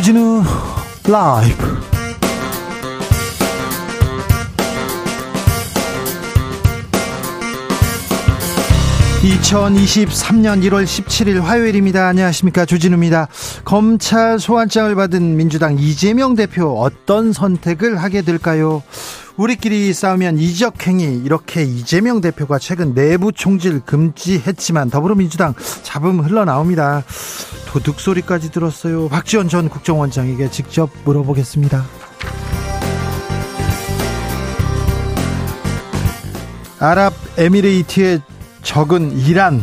주진우 라이브 2023년 1월 17일 화요일입니다. 안녕하십니까. 주진우입니다. 검찰 소환장을 받은 민주당 이재명 대표 어떤 선택을 하게 될까요? 우리끼리 싸우면 이적행위 이렇게 이재명 대표가 최근 내부 총질 금지했지만 더불어민주당 잡음 흘러나옵니다. 도둑 소리까지 들었어요. 박지원 전 국정원장에게 직접 물어보겠습니다. 아랍에미레이트의 적은 이란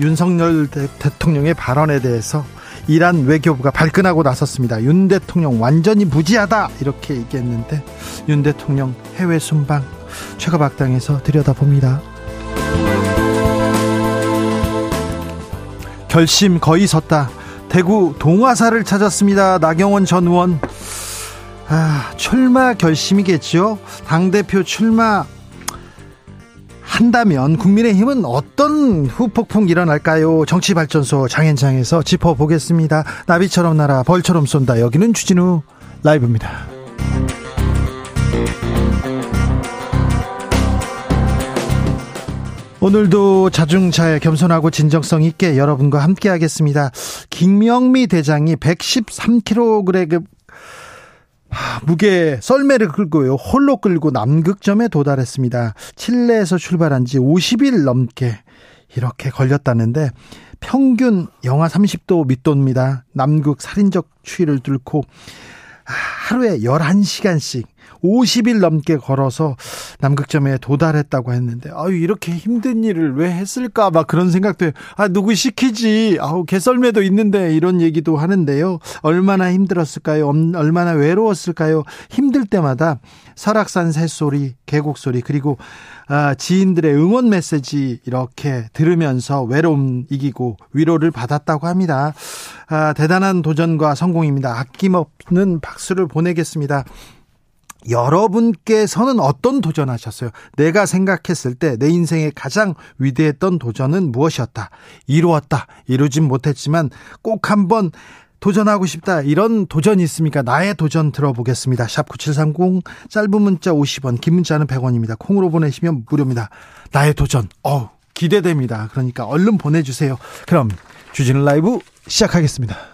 윤석열 대통령의 발언에 대해서 이란 외교부가 발끈하고 나섰습니다. 윤 대통령 완전히 무지하다 이렇게 얘기했는데 윤 대통령 해외 순방 최가박당에서 들여다봅니다. 결심 거의 섰다. 대구 동화사를 찾았습니다. 나경원 전 의원. 아, 출마 결심이겠죠. 당대표 출마 한다면 국민의힘은 어떤 후폭풍 일어날까요? 정치발전소 장현장에서 짚어보겠습니다. 나비처럼 날아 벌처럼 쏜다. 여기는 주진우 라이브입니다. 오늘도 자중차에 겸손하고 진정성 있게 여러분과 함께 하겠습니다. 김명미 대장이 113kg 무게 썰매를 끌고요. 홀로 끌고 남극점에 도달했습니다. 칠레에서 출발한 지 50일 넘게 이렇게 걸렸다는데 평균 영하 30도 밑도입니다. 남극 살인적 추위를 뚫고 하루에 11시간씩 50일 넘게 걸어서 남극점에 도달했다고 했는데 아유 이렇게 힘든 일을 왜 했을까 막 그런 생각도 아 누구 시키지 아우 개썰매도 있는데 이런 얘기도 하는데요 얼마나 힘들었을까요 얼마나 외로웠을까요 힘들 때마다 설악산 새소리 계곡 소리 그리고 아, 지인들의 응원 메시지 이렇게 들으면서 외로움 이기고 위로를 받았다고 합니다. 아, 대단한 도전과 성공입니다. 아낌없는 박수를 보내겠습니다. 여러분께서는 어떤 도전하셨어요? 내가 생각했을 때 내 인생의 가장 위대했던 도전은 무엇이었다? 이루었다. 이루진 못했지만 꼭 한번 도전하고 싶다. 이런 도전이 있습니까? 나의 도전 들어보겠습니다. 샵 9730 짧은 문자 50원, 긴 문자는 100원입니다. 콩으로 보내시면 무료입니다. 나의 도전. 어우, 기대됩니다. 그러니까 얼른 보내 주세요. 그럼 주진우 라이브 시작하겠습니다.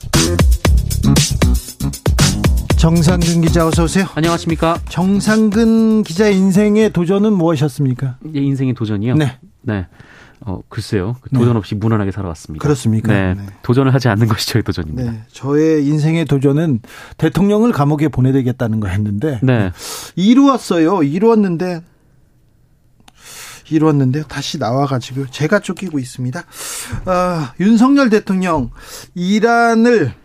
정상근 기자 어서 오세요. 안녕하십니까. 정상근 기자의 인생의 도전은 무엇이었습니까? 예, 인생의 도전이요? 네. 네. 어, 글쎄요. 그 도전 없이 무난하게 살아왔습니다. 그렇습니까? 네. 네. 도전을 하지 않는 것이 저의 도전입니다. 네. 저의 인생의 도전은 대통령을 감옥에 보내되겠다는 거 했는데 네. 이루었어요. 이루었는데 이루었는데 다시 나와가지고 제가 쫓기고 있습니다. 어, 윤석열 대통령 이란을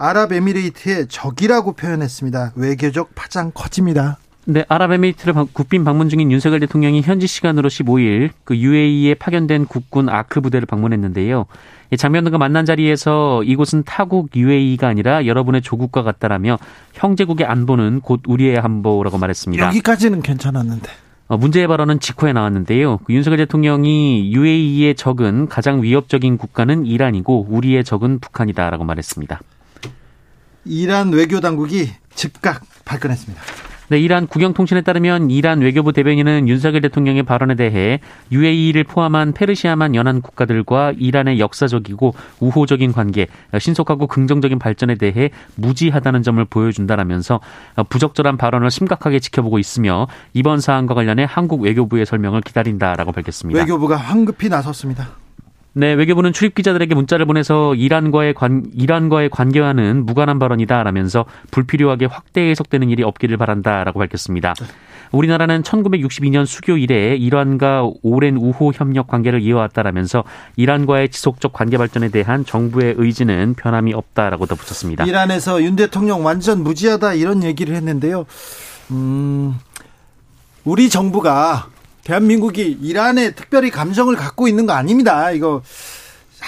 아랍에미레이트의 적이라고 표현했습니다. 외교적 파장 커집니다. 네, 아랍에미리트를 국빈 방문 중인 윤석열 대통령이 현지 시간으로 15일 그 UAE에 파견된 국군 아크 부대를 방문했는데요. 장면 등과 만난 자리에서 이곳은 타국 UAE가 아니라 여러분의 조국과 같다라며 형제국의 안보는 곧 우리의 안보라고 말했습니다. 여기까지는 괜찮았는데. 어, 문제의 발언은 직후에 나왔는데요. 그 윤석열 대통령이 UAE의 적은 가장 위협적인 국가는 이란이고 우리의 적은 북한이다라고 말했습니다. 이란 외교 당국이 즉각 발끈했습니다. 네, 이란 국영통신에 따르면 이란 외교부 대변인은 윤석열 대통령의 발언에 대해 UAE를 포함한 페르시아만 연안 국가들과 이란의 역사적이고 우호적인 관계, 신속하고 긍정적인 발전에 대해 무지하다는 점을 보여준다라면서 부적절한 발언을 심각하게 지켜보고 있으며 이번 사안과 관련해 한국 외교부의 설명을 기다린다라고 밝혔습니다. 외교부가 황급히 나섰습니다. 네, 외교부는 출입 기자들에게 문자를 보내서 이란과의 관 이란과의 관계와는 무관한 발언이다라면서 불필요하게 확대 해석되는 일이 없기를 바란다라고 밝혔습니다. 우리나라는 1962년 수교 이래 이란과 오랜 우호 협력 관계를 이어왔다라면서 이란과의 지속적 관계 발전에 대한 정부의 의지는 변함이 없다라고 덧붙였습니다. 이란에서 윤 대통령 완전 무지하다 이런 얘기를 했는데요. 음, 우리 정부가 대한민국이 이란에 특별히 감정을 갖고 있는 거 아닙니다. 이거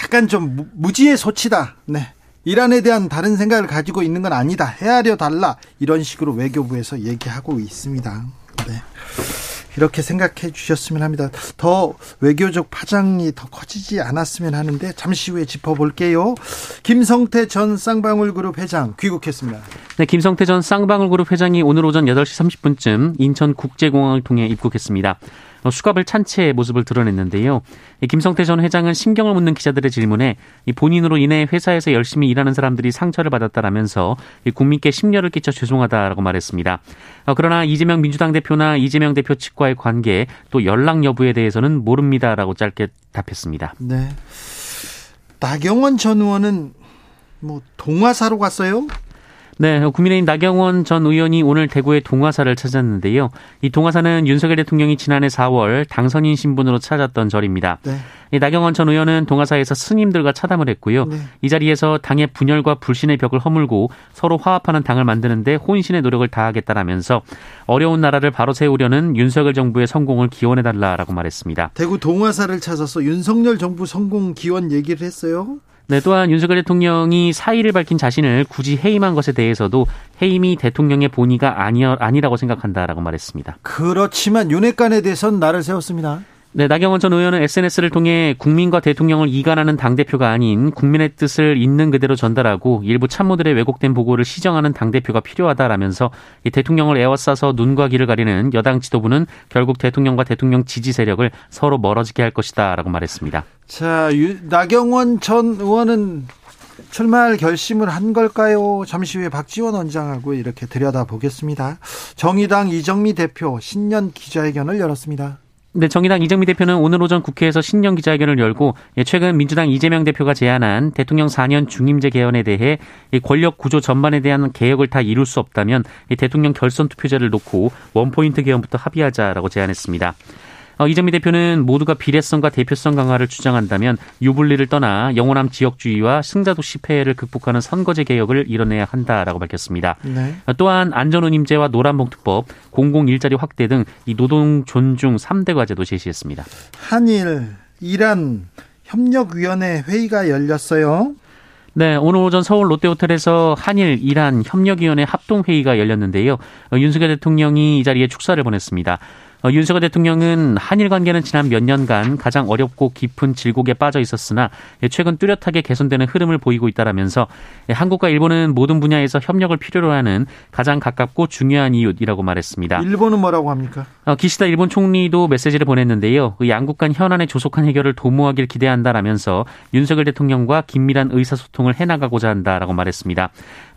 약간 좀 무지의 소치다. 네. 이란에 대한 다른 생각을 가지고 있는 건 아니다. 헤아려 달라. 이런 식으로 외교부에서 얘기하고 있습니다. 네. 이렇게 생각해 주셨으면 합니다. 더 외교적 파장이 더 커지지 않았으면 하는데 잠시 후에 짚어볼게요. 김성태 전 쌍방울그룹 회장 귀국했습니다. 네, 김성태 전 쌍방울그룹 회장이 오늘 오전 8시 30분쯤 인천국제공항을 통해 입국했습니다. 어, 수갑을 찬 채 모습을 드러냈는데요. 김성태 전 회장은 신경을 묻는 기자들의 질문에 본인으로 인해 회사에서 열심히 일하는 사람들이 상처를 받았다라면서 국민께 심려를 끼쳐 죄송하다라고 말했습니다. 어, 그러나 이재명 민주당 대표나 이재명 대표 측과의 관계 또 연락 여부에 대해서는 모릅니다라고 짧게 답했습니다. 네. 나경원 전 의원은 뭐 동화사로 갔어요? 네, 국민의힘 나경원 전 의원이 오늘 대구의 동화사를 찾았는데요. 이 동화사는 윤석열 대통령이 지난해 4월 당선인 신분으로 찾았던 절입니다. 네. 이 나경원 전 의원은 동화사에서 스님들과 차담을 했고요. 네. 이 자리에서 당의 분열과 불신의 벽을 허물고 서로 화합하는 당을 만드는데 혼신의 노력을 다하겠다라면서 어려운 나라를 바로 세우려는 윤석열 정부의 성공을 기원해달라라고 말했습니다. 대구 동화사를 찾아서 윤석열 정부 성공 기원 얘기를 했어요. 네, 또한 윤석열 대통령이 사의를 밝힌 자신을 굳이 해임한 것에 대해서도 해임이 대통령의 본의가 아니, 아니라고 생각한다라고 말했습니다. 그렇지만 윤핵관에 대해서는 나를 세웠습니다. 네, 나경원 전 의원은 SNS를 통해 국민과 대통령을 이간하는 당대표가 아닌 국민의 뜻을 있는 그대로 전달하고 일부 참모들의 왜곡된 보고를 시정하는 당대표가 필요하다라면서 이 대통령을 에워싸서 눈과 귀를 가리는 여당 지도부는 결국 대통령과 대통령 지지 세력을 서로 멀어지게 할 것이다 라고 말했습니다. 자, 나경원 전 의원은 출마할 결심을 한 걸까요? 잠시 후에 박지원 원장하고 이렇게 들여다보겠습니다. 정의당 이정미 대표 신년 기자회견을 열었습니다. 네, 정의당 이정미 대표는 오늘 오전 국회에서 신년 기자회견을 열고 예, 최근 민주당 이재명 대표가 제안한 대통령 4년 중임제 개헌에 대해 권력 구조 전반에 대한 개혁을 다 이룰 수 없다면 대통령 결선 투표제를 놓고 원포인트 개헌부터 합의하자라고 제안했습니다. 어, 이정미 대표는 모두가 비례성과 대표성 강화를 주장한다면 유불리를 떠나 영원함 지역주의와 승자도시 폐해를 극복하는 선거제 개혁을 이뤄내야 한다라고 밝혔습니다. 네. 어, 또한 안전운임제와 노란봉투법, 공공일자리 확대 등 이 노동 존중 3대 과제도 제시했습니다. 한일, 이란 협력위원회 회의가 열렸어요. 네, 오늘 오전 서울 롯데호텔에서 한일 이란 협력위원회 합동회의가 열렸는데요. 어, 윤석열 대통령이 이 자리에 축사를 보냈습니다. 어, 윤석열 대통령은 한일 관계는 지난 몇 년간 가장 어렵고 깊은 질곡에 빠져 있었으나 최근 뚜렷하게 개선되는 흐름을 보이고 있다라면서 한국과 일본은 모든 분야에서 협력을 필요로 하는 가장 가깝고 중요한 이웃이라고 말했습니다. 일본은 뭐라고 합니까? 어, 기시다 일본 총리도 메시지를 보냈는데요. 그 양국 간 현안의 조속한 해결을 도모하길 기대한다라면서 윤석열 대통령과 긴밀한 의사소통을 해나가고자 한다라고 말했습니다.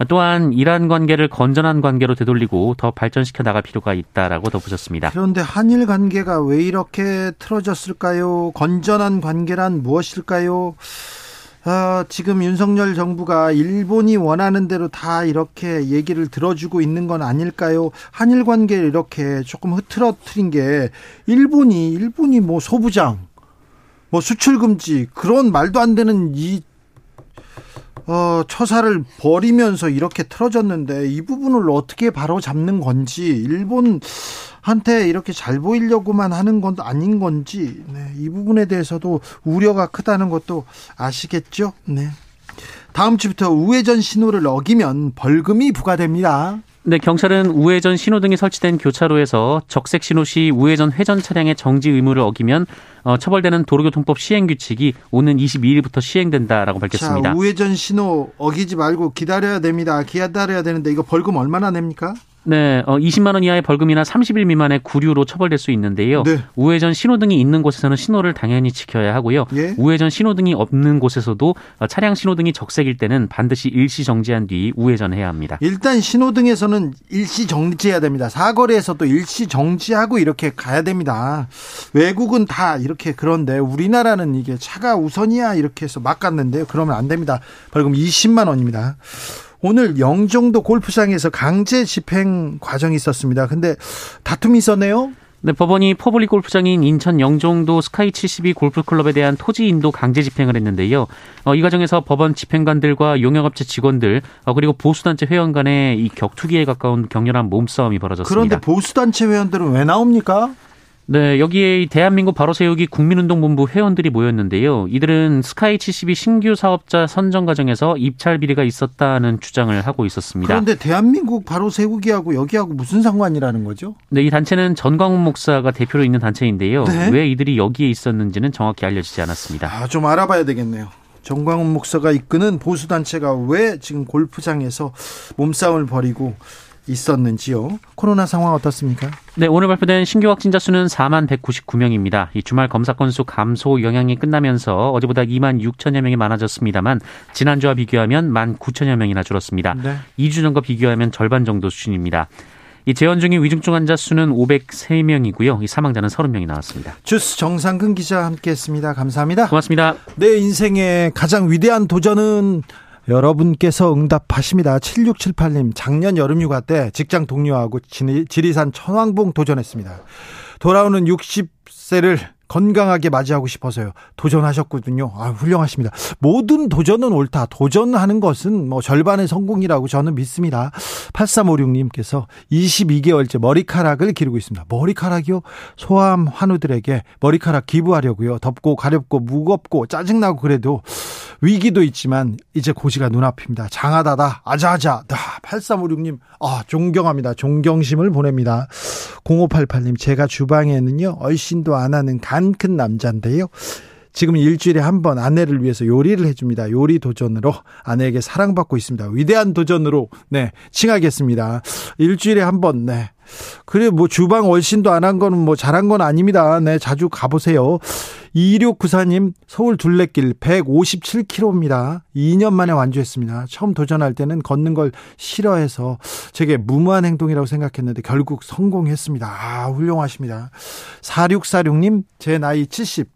또한 이란 관계를 건전한 관계로 되돌리고 더 발전시켜 나갈 필요가 있다라고 덧붙였습니다. 그런데 한일 관계가 왜 이렇게 틀어졌을까요? 건전한 관계란 무엇일까요? 아, 지금 윤석열 정부가 일본이 원하는 대로 다 이렇게 얘기를 들어주고 있는 건 아닐까요? 한일 관계를 이렇게 조금 흐트러트린 게 일본이 일본이 뭐 소부장, 뭐 수출 금지 그런 말도 안 되는 이 어, 처사를 버리면서 이렇게 틀어졌는데 이 부분을 어떻게 바로 잡는 건지 일본 한테 이렇게 잘 보이려고만 하는 건 아닌 건지 네, 이 부분에 대해서도 우려가 크다는 것도 아시겠죠? 네. 다음 주부터 우회전 신호를 어기면 벌금이 부과됩니다. 네, 경찰은 우회전 신호등이 설치된 교차로에서 적색 신호 시 우회전 회전 차량의 정지 의무를 어기면 어, 처벌되는 도로교통법 시행 규칙이 오는 22일부터 시행된다라고 밝혔습니다. 자, 우회전 신호 어기지 말고 기다려야 됩니다. 기다려야 되는데 이거 벌금 얼마나 냅니까? 네, 어, 20만 원 이하의 벌금이나 30일 미만의 구류로 처벌될 수 있는데요. 네. 우회전 신호등이 있는 곳에서는 신호를 당연히 지켜야 하고요. 예? 우회전 신호등이 없는 곳에서도 어, 차량 신호등이 적색일 때는 반드시 일시 정지한 뒤 우회전해야 합니다. 일단 신호등에서는 일시 정지해야 됩니다. 사거리에서도 일시 정지하고 이렇게 가야 됩니다. 외국은 다 이렇게 그런데 우리나라는 이게 차가 우선이야 이렇게 해서 막 갔는데요. 그러면 안 됩니다. 벌금 20만 원입니다. 오늘 영종도 골프장에서 강제 집행 과정이 있었습니다. 근데 다툼이 있었네요. 네, 법원이 퍼블릭 골프장인 인천 영종도 스카이 72 골프클럽에 대한 토지 인도 강제 집행을 했는데요. 어, 이 과정에서 법원 집행관들과 용역업체 직원들 어, 그리고 보수단체 회원 간의 이 격투기에 가까운 격렬한 몸싸움이 벌어졌습니다. 그런데 보수단체 회원들은 왜 나옵니까? 네, 여기에 대한민국 바로 세우기 국민운동본부 회원들이 모였는데요. 이들은 스카이 72 신규 사업자 선정 과정에서 입찰 비리가 있었다는 주장을 하고 있었습니다. 그런데 대한민국 바로 세우기하고 여기하고 무슨 상관이라는 거죠? 네, 이 단체는 전광훈 목사가 대표로 있는 단체인데요. 네. 왜 이들이 여기에 있었는지는 정확히 알려지지 않았습니다. 아, 좀 알아봐야 되겠네요. 정광훈 목사가 이끄는 보수 단체가 왜 지금 골프장에서 몸싸움을 벌이고 있었는지요. 코로나 상황 어떻습니까? 네, 오늘 발표된 신규 확진자 수는 4만 199명입니다. 이 주말 검사 건수 감소 영향이 끝나면서 어제보다 2만 6천여 명이 많아졌습니다만 지난주와 비교하면 1만 9천여 명이나 줄었습니다. 네. 2주 전과 비교하면 절반 정도 수준입니다. 이 재원 중인 위중증 환자 수는 503명이고요. 이 사망자는 30명이 나왔습니다. 주스 정상근 기자 함께했습니다. 감사합니다. 고맙습니다. 내 인생의 가장 위대한 도전은 여러분께서 응답하십니다. 7678님, 작년 여름휴가 때 직장 동료하고 지리산 천왕봉 도전했습니다. 돌아오는 60세를 건강하게 맞이하고 싶어서요. 도전하셨거든요. 아, 훌륭하십니다. 모든 도전은 옳다. 도전하는 것은 뭐 절반의 성공이라고 저는 믿습니다. 8356님께서 22개월째 머리카락을 기르고 있습니다. 머리카락이요? 소아암 환우들에게 머리카락 기부하려고요. 덥고 가렵고 무겁고 짜증나고 그래도 위기도 있지만 이제 고시가 눈앞입니다. 장하다다 아자아자 다 8356님 아 존경합니다. 존경심을 보냅니다. 0588님 제가 주방에는요 얼씬도 안 하는 간 큰 남자인데요. 지금 일주일에 한 번 아내를 위해서 요리를 해줍니다. 요리 도전으로 아내에게 사랑받고 있습니다. 위대한 도전으로 네 칭하겠습니다. 일주일에 한 번 네. 그래 뭐 주방 얼씬도 안 한 거는 뭐 잘한 건 아닙니다. 네 자주 가보세요. 2694님 서울 둘레길 157km입니다. 2년 만에 완주했습니다. 처음 도전할 때는 걷는 걸 싫어해서 제게 무모한 행동이라고 생각했는데 결국 성공했습니다. 아 훌륭하십니다. 4646님 제 나이 70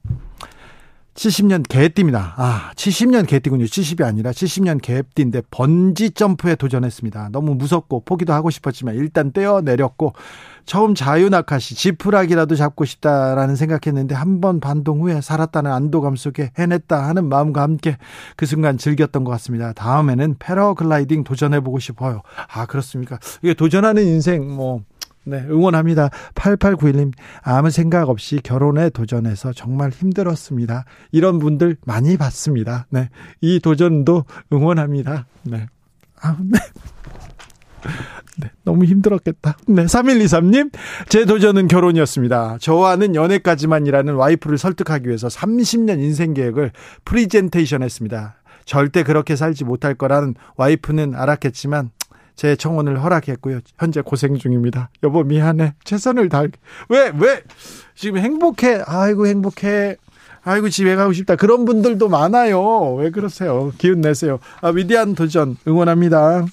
70년 개띠입니다. 아, 70년 개띠군요. 70이 아니라 70년 개띠인데 번지 점프에 도전했습니다. 너무 무섭고 포기도 하고 싶었지만 일단 떼어 내렸고 처음 자유낙하시 지푸라기라도 잡고 싶다라는 생각했는데 한 번 반동 후에 살았다는 안도감 속에 해냈다 하는 마음과 함께 그 순간 즐겼던 것 같습니다. 다음에는 패러글라이딩 도전해보고 싶어요. 아, 그렇습니까? 이게 도전하는 인생 뭐 네, 응원합니다. 8891님, 아무 생각 없이 결혼에 도전해서 정말 힘들었습니다. 이런 분들 많이 봤습니다. 네. 이 도전도 응원합니다. 네. 아, 네. 네, 너무 힘들었겠다. 네, 3123님, 제 도전은 결혼이었습니다. 저와는 연애까지만이라는 와이프를 설득하기 위해서 30년 인생 계획을 프리젠테이션 했습니다. 절대 그렇게 살지 못할 거라는 와이프는 알았겠지만, 제 청혼을 허락했고요. 현재 고생 중입니다. 여보 미안해. 최선을 다할. 왜 왜? 지금 행복해. 아이고 행복해. 아이고 집에 가고 싶다. 그런 분들도 많아요. 왜 그러세요? 기운 내세요. 아, 위대한 도전 응원합니다.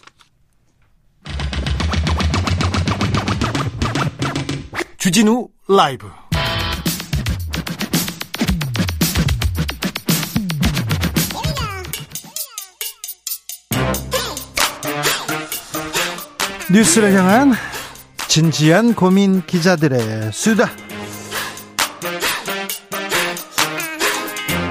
주진우 라이브. 뉴스를 향한 진지한 고민 기자들의 수다.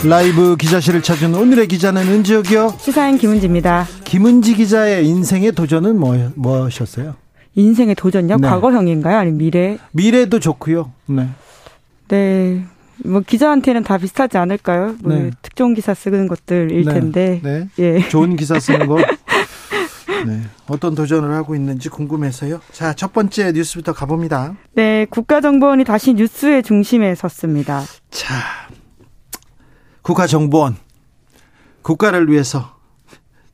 라이브 기자실을 찾은 오늘의 기자는 은지혁이요. 시사인 김은지입니다. 김은지 기자의 인생의 도전은 뭐, 뭐셨어요? 인생의 도전요? 네. 과거형인가요? 아니면 미래? 미래도 좋고요. 네. 네. 뭐 기자한테는 다 비슷하지 않을까요? 뭐 네. 특종 기사 쓰는 것들일 네. 텐데. 네. 예. 좋은 기사 쓰는 거. 네. 어떤 도전을 하고 있는지 궁금해서요. 자, 첫 번째 뉴스부터 가봅니다. 네, 국가정보원이 다시 뉴스의 중심에 섰습니다. 자, 국가정보원. 국가를 위해서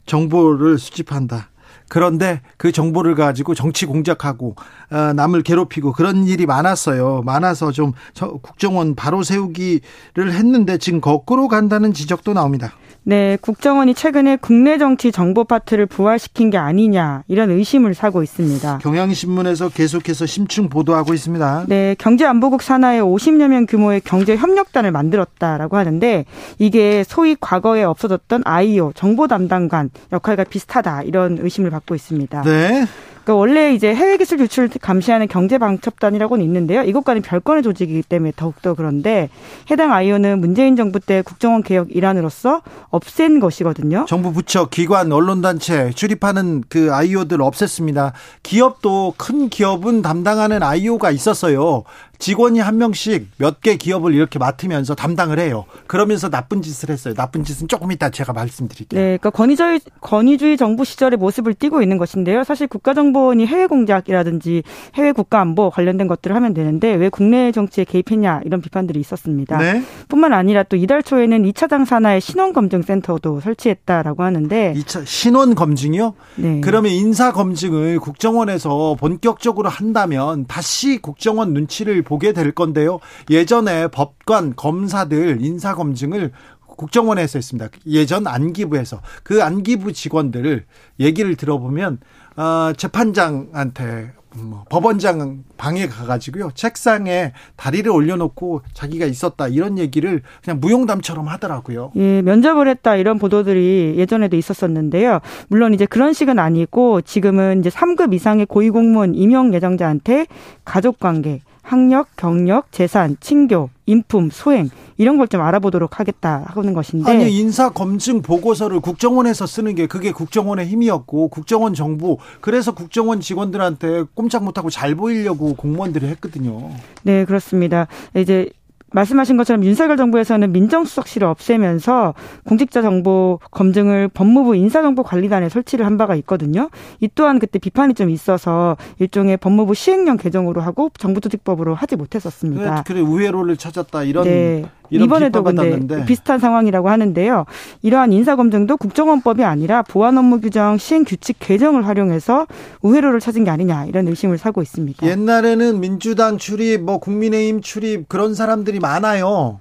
정보를 수집한다. 그런데 그 정보를 가지고 정치 공작하고 어, 남을 괴롭히고 그런 일이 많았어요. 많아서 좀 저- 국정원 바로 세우기를 했는데 지금 거꾸로 간다는 지적도 나옵니다. 네, 국정원이 최근에 국내 정치 정보 파트를 부활시킨 게 아니냐 이런 의심을 사고 있습니다. 경향신문에서 계속해서 심층 보도하고 있습니다. 네, 경제안보국 산하에 50여 명 규모의 경제협력단을 만들었다라고 하는데 이게 소위 과거에 없어졌던 아이오 정보 담당관 역할과 비슷하다 이런 의심을 받고 있습니다. 네. 그러니까 원래 이제 해외 기술 유출 감시하는 경제 방첩단이라고는 있는데요. 이것과는 별건의 조직이기 때문에 더욱더 그런데 해당 아이오는 문재인 정부 때 국정원 개혁 일환으로서 없앤 것이거든요. 정부 부처, 기관, 언론단체 출입하는 그 아이오들 없앴습니다. 기업도 큰 기업은 담당하는 아이오가 있었어요. 직원이 한 명씩 몇 개 기업을 이렇게 맡으면서 담당을 해요. 그러면서 나쁜 짓을 했어요. 나쁜 짓은 조금 이따 제가 말씀드릴게요. 네, 그러니까 권위주의 권위주의 정부 시절의 모습을 띠고 있는 것인데요. 사실 국가정보원이 해외 공작이라든지 해외 국가안보 관련된 것들을 하면 되는데 왜 국내 정치에 개입했냐 이런 비판들이 있었습니다. 네. 뿐만 아니라 또 이달 초에는 2차 장산하의 신원 검증 센터도 설치했다라고 하는데 2차 신원 검증이요? 네. 그러면 인사 검증을 국정원에서 본격적으로 한다면 다시 국정원 눈치를 보게 될 건데요. 예전에 법관, 검사들 인사 검증을 국정원에서 했습니다. 예전 안기부에서 그 안기부 직원들 얘기를 들어보면 어, 재판장한테 뭐 법원장 방에 가가지고요 책상에 다리를 올려놓고 자기가 있었다 이런 얘기를 그냥 무용담처럼 하더라고요. 예, 면접을 했다 이런 보도들이 예전에도 있었었는데요. 물론 이제 그런 식은 아니고 지금은 이제 3급 이상의 고위공무원 임용 예정자한테 가족관계 학력, 경력, 재산, 친교, 인품, 소행 이런 걸 좀 알아보도록 하겠다 하는 것인데 아니 인사 검증 보고서를 국정원에서 쓰는 게 그게 국정원의 힘이었고 국정원 정부 그래서 국정원 직원들한테 꼼짝 못하고 잘 보이려고 공무원들이 했거든요. 네 그렇습니다. 이제 말씀하신 것처럼 윤석열 정부에서는 민정수석실을 없애면서 공직자 정보 검증을 법무부 인사정보관리단에 설치를 한 바가 있거든요. 이 또한 그때 비판이 좀 있어서 일종의 법무부 시행령 개정으로 하고 정부조직법으로 하지 못했었습니다. 그래, 그래 우회로를 찾았다 이런 네. 이번에도 근데 비슷한 상황이라고 하는데요. 이러한 인사검증도 국정원법이 아니라 보안 업무 규정 시행 규칙 개정을 활용해서 우회로를 찾은 게 아니냐 이런 의심을 사고 있습니다. 옛날에는 민주당 출입, 뭐 국민의힘 출입 그런 사람들이 많아요.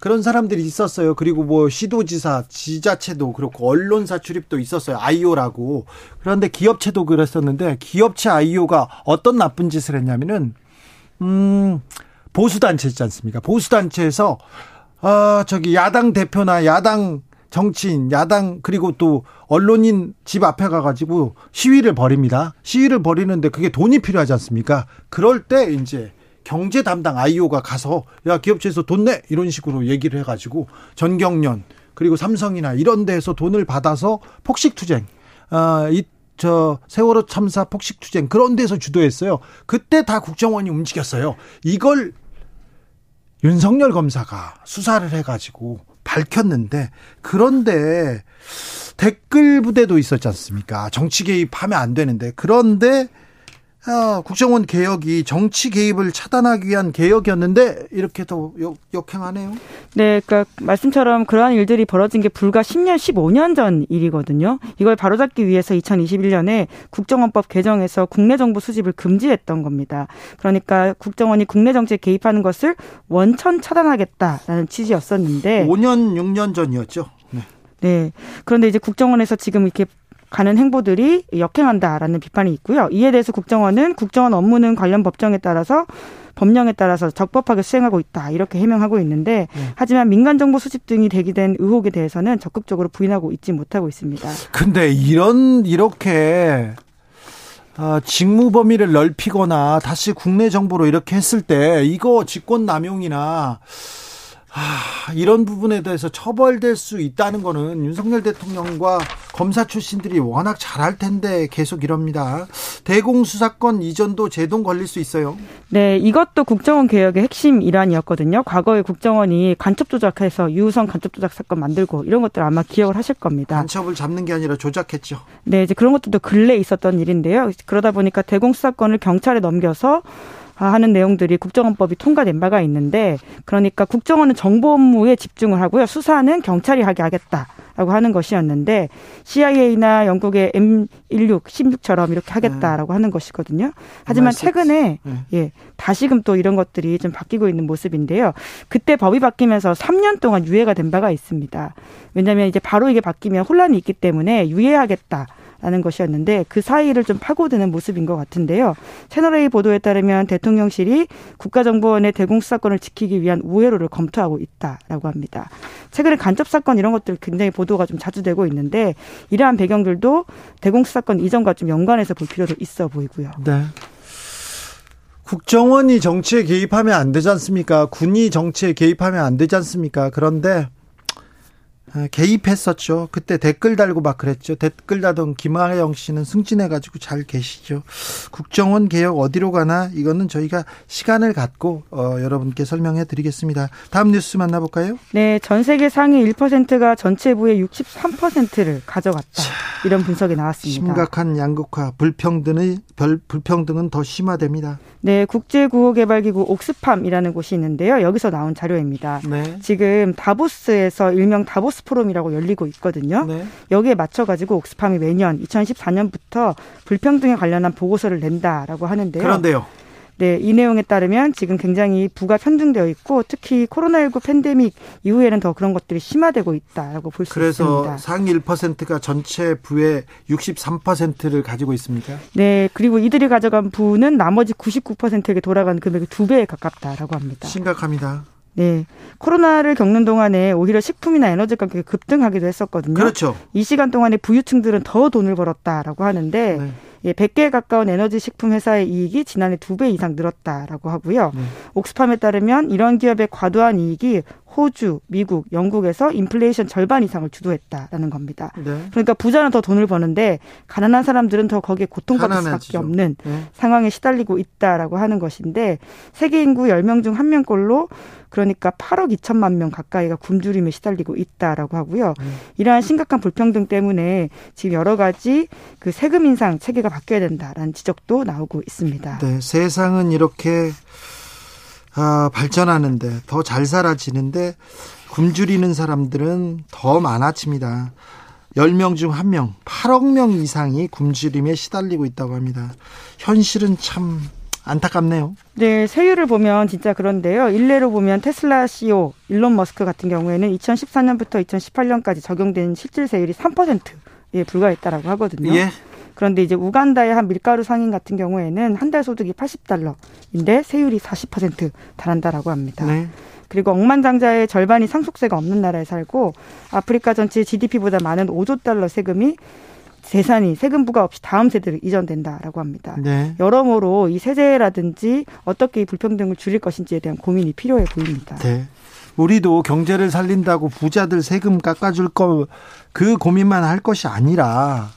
그런 사람들이 있었어요. 그리고 뭐 시도지사, 지자체도 그렇고 언론사 출입도 있었어요. 아이오라고. 그런데 기업체도 그랬었는데 기업체 아이오가 어떤 나쁜 짓을 했냐면은 음 보수단체 있지 않습니까? 보수단체에서, 아, 저기 야당 대표나 야당 정치인, 야당, 그리고 또 언론인 집 앞에 가가지고 시위를 벌입니다. 시위를 벌이는데 그게 돈이 필요하지 않습니까? 그럴 때 이제 경제 담당 아이오가 가서 야, 기업체에서 돈 내! 이런 식으로 얘기를 해가지고 전경련, 그리고 삼성이나 이런 데에서 돈을 받아서 폭식투쟁, 아, 이, 저 세월호 참사 폭식 투쟁 그런 데서 주도했어요. 그때 다 국정원이 움직였어요. 이걸 윤석열 검사가 수사를 해가지고 밝혔는데 그런데 댓글 부대도 있었지 않습니까? 정치 개입하면 안 되는데 그런데 아, 국정원 개혁이 정치 개입을 차단하기 위한 개혁이었는데 이렇게 또 역, 역행하네요. 네, 그러니까 말씀처럼 그러한 일들이 벌어진 게 불과 10년, 15년 전 일이거든요. 이걸 바로잡기 위해서 2021년에 국정원법 개정에서 국내 정부 수집을 금지했던 겁니다. 그러니까 국정원이 국내 정치에 개입하는 것을 원천 차단하겠다라는 취지였었는데 5년, 6년 전이었죠. 네. 네. 그런데 이제 국정원에서 지금 이렇게 가는 행보들이 역행한다라는 비판이 있고요. 이에 대해서 국정원은 국정원 업무는 관련 법정에 따라서 법령에 따라서 적법하게 수행하고 있다 이렇게 해명하고 있는데 네. 하지만 민간 정보 수집 등이 대기된 의혹에 대해서는 적극적으로 부인하고 있지 못하고 있습니다. 근데 이런 이렇게 어, 직무 범위를 넓히거나 다시 국내 정보로 이렇게 했을 때 이거 직권 남용이나 아, 이런 부분에 대해서 처벌될 수 있다는 거는 윤석열 대통령과 검사 출신들이 워낙 잘할 텐데 계속 이럽니다. 대공수사권 이전도 제동 걸릴 수 있어요. 네, 이것도 국정원 개혁의 핵심 일환이었거든요. 과거에 국정원이 간첩 조작해서 유우성 간첩 조작 사건 만들고 이런 것들 아마 기억을 하실 겁니다. 간첩을 잡는 게 아니라 조작했죠. 네, 이제 그런 것들도 근래 있었던 일인데요. 그러다 보니까 대공수사권을 경찰에 넘겨서 하는 내용들이 국정원법이 통과된 바가 있는데 그러니까 국정원은 정보 업무에 집중을 하고요. 수사는 경찰이 하게 하겠다. 라고 하는 것이었는데 CIA나 영국의 M16, 16처럼 이렇게 하겠다라고 네. 하는 것이거든요. 하지만 최근에 네. 예, 다시금 또 이런 것들이 좀 바뀌고 있는 모습인데요. 그때 법이 바뀌면서 3년 동안 유예가 된 바가 있습니다. 왜냐하면 이제 바로 이게 바뀌면 혼란이 있기 때문에 유예하겠다. 라는 것이었는데 그 사이를 좀 파고드는 모습인 것 같은데요. 채널A 보도에 따르면 대통령실이 국가정보원의 대공수사권을 지키기 위한 우회로를 검토하고 있다라고 합니다. 최근에 간접 사건 이런 것들 굉장히 보도가 좀 자주 되고 있는데 이러한 배경들도 대공수사권 이전과 좀 연관해서 볼 필요도 있어 보이고요. 네. 국정원이 정치에 개입하면 안 되지 않습니까? 군이 정치에 개입하면 안 되지 않습니까? 그런데 아, 개입했었죠. 그때 댓글 달고 막 그랬죠. 댓글 달던 김하영 씨는 승진해가지고 잘 계시죠. 국정원 개혁 어디로 가나 이거는 저희가 시간을 갖고 어, 여러분께 설명해 드리겠습니다. 다음 뉴스 만나볼까요? 네, 전 세계 상위 1%가 전체 부의 63%를 가져갔다. 자, 이런 분석이 나왔습니다. 심각한 양극화, 불평등의 별, 불평등은 더 심화됩니다. 네, 국제구호개발기구 옥스팜이라는 곳이 있는데요. 여기서 나온 자료입니다. 네. 지금 다보스에서 일명 다보스 포럼이라고 열리고 있거든요. 네. 여기에 맞춰가지고 옥스팜이 매년 2014년부터 불평등에 관련한 보고서를 낸다라고 하는데요. 그런데요. 네, 이 내용에 따르면 지금 굉장히 부가 편중되어 있고 특히 코로나19 팬데믹 이후에는 더 그런 것들이 심화되고 있다라고 볼 수 있습니다. 그래서 상위 1%가 전체 부의 63%를 가지고 있습니까? 네, 그리고 이들이 가져간 부는 나머지 99%에게 돌아가는 금액의 두 배에 가깝다라고 합니다. 심각합니다. 네. 코로나를 겪는 동안에 오히려 식품이나 에너지 가격이 급등하기도 했었거든요. 그렇죠. 이 시간 동안에 부유층들은 더 돈을 벌었다라고 하는데 네. 예, 100개에 가까운 에너지 식품 회사의 이익이 지난해 두 배 이상 늘었다라고 하고요. 네. 옥스팜에 따르면 이런 기업의 과도한 이익이 호주, 미국, 영국에서 인플레이션 절반 이상을 주도했다라는 겁니다. 네. 그러니까 부자는 더 돈을 버는데 가난한 사람들은 더 거기에 고통받을 수밖에 없는 네. 상황에 시달리고 있다라고 하는 것인데 세계 인구 10명 중 1명꼴로 그러니까 8억 2천만 명 가까이가 굶주림에 시달리고 있다라고 하고요. 음. 이러한 심각한 불평등 때문에 지금 여러 가지 그 세금 인상 체계가 바뀌어야 된다라는 지적도 나오고 있습니다. 네, 세상은 이렇게 아, 발전하는데 더 잘 살아지는데 굶주리는 사람들은 더 많아집니다. 10명 중 1명, 8억 명 이상이 굶주림에 시달리고 있다고 합니다. 현실은 참 안타깝네요. 네, 세율을 보면 진짜 그런데요. 일례로 보면 테슬라 CEO 일론 머스크 같은 경우에는 2014년부터 2018년까지 적용된 실질 세율이 3%에 불과했다라고 하거든요. 예. 그런데 이제 우간다의 한 밀가루 상인 같은 경우에는 한 달 소득이 80달러인데 세율이 40% 달한다라고 합니다. 네. 그리고 억만장자의 절반이 상속세가 없는 나라에 살고 아프리카 전체 GDP보다 많은 5조 달러 세금이 재산이 세금 부과 없이 다음 세대로 이전된다라고 합니다. 네. 여러모로 이 세제라든지 어떻게 이 불평등을 줄일 것인지에 대한 고민이 필요해 보입니다. 네. 우리도 경제를 살린다고 부자들 세금 깎아줄 거 그 고민만 할 것이 아니라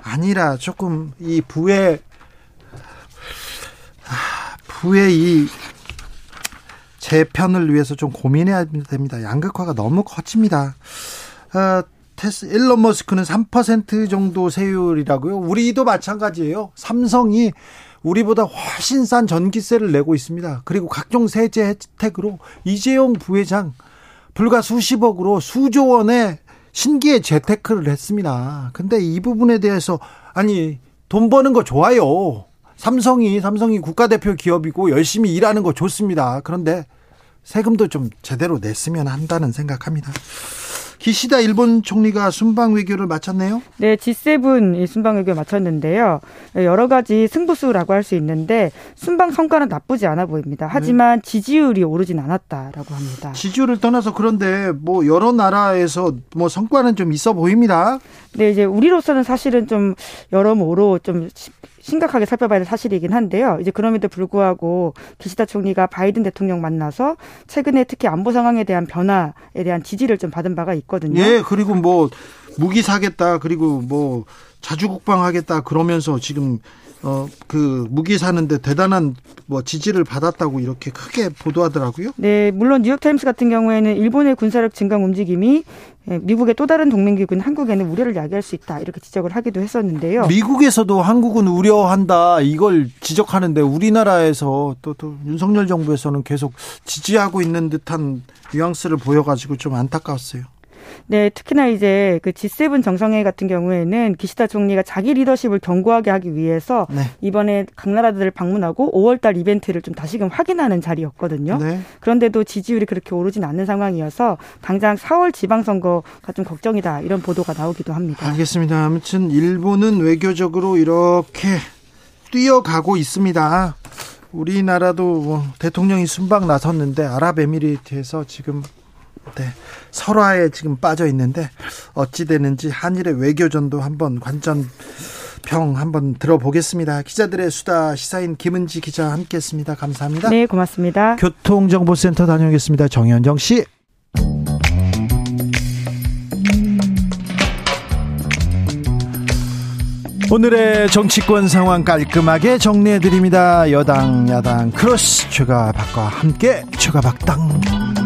아니라 조금 이 부의 부의 이 재편을 위해서 좀 고민해야 됩니다. 양극화가 너무 커집니다. 어, 테스 일론 머스크는 3% 정도 세율이라고요. 우리도 마찬가지예요. 삼성이 우리보다 훨씬 싼 전기세를 내고 있습니다. 그리고 각종 세제 혜택으로 이재용 부회장 불과 수십억으로 수조 원의 신기의 재테크를 했습니다. 근데 이 부분에 대해서 아니 돈 버는 거 좋아요. 삼성이 삼성이 국가대표 기업이고 열심히 일하는 거 좋습니다. 그런데 세금도 좀 제대로 냈으면 한다는 생각합니다. 기시다 일본 총리가 순방 외교를 마쳤네요. 네, G7 순방 외교 마쳤는데요. 여러 가지 승부수라고 할 수 있는데 순방 성과는 나쁘지 않아 보입니다. 하지만 네. 지지율이 오르진 않았다라고 합니다. 지지율을 떠나서 그런데 뭐 여러 나라에서 뭐 성과는 좀 있어 보입니다. 네, 이제 우리로서는 사실은 좀 여러모로 좀 심각하게 살펴봐야 할 사실이긴 한데요. 이제 그럼에도 불구하고 기시다 총리가 바이든 대통령 만나서 최근에 특히 안보 상황에 대한 변화에 대한 지지를 좀 받은 바가 있거든요. 예, 그리고 뭐 무기 사겠다, 그리고 뭐 자주 국방하겠다 그러면서 지금 어, 그 무기 사는데 대단한 뭐 지지를 받았다고 이렇게 크게 보도하더라고요. 네, 물론 뉴욕타임스 같은 경우에는 일본의 군사력 증강 움직임이 예, 미국의 또 다른 동맹기구인 한국에는 우려를 야기할 수 있다 이렇게 지적을 하기도 했었는데요. 미국에서도 한국은 우려한다 이걸 지적하는데 우리나라에서 또, 또 윤석열 정부에서는 계속 지지하고 있는 듯한 뉘앙스를 보여가지고 좀 안타까웠어요. 네, 특히나 이제 그 G7 정상회의 같은 경우에는 기시다 총리가 자기 리더십을 견고하게 하기 위해서 네. 이번에 각 나라들을 방문하고 5월달 이벤트를 좀 다시금 확인하는 자리였거든요. 네. 그런데도 지지율이 그렇게 오르진 않는 상황이어서 당장 4월 지방선거가 좀 걱정이다 이런 보도가 나오기도 합니다. 알겠습니다. 아무튼 일본은 외교적으로 이렇게 뛰어가고 있습니다. 우리나라도 뭐 대통령이 순방 나섰는데 아랍에미리트에서 지금 네, 설화에 지금 빠져 있는데 어찌 되는지 한일의 외교전도 한번 관전 평 한번 들어보겠습니다. 기자들의 수다 시사인 김은지 기자 함께했습니다. 감사합니다. 네, 고맙습니다. 교통정보센터 다녀오겠습니다. 정현정 씨. 오늘의 정치권 상황 깔끔하게 정리해 드립니다. 여당 야당 크로스 최가박과 함께 최가박당.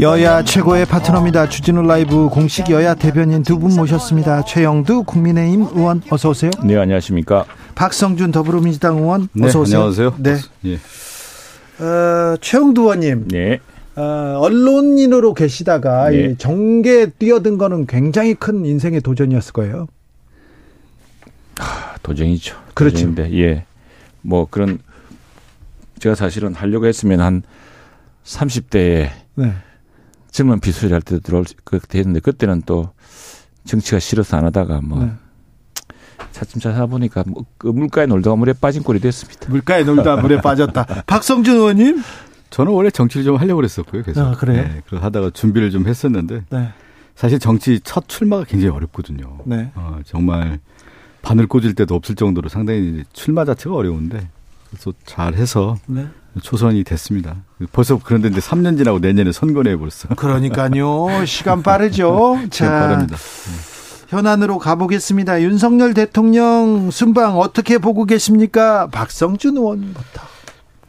여야 최고의 파트너입니다. 주진우 라이브 공식 여야 대변인 두 분 모셨습니다. 최형두 국민의힘 의원 어서 오세요. 네 안녕하십니까. 박성준 더불어민주당 의원 어서 네, 오세요. 안녕하세요. 네. 예. 어, 최형두 의원님. 네. 어, 언론인으로 계시다가 네. 이 정계 뛰어든 거는 굉장히 큰 인생의 도전이었을 거예요. 하, 도전이죠. 그렇죠. 도전인데, 예. 뭐 그런 제가 사실은 하려고 했으면 한 30대에 네. 젊은 비수리 할 때도 들어올 그렇게 했는데 그때는 또 정치가 싫어서 안 하다가 뭐 네. 차츰 찾아 보니까 뭐 그 물가에 놀다가 물에 빠진 꼴이 됐습니다. 물가에 놀다 물에 빠졌다. 박성준 의원님 저는 원래 정치를 좀 하려고 그랬었고요. 계속. 아, 그래요? 네, 그래서 하다가 준비를 좀 했었는데 네. 사실 정치 첫 출마가 굉장히 어렵거든요. 네. 어, 정말 바늘 꽂을 때도 없을 정도로 상당히 출마 자체가 어려운데 그래서 잘 해서 네. 초선이 됐습니다. 벌써 그런데 이제 3년 지나고 내년에 선거네 벌써. 그러니까요. 시간 빠르죠. 자, 빠릅니다. 현안으로 가보겠습니다. 윤석열 대통령 순방 어떻게 보고 계십니까? 박성준 의원부터.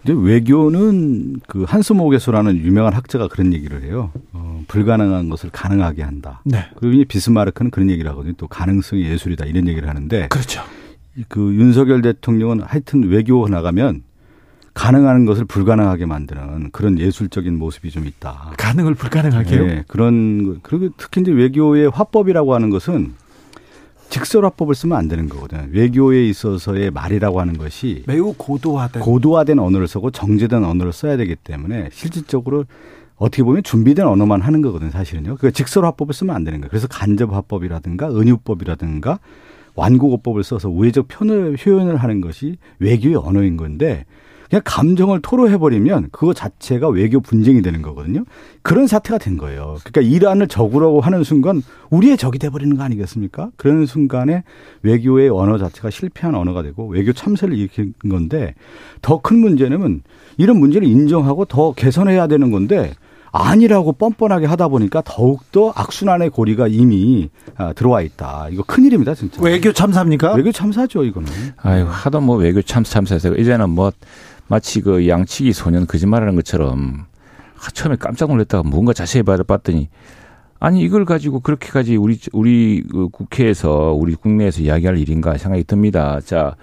이제 외교는 그 한스모게소라는 유명한 학자가 그런 얘기를 해요. 어, 불가능한 것을 가능하게 한다. 네. 그리고 이제 비스마르크는 그런 얘기를 하거든요. 또 가능성이 예술이다 이런 얘기를 하는데. 그렇죠. 그 윤석열 대통령은 하여튼 외교 나가면 가능한 것을 불가능하게 만드는 그런 예술적인 모습이 좀 있다. 가능을 불가능하게요? 네, 그런 그리고 특히 이제 외교의 화법이라고 하는 것은 직설 화법을 쓰면 안 되는 거거든요. 외교에 있어서의 말이라고 하는 것이 매우 고도화된 고도화된 언어를 쓰고 정제된 언어를 써야 되기 때문에 실질적으로 어떻게 보면 준비된 언어만 하는 거거든요. 사실은요. 그 직설 화법을 쓰면 안 되는 거예요. 그래서 간접 화법이라든가 은유법이라든가 완곡어법을 써서 우회적 편을 표현을 하는 것이 외교의 언어인 건데 그냥 감정을 토로해버리면 그거 자체가 외교 분쟁이 되는 거거든요. 그런 사태가 된 거예요. 그러니까 이란을 적으라고 하는 순간 우리의 적이 돼버리는 거 아니겠습니까? 그런 순간에 외교의 언어 자체가 실패한 언어가 되고 외교 참사를 일으킨 건데 더 큰 문제는 이런 문제를 인정하고 더 개선해야 되는 건데 아니라고 뻔뻔하게 하다 보니까 더욱더 악순환의 고리가 이미 아, 들어와 있다. 이거 큰일입니다, 진짜. 외교 참사입니까? 외교 참사죠, 이거는. 아유, 하도 뭐 외교 참사 참사해서 이제는 뭐 마치 그 양치기 소년 거짓말하는 것처럼 처음에 깜짝 놀랐다가 뭔가 자세히 봤더니 아니 이걸 가지고 그렇게까지 우리 우리 그 국회에서 우리 국내에서 이야기할 일인가 생각이 듭니다. 자,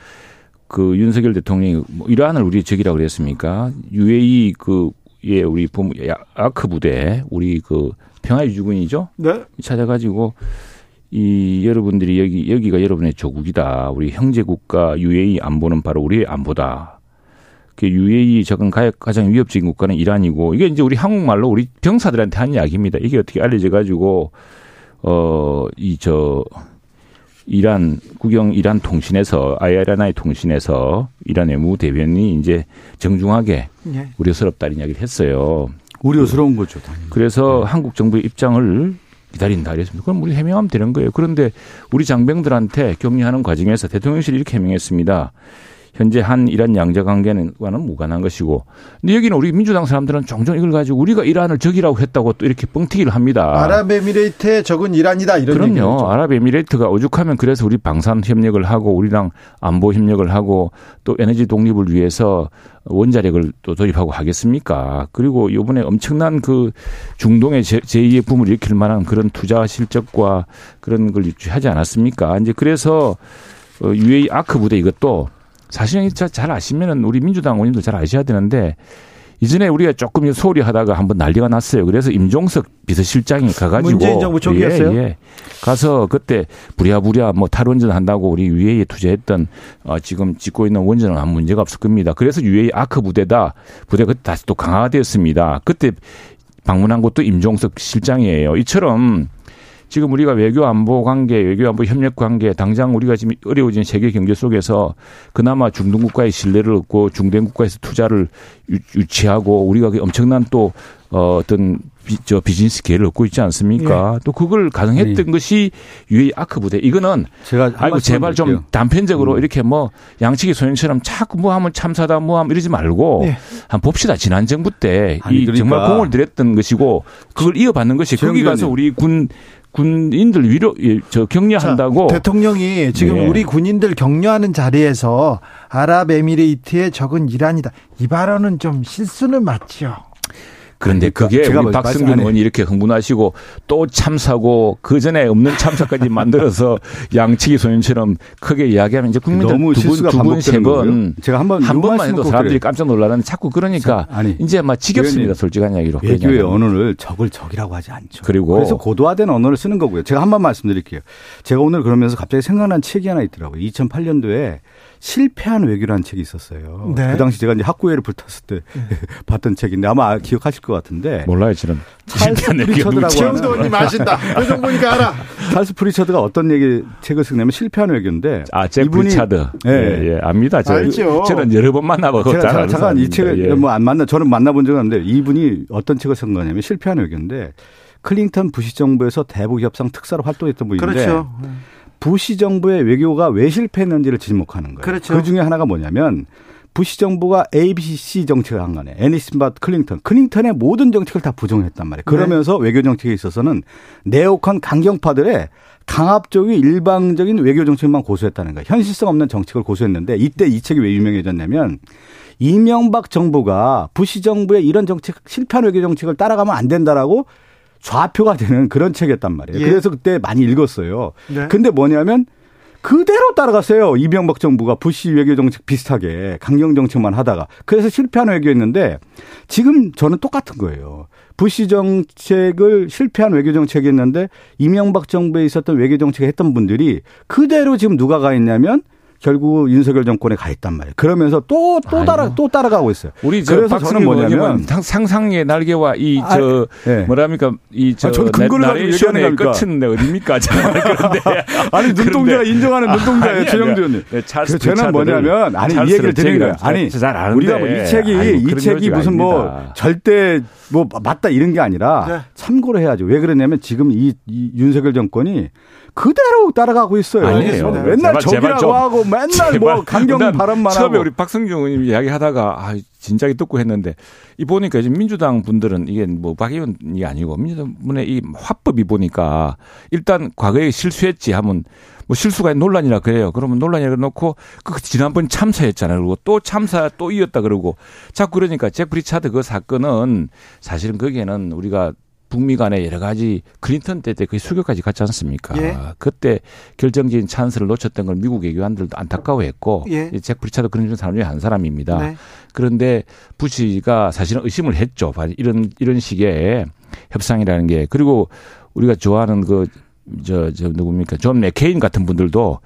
그 윤석열 대통령이 뭐 이란을 우리 적이라고 그랬습니까? UAE 그 예 우리 본 아크 부대 우리 그 평화 유지군이죠. 네. 찾아가지고 이 여러분들이 여기 여기가 여러분의 조국이다. 우리 형제 국가 UAE 안보는 바로 우리의 안보다. 그 UAE 적은 가장 위협적인 국가는 이란이고 이게 이제 우리 한국말로 우리 병사들한테 한 이야기입니다. 이게 어떻게 알려져 가지고 어 이 저 이란 국영 이란 통신에서 아이아라나의 통신에서 이란 외무 대변인이 이제 정중하게 네. 우려스럽다는 이야기를 했어요. 우려스러운 거죠. 당연히. 그래서 네. 한국 정부의 입장을 기다린다 이랬습니다. 그럼 우리 해명하면 되는 거예요. 그런데 우리 장병들한테 격려하는 과정에서 대통령실이 이렇게 해명했습니다. 현재 한 이란 양자 관계와는 무관한 것이고 근데 여기는 우리 민주당 사람들은 종종 이걸 가지고 우리가 이란을 적이라고 했다고 또 이렇게 뻥튀기를 합니다. 아랍에미레이트의 적은 이란이다 이런 그럼요. 아랍에미레이트가 오죽하면 그래서 우리 방산 협력을 하고 우리랑 안보 협력을 하고 또 에너지 독립을 위해서 원자력을 또 도입하고 하겠습니까? 그리고 이번에 엄청난 그 중동의 제2의 붐을 일으킬 만한 그런 투자 실적과 그런 걸 유치하지 않았습니까? 이제 그래서 UAE 어, 아크 부대 이것도 사실은 잘 아시면은 우리 민주당 의원님도 잘 아셔야 되는데 이전에 우리가 조금 소홀히 하다가 한번 난리가 났어요. 그래서 임종석 비서실장이 가가지고 문재인 정부 초기였어요. 예, 예. 가서 그때 부랴부랴 뭐 탈원전 한다고 우리 UAE 에 투자했던 어, 지금 짓고 있는 원전은 아무 문제가 없을 겁니다. 그래서 UAE 아크 부대다 부대 그때 다시 또 강화되었습니다. 그때 방문한 것도 임종석 실장이에요. 이처럼 지금 우리가 외교 안보 관계, 외교 안보 협력 관계, 당장 우리가 지금 어려워진 세계 경제 속에서 그나마 중동 국가의 신뢰를 얻고 중동 국가에서 투자를 유치하고 우리가 엄청난 또 어, 어떤 비, 저 비즈니스 기회를 얻고 있지 않습니까? 예. 또 그걸 가능했던 네. 것이 유의 아크 부대. 이거는 제가 아이고 제발 좀 드릴게요. 단편적으로 음. 이렇게 뭐 양치기 소년처럼 자꾸 뭐 하면 참사다 뭐 하면 이러지 말고 네. 한 봅시다. 지난 정부 때이 그러니까. 정말 공을 들였던 것이고 그걸 이어받는 것이 거기 가서 우리 군 군인들 위로 예, 저 격려한다고 자, 대통령이 지금 네. 우리 군인들 격려하는 자리에서 아랍에미레이트의 적은 이란이다. 이 발언은 좀 실수는 맞죠. 그런데 그러니까 그게 우리 뭐 박승균 의원이 이렇게 흥분하시고 또 참사고 그 전에 없는 참사까지 만들어서 양치기 소년처럼 크게 이야기하면 이제 국민들 두번 세번 제가 한번 한 번만 해도 사람들이 깜짝 놀라는 자꾸 그러니까 아니, 이제 막 지겹습니다 솔직한 이야기로 외교의 언어를 적을 적이라고 하지 않죠. 그리고 그래서 고도화된 언어를 쓰는 거고요. 제가 한 번 말씀드릴게요. 제가 오늘 그러면서 갑자기 생각난 책이 하나 있더라고요. 2008년도에 실패한 외교라는 책이 있었어요. 네. 그 당시 제가 이제 학구열에 불탔을 때 네. 봤던 책인데 아마 기억하실 것 같은데. 몰라요, 저는. 찰스 프리처드라고. 최형두님 아신다. 표정 보니까 알아. 찰스 프리처드가 어떤 얘기 책을 쓰냐면 실패한 외교인데. 아, 제 프리처드. 예, 예, 예, 압니다. 저, 알죠. 저는 여러 번 만나보고 제가 잠깐 이 책을 예. 뭐안 만나 저는 만나본 적은 없는데 이분이 어떤 책을 쓴 거냐면 실패한 외교인데 클린턴 부시 정부에서 대북 협상 특사로 활동했던 분인데. 그렇죠. 부시 정부의 외교가 왜 실패했는지를 지목하는 거예요. 그렇죠. 그 중에 하나가 뭐냐면 부시 정부가 ABC 정책을 한 거네. 애니슨바 클링턴. 클링턴의 모든 정책을 다 부정했단 말이에요. 그러면서 네. 외교 정책에 있어서는 내혹한 강경파들의 강압적인 일방적인 외교 정책만 고수했다는 거예요. 현실성 없는 정책을 고수했는데 이때 이 책이 왜 유명해졌냐면 이명박 정부가 부시 정부의 이런 정책 실패한 외교 정책을 따라가면 안 된다라고 좌표가 되는 그런 책이었단 말이에요. 예. 그래서 그때 많이 읽었어요. 네. 근데 뭐냐면 그대로 따라갔어요. 이명박 정부가 부시 외교 정책 비슷하게 강경 정책만 하다가 그래서 실패한 외교였는데 지금 저는 똑같은 거예요. 부시 정책을 실패한 외교 정책이었는데 이명박 정부에 있었던 외교 정책을 했던 분들이 그대로 지금 누가 가 있냐면 결국 윤석열 정권에 가 있단 말이에요. 그러면서 또, 또 따라, 또 따라가고 있어요. 우리 저 그래서 저는 뭐냐면 상상의 날개와 이, 아, 저, 아, 네. 뭐랍니까, 이, 저, 아, 근거를 나레이션의 끝은 어딥니까? 그런데. 아니, 눈동자가 인정하는 눈동자예요, 최영주 의원님. 네, 그래서 저는 뭐냐면, 아니, 이 얘기를 드리는 거예요. 아니, 우리가 뭐 이 책이, 아이고, 이 책이 무슨 뭐 아닙니다. 뭐 절대 뭐 맞다 이런 게 아니라 네. 참고로 해야죠. 왜 그러냐면 지금 이, 이 윤석열 정권이 그대로 따라가고 있어요. 아니에요. 맨날 제발, 적이라고 하고 맨날 뭐 제발. 뭐 강경 발언만 처음에 하고. 우리 박성중 의원님 이야기하다가 아 진작에 듣고 했는데 이 보니까 지금 민주당 분들은 이게 뭐 박 의원이 아니고 민주당 분의 이 화법이 보니까 일단 과거에 실수했지 하면 뭐 실수가 논란이라 그래요. 그러면 논란이라 놓고 그 지난번 참사했잖아요. 그리고 또 참사 또 이었다 그러고 자꾸 그러니까 제프리 차드 그 사건은 사실은 거기에는 우리가 북미 간에 여러 가지 클린턴 때때 거의 수교까지 갔지 않습니까? 예. 그때 결정적인 찬스를 놓쳤던 걸 미국 외교관들도 안타까워했고 예. 잭 프리처드도 그런 사람 중에 한 사람입니다. 네. 그런데 부시가 사실은 의심을 했죠. 이런 이런 식의 협상이라는 게 그리고 우리가 좋아하는 그 저, 저 누굽니까? 존 맥케인 같은 분들도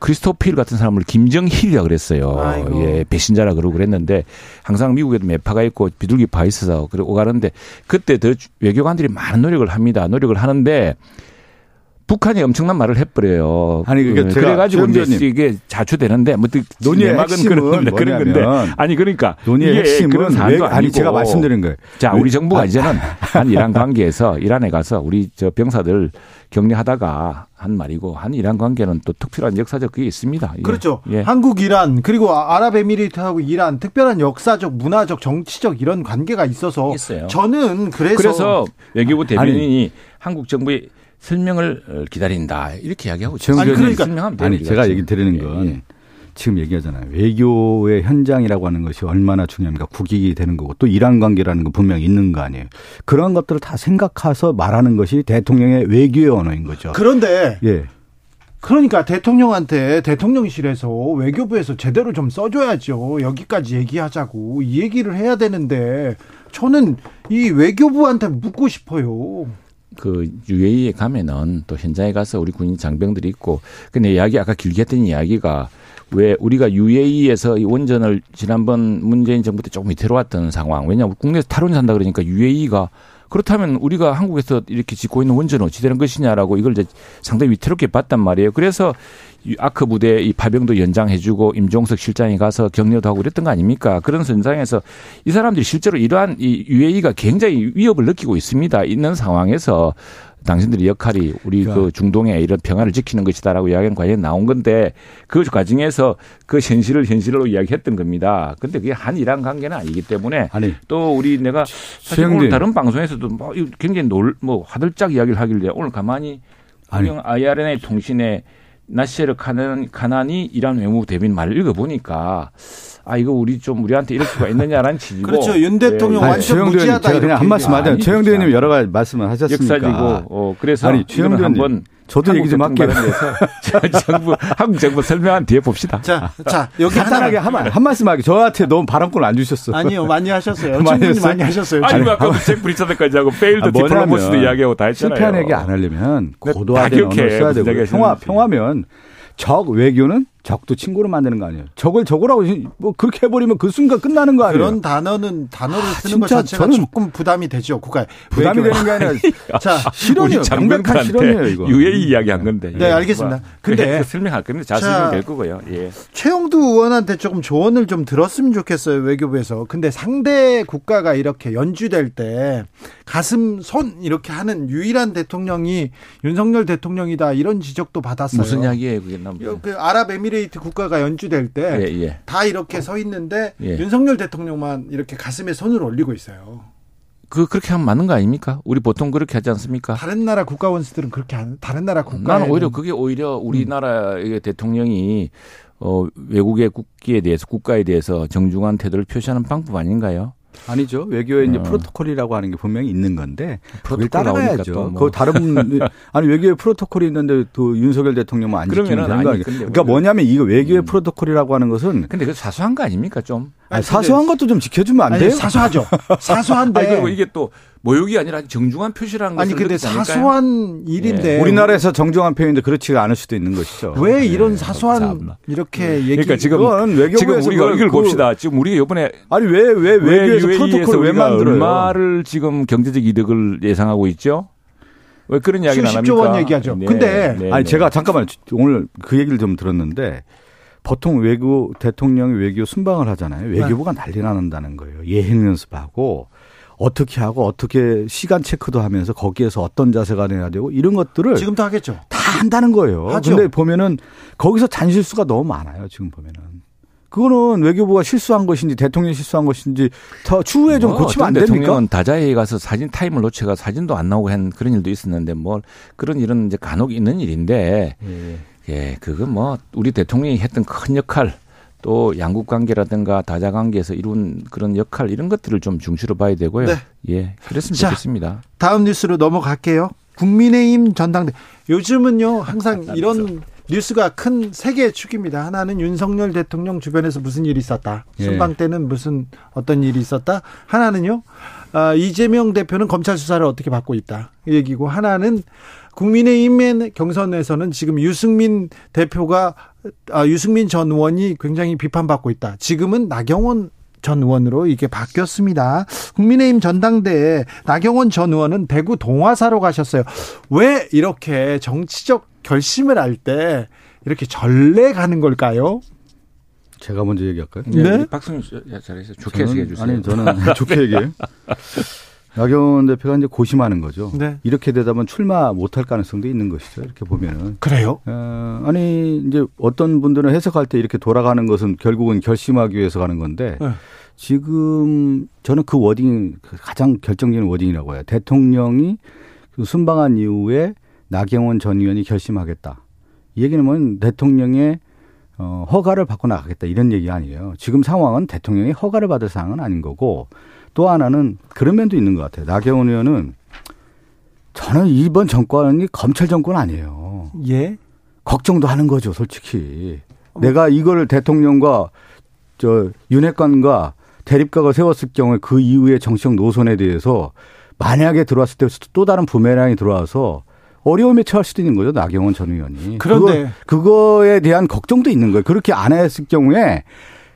크리스토퍼 힐 같은 사람을 김정힐이라 그랬어요. 아이고. 예, 배신자라 그러고 그랬는데 항상 미국에도 매파가 있고 비둘기파 있어서 그러고 가는데 그때 더 외교관들이 많은 노력을 합니다. 노력을 하는데 북한이 엄청난 말을 해버려요. 아니 그러니까 그, 그래가지고 이제 이게 자초되는데 뭐 논의의 핵심은 그런, 그런 건데 아니 그러니까 논의의 핵심은 그런 사안도 왜, 아니 제가 말씀드린 거예요. 자 우리 정부가 아, 이제는 한 이란 관계에서 이란에 가서 우리 저 병사들 격려하다가 한 말이고 한 이란 관계는 또 특별한 역사적 그게 있습니다. 예. 그렇죠. 예. 한국 이란 그리고 아랍에미리트하고 이란 특별한 역사적 문화적 정치적 이런 관계가 있어서 있어요. 저는 그래서 그래서 외교부 대변인이 아니, 한국 정부의 설명을 기다린다 이렇게 이야기하고 아니 그러니까 설명하면 돼요. 아니 제가 얘기 드리는 건 예, 예. 지금 얘기하잖아요. 외교의 현장이라고 하는 것이 얼마나 중요합니까? 국익이 되는 거고 또 이란 관계라는 거 분명히 있는 거 아니에요. 그런 것들을 다 생각해서 말하는 것이 대통령의 외교의 언어인 거죠. 그런데 예. 그러니까 대통령한테 대통령실에서 외교부에서 제대로 좀 써줘야죠. 여기까지 얘기하자고 이 얘기를 해야 되는데 저는 이 외교부한테 묻고 싶어요. 그 UAE에 가면은 또 현장에 가서 우리 군인 장병들이 있고 근데 이야기 아까 길게 했던 이야기가 왜 우리가 UAE에서 이 원전을 지난번 문재인 정부 때 조금 위태로 왔던 상황 왜냐하면 국내에서 탈원 산다 그러니까 UAE가 그렇다면 우리가 한국에서 이렇게 짓고 있는 원전은 어찌 되는 것이냐라고 이걸 이제 상당히 위태롭게 봤단 말이에요. 그래서 아크 부대 이 파병도 연장해주고 임종석 실장이 가서 격려도 하고 그랬던 거 아닙니까? 그런 선상에서 이 사람들이 실제로 이러한 이 UAE가 굉장히 위협을 느끼고 있습니다. 있는 상황에서 당신들의 역할이 우리 그러니까. 그 중동의 이런 평화를 지키는 것이다라고 이야기는 과연 나온 건데 그 과정에서 그 현실을 현실로 이야기했던 겁니다. 근데 그게 한 이란 관계는 아니기 때문에 아니 또 우리 내가 사실. 오늘 다른 방송에서도 뭐 굉장히 놀, 뭐 화들짝 이야기를 하길래 오늘 가만히. 국영 IRNA 통신에 나시르 카난, 카난이 이란 외무부 대변인 말을 읽어보니까 아 이거 우리 좀 우리한테 이럴 수가 있느냐라는 취지고 그렇죠. 윤 대통령 예, 완전 아니, 무지하다 제가 그냥 한 이렇게 말씀 최영도 그렇지 의원님 여러 가지 말씀을 하셨으니까 역사지고 어 그래서 아니, 의원님. 한번 저도 얘기 좀 할게요. 정부 한국 정부 설명한 뒤에 봅시다. 자, 자 여기 간단하게 하나 한, 말- 한 말씀 하게 저한테 너무 발언권 안 주셨어. 아니요 많이 하셨어요. 많이 했어요? 많이 하셨어요. 아니 지금. 뭐 아까 잭 브리처드까지 하고 페일드 아, 뭐냐면 디플로마스도 이야기하고 다 했잖아요. 실패한 얘기 안 하려면 네, 고도화된. 언어를 써야 되고 평화. 평화면 적 외교는 적도 친구로 만드는 거 아니에요. 적을 적으라고 뭐 그렇게 해버리면 그 순간 끝나는 거 아니에요. 그런 단어는 단어를 쓰는 것 진짜 자체가 저는 조금 부담이 되죠. 국가에 부담이 외교에. 되는 게 아니라 자, 실현이에요. 우리 명백한 실현이에요 이거. UAE 이야기한 건데. 네, 예. 알겠습니다. 뭐, 근데 그 설명할 겁니다. 자세히 자, 될 거고요. 예. 최영두 의원한테 조금 조언을 좀 들었으면 좋겠어요 외교부에서. 근데 상대 국가가 이렇게 연주될 때 가슴 손 이렇게 하는 유일한 대통령이 윤석열 대통령이다 이런 지적도 받았어요. 무슨 이야기예요, 그게 남. 요- 그 아랍에미레이트 국가가 연주될 때 예, 예. 다 이렇게 서 있는데 예. 윤석열 대통령만 이렇게 가슴에 손을 올리고 있어요. 그 그렇게 하면 맞는 거 아닙니까? 우리 보통 그렇게 하지 않습니까? 다른 나라 국가 원수들은 그렇게 안 다른 나라 국가 나는 오히려 그게 오히려 우리나라의 대통령이 어 외국의 국기에 대해서 국가에 대해서 정중한 태도를 표시하는 방법 아닌가요? 아니죠. 외교에 이제 어. 프로토콜이라고 하는 게 분명히 있는 건데 그걸 따라가야죠. 또 뭐. 그 다른 아니 외교에 프로토콜이 있는데 또 윤석열 대통령만 안 지키면 그러면은 되는 거 아니, 아니에요. 근데 그러니까 뭐냐면 이거 외교의 음. 프로토콜이라고 하는 것은 근데 그 사소한 거 아닙니까 좀? 아니, 사소한 것도 좀 지켜주면 안 아니, 돼요? 사소하죠. 사소한데 아니 그리고 이게 또 모욕이 아니라 정중한 표시라는 것을 아니 근데? 사소한 일인데 예. 우리나라에서 정정한 표현인데 그렇지가 않을 수도 있는 것이죠. 왜 이런 네, 사소한 참나. 이렇게 얘기 그러니까 지금 외교부에서 지금 우리가 이걸 그- 봅시다. 지금 우리가 이번에 아니 왜왜왜 외교에서 프로토콜을 왜 만들어요? 얼마를 지금 경제적 이득을 예상하고 있죠? 왜 그런 이야기는 안 수십조 합니까? 원 얘기하죠. 근데 아니 제가 잠깐만 오늘 그 얘기를 좀 들었는데 보통 외교 대통령이 외교 순방을 하잖아요. 외교부가 난리 나는다는 거예요. 예행 연습하고 어떻게 하고 어떻게 시간 체크도 하면서 거기에서 어떤 자세가 돼야 되고 이런 것들을 지금도 하겠죠. 다 한다는 거예요. 하죠. 근데 보면은 거기서 잔실수가 너무 많아요. 지금 보면은. 그거는 외교부가 실수한 것인지 대통령이 실수한 것인지 더 추후에 좀 뭐 고치면 안 됩니까? 대통령은 다자회에 가서 사진 타임을 놓쳐가 사진도 안 나오고 한 그런 일도 있었는데 뭐 그런 일은 이제 간혹 있는 일인데 예, 그거 뭐 우리 대통령이 했던 큰 역할 또 양국 관계라든가 다자 관계에서 이룬 그런 역할 이런 것들을 좀 중시로 봐야 되고요. 네. 예, 그랬으면 자. 좋겠습니다. 다음 뉴스로 넘어갈게요. 국민의힘 전당대 요즘은요 항상 이런 뉴스가 큰 세 개의 축입니다. 하나는 윤석열 대통령 주변에서 무슨 일이 있었다. 예. 순방 때는 무슨 어떤 일이 있었다. 하나는요 아, 이재명 대표는 검찰 수사를 어떻게 받고 있다. 이 얘기고 하나는 국민의힘의 경선에서는 지금 유승민 대표가 아, 유승민 전 의원이 굉장히 비판받고 있다. 지금은 나경원 전 의원으로 이게 바뀌었습니다. 국민의힘 전당대에 나경원 전 의원은 대구 동화사로 가셨어요. 왜 이렇게 정치적 결심을 할 때 이렇게 전례 가는 걸까요? 제가 먼저 얘기할까요? 네. 네. 박성윤 씨 잘해서 좋게 해석해 주세요. 아니 저는 좋게 얘기해요. 나경원 대표가 이제 고심하는 거죠. 네. 이렇게 되다 보면 출마 못할 가능성도 있는 것이죠. 이렇게 보면은. 그래요? 어, 아니 이제 어떤 분들은 해석할 때 이렇게 돌아가는 것은 결국은 결심하기 위해서 가는 건데 네. 지금 저는 그 워딩 가장 결정적인 워딩이라고 해요. 대통령이 그 순방한 이후에 나경원 전 의원이 결심하겠다. 이 얘기는 뭐 대통령의 어, 허가를 받고 나가겠다 이런 얘기 아니에요. 지금 상황은 대통령이 허가를 받을 상황은 아닌 거고 또 하나는 그런 면도 있는 것 같아요. 나경원 의원은 저는 이번 정권이 검찰 정권 아니에요. 예. 걱정도 하는 거죠, 솔직히. 내가 이걸 대통령과 저 윤핵관과 대립각을 세웠을 경우에 그 이후에 정치적 노선에 대해서 만약에 들어왔을 때 또 다른 부메랑이 들어와서 어려움에 처할 수도 있는 거죠 나경원 전 의원이. 그런데 그거, 에 대한 걱정도 있는 거예요. 그렇게 안 했을 경우에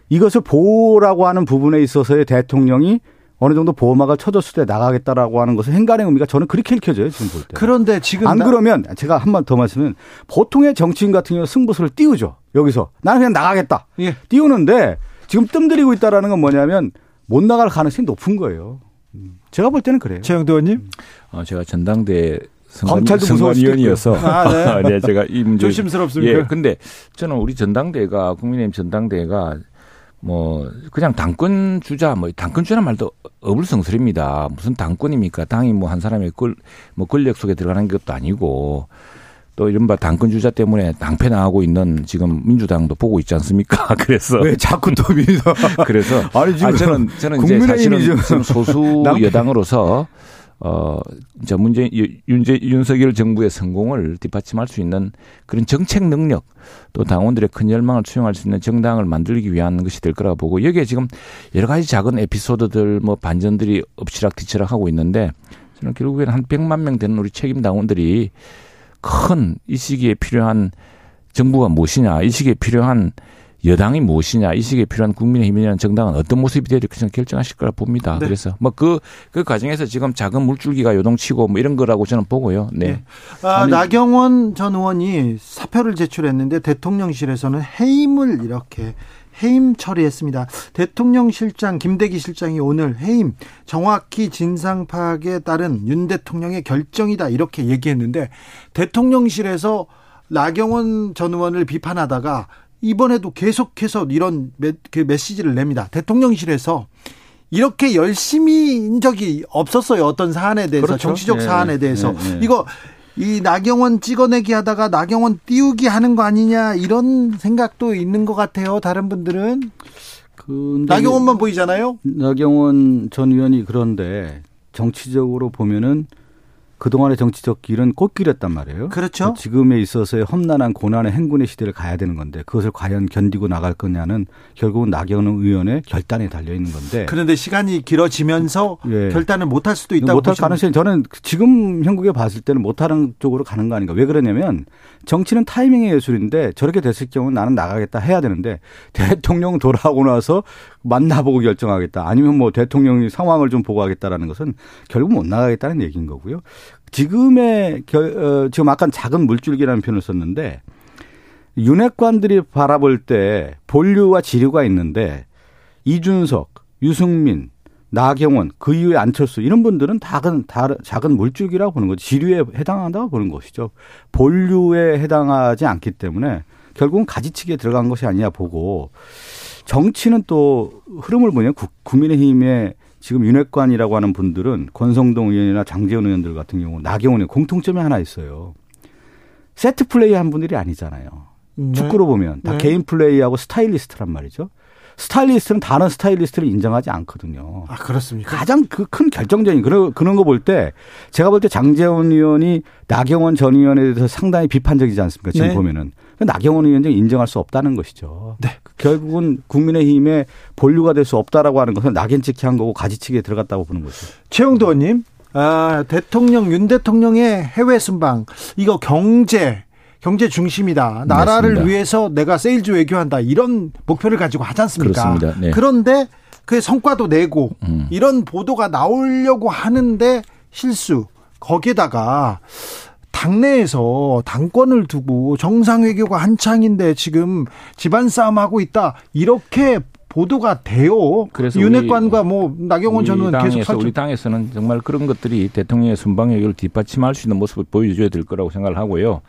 이것을 보호라고 하는 부분에 있어서의 대통령이 어느 정도 보호막을 쳐줬을 때 나가겠다라고 하는 것은 행간의 의미가 저는 그렇게 읽혀져요 지금 볼 때. 그런데 지금 안 나- 그러면 제가 한 번 더 말씀은 보통의 정치인 같은 경우 는 승부수를 띄우죠. 여기서 나는 그냥 나가겠다. 예. 띄우는데 지금 뜸들이고 있다라는 건 뭐냐면 못 나갈 가능성이 높은 거예요. 음. 제가 볼 때는 그래요. 최영도 의원님 어, 제가 전당대 검찰도 선관위원이어서 아, 네. 네, 제가 이 문제 조심스럽습니까? 예, 근데 저는 우리 전당대가 국민의힘 전당대가 뭐 그냥 당권 주자 뭐 당권 주자는 말도 어불성설입니다. 무슨 당권입니까? 당이 뭐 한 사람의 권, 뭐 권력 속에 들어가는 것도 아니고 또 이른바 당권 주자 때문에 당패 나가고 있는 지금 민주당도 보고 있지 않습니까? 그래서 왜 자꾸 또 믿어? 그래서 아니, 지금 아니, 저는 저는 이제 사실은 지금 소수 남- 여당으로서 어 이제 문재 윤재 윤석열 정부의 성공을 뒷받침할 수 있는 그런 정책 능력 또 당원들의 큰 열망을 수용할 수 있는 정당을 만들기 위한 것이 될 거라고 보고 여기에 지금 여러 가지 작은 에피소드들 뭐 반전들이 엎치락뒤치락 하고 있는데 저는 결국에는 한 100만 명 되는 우리 책임 당원들이 큰 이 시기에 필요한 정부가 무엇이냐, 이 시기에 필요한 여당이 무엇이냐, 이 시기에 필요한 국민의힘이라는 정당은 어떤 모습이 되야 될지 결정하실 거라 봅니다. 네. 그래서 뭐그그 과정에서 지금 작은 물줄기가 요동치고 뭐 이런 거라고 저는 보고요. 네. 네. 아, 아니- 나경원 전 의원이 사표를 제출했는데 대통령실에서는 해임을 이렇게 해임 처리했습니다. 대통령 실장 김대기 실장이 오늘 해임 정확히 진상 파악에 따른 윤 대통령의 결정이다 이렇게 얘기했는데 대통령실에서 나경원 전 의원을 비판하다가 이번에도 계속해서 이런 메, 그 메시지를 냅니다. 대통령실에서 이렇게 열심히 인 적이 없었어요. 어떤 사안에 대해서 그렇죠. 정치적 예, 사안에 대해서 예, 예. 이거 이 나경원 찍어내기 하다가 나경원 띄우기 하는 거 아니냐 이런 생각도 있는 것 같아요. 다른 분들은 근데 나경원만 보이잖아요. 나경원 전 의원이 그런데 정치적으로 보면은 그동안의 정치적 길은 꽃길이었단 말이에요. 그렇죠. 지금에 있어서의 험난한 고난의 행군의 시대를 가야 되는 건데 그것을 과연 견디고 나갈 거냐는 결국은 나경원 의원의 결단에 달려 있는 건데 그런데 시간이 길어지면서 예. 결단을 못 할 수도 있다고 못할 가능성이 저는 지금 형국에 봤을 때는 못하는 쪽으로 가는 거 아닌가. 왜 그러냐면 정치는 타이밍의 예술인데 저렇게 됐을 경우는 나는 나가겠다 해야 되는데 대통령 돌아오고 나서 만나보고 결정하겠다. 아니면 뭐 대통령이 상황을 좀 보고 하겠다라는 것은 결국 못 나가겠다는 얘기인 거고요. 지금의 결, 어, 지금 아까 작은 물줄기라는 표현을 썼는데 윤핵관들이 바라볼 때 본류와 지류가 있는데 이준석, 유승민, 나경원, 그 이후에 안철수 이런 분들은 작은 다 작은 물줄기라고 보는 거죠. 지류에 해당한다고 보는 것이죠. 본류에 해당하지 않기 때문에 결국은 가지치기에 들어간 것이 아니냐 보고 정치는 또 흐름을 보면 국- 국민의힘의 지금 윤핵관이라고 하는 분들은 권성동 의원이나 장제원 의원들 같은 경우 나경원의 공통점이 하나 있어요. 세트 플레이 한 분들이 아니잖아요. 네. 축구로 보면 다 네. 개인 플레이하고 스타일리스트란 말이죠. 스타일리스트는 다른 스타일리스트를 인정하지 않거든요. 아 그렇습니까? 가장 그 큰 결정적인 그런 그런 거 볼 때 제가 볼 때 장제원 의원이 나경원 전 의원에 대해서 상당히 비판적이지 않습니까? 지금 네. 보면은 그 나경원 의원은 인정할 수 없다는 것이죠. 네. 결국은 국민의힘의 본류가 될 수 없다라고 하는 것은 낙인찍기 한 거고 가지치기에 들어갔다고 보는 거죠. 최형두 의원님, 아, 대통령 윤 대통령의 해외 순방 이거 경제 경제 중심이다. 나라를 맞습니다. 위해서 내가 세일즈 외교한다. 이런 목표를 가지고 하지 않습니까? 그렇습니다. 네. 그런데 그 성과도 내고 음. 이런 보도가 나오려고 하는데 실수. 거기에다가 당내에서 당권을 두고 정상외교가 한창인데 지금 집안 싸움 하고 있다. 이렇게 보도가 돼요. 그래서 윤핵관과 뭐 나경원 전 의원 계속 설정. 우리 당에서는 정말 그런 것들이 대통령의 순방외교를 뒷받침할 수 있는 모습을 보여줘야 될 거라고 생각을 하고요.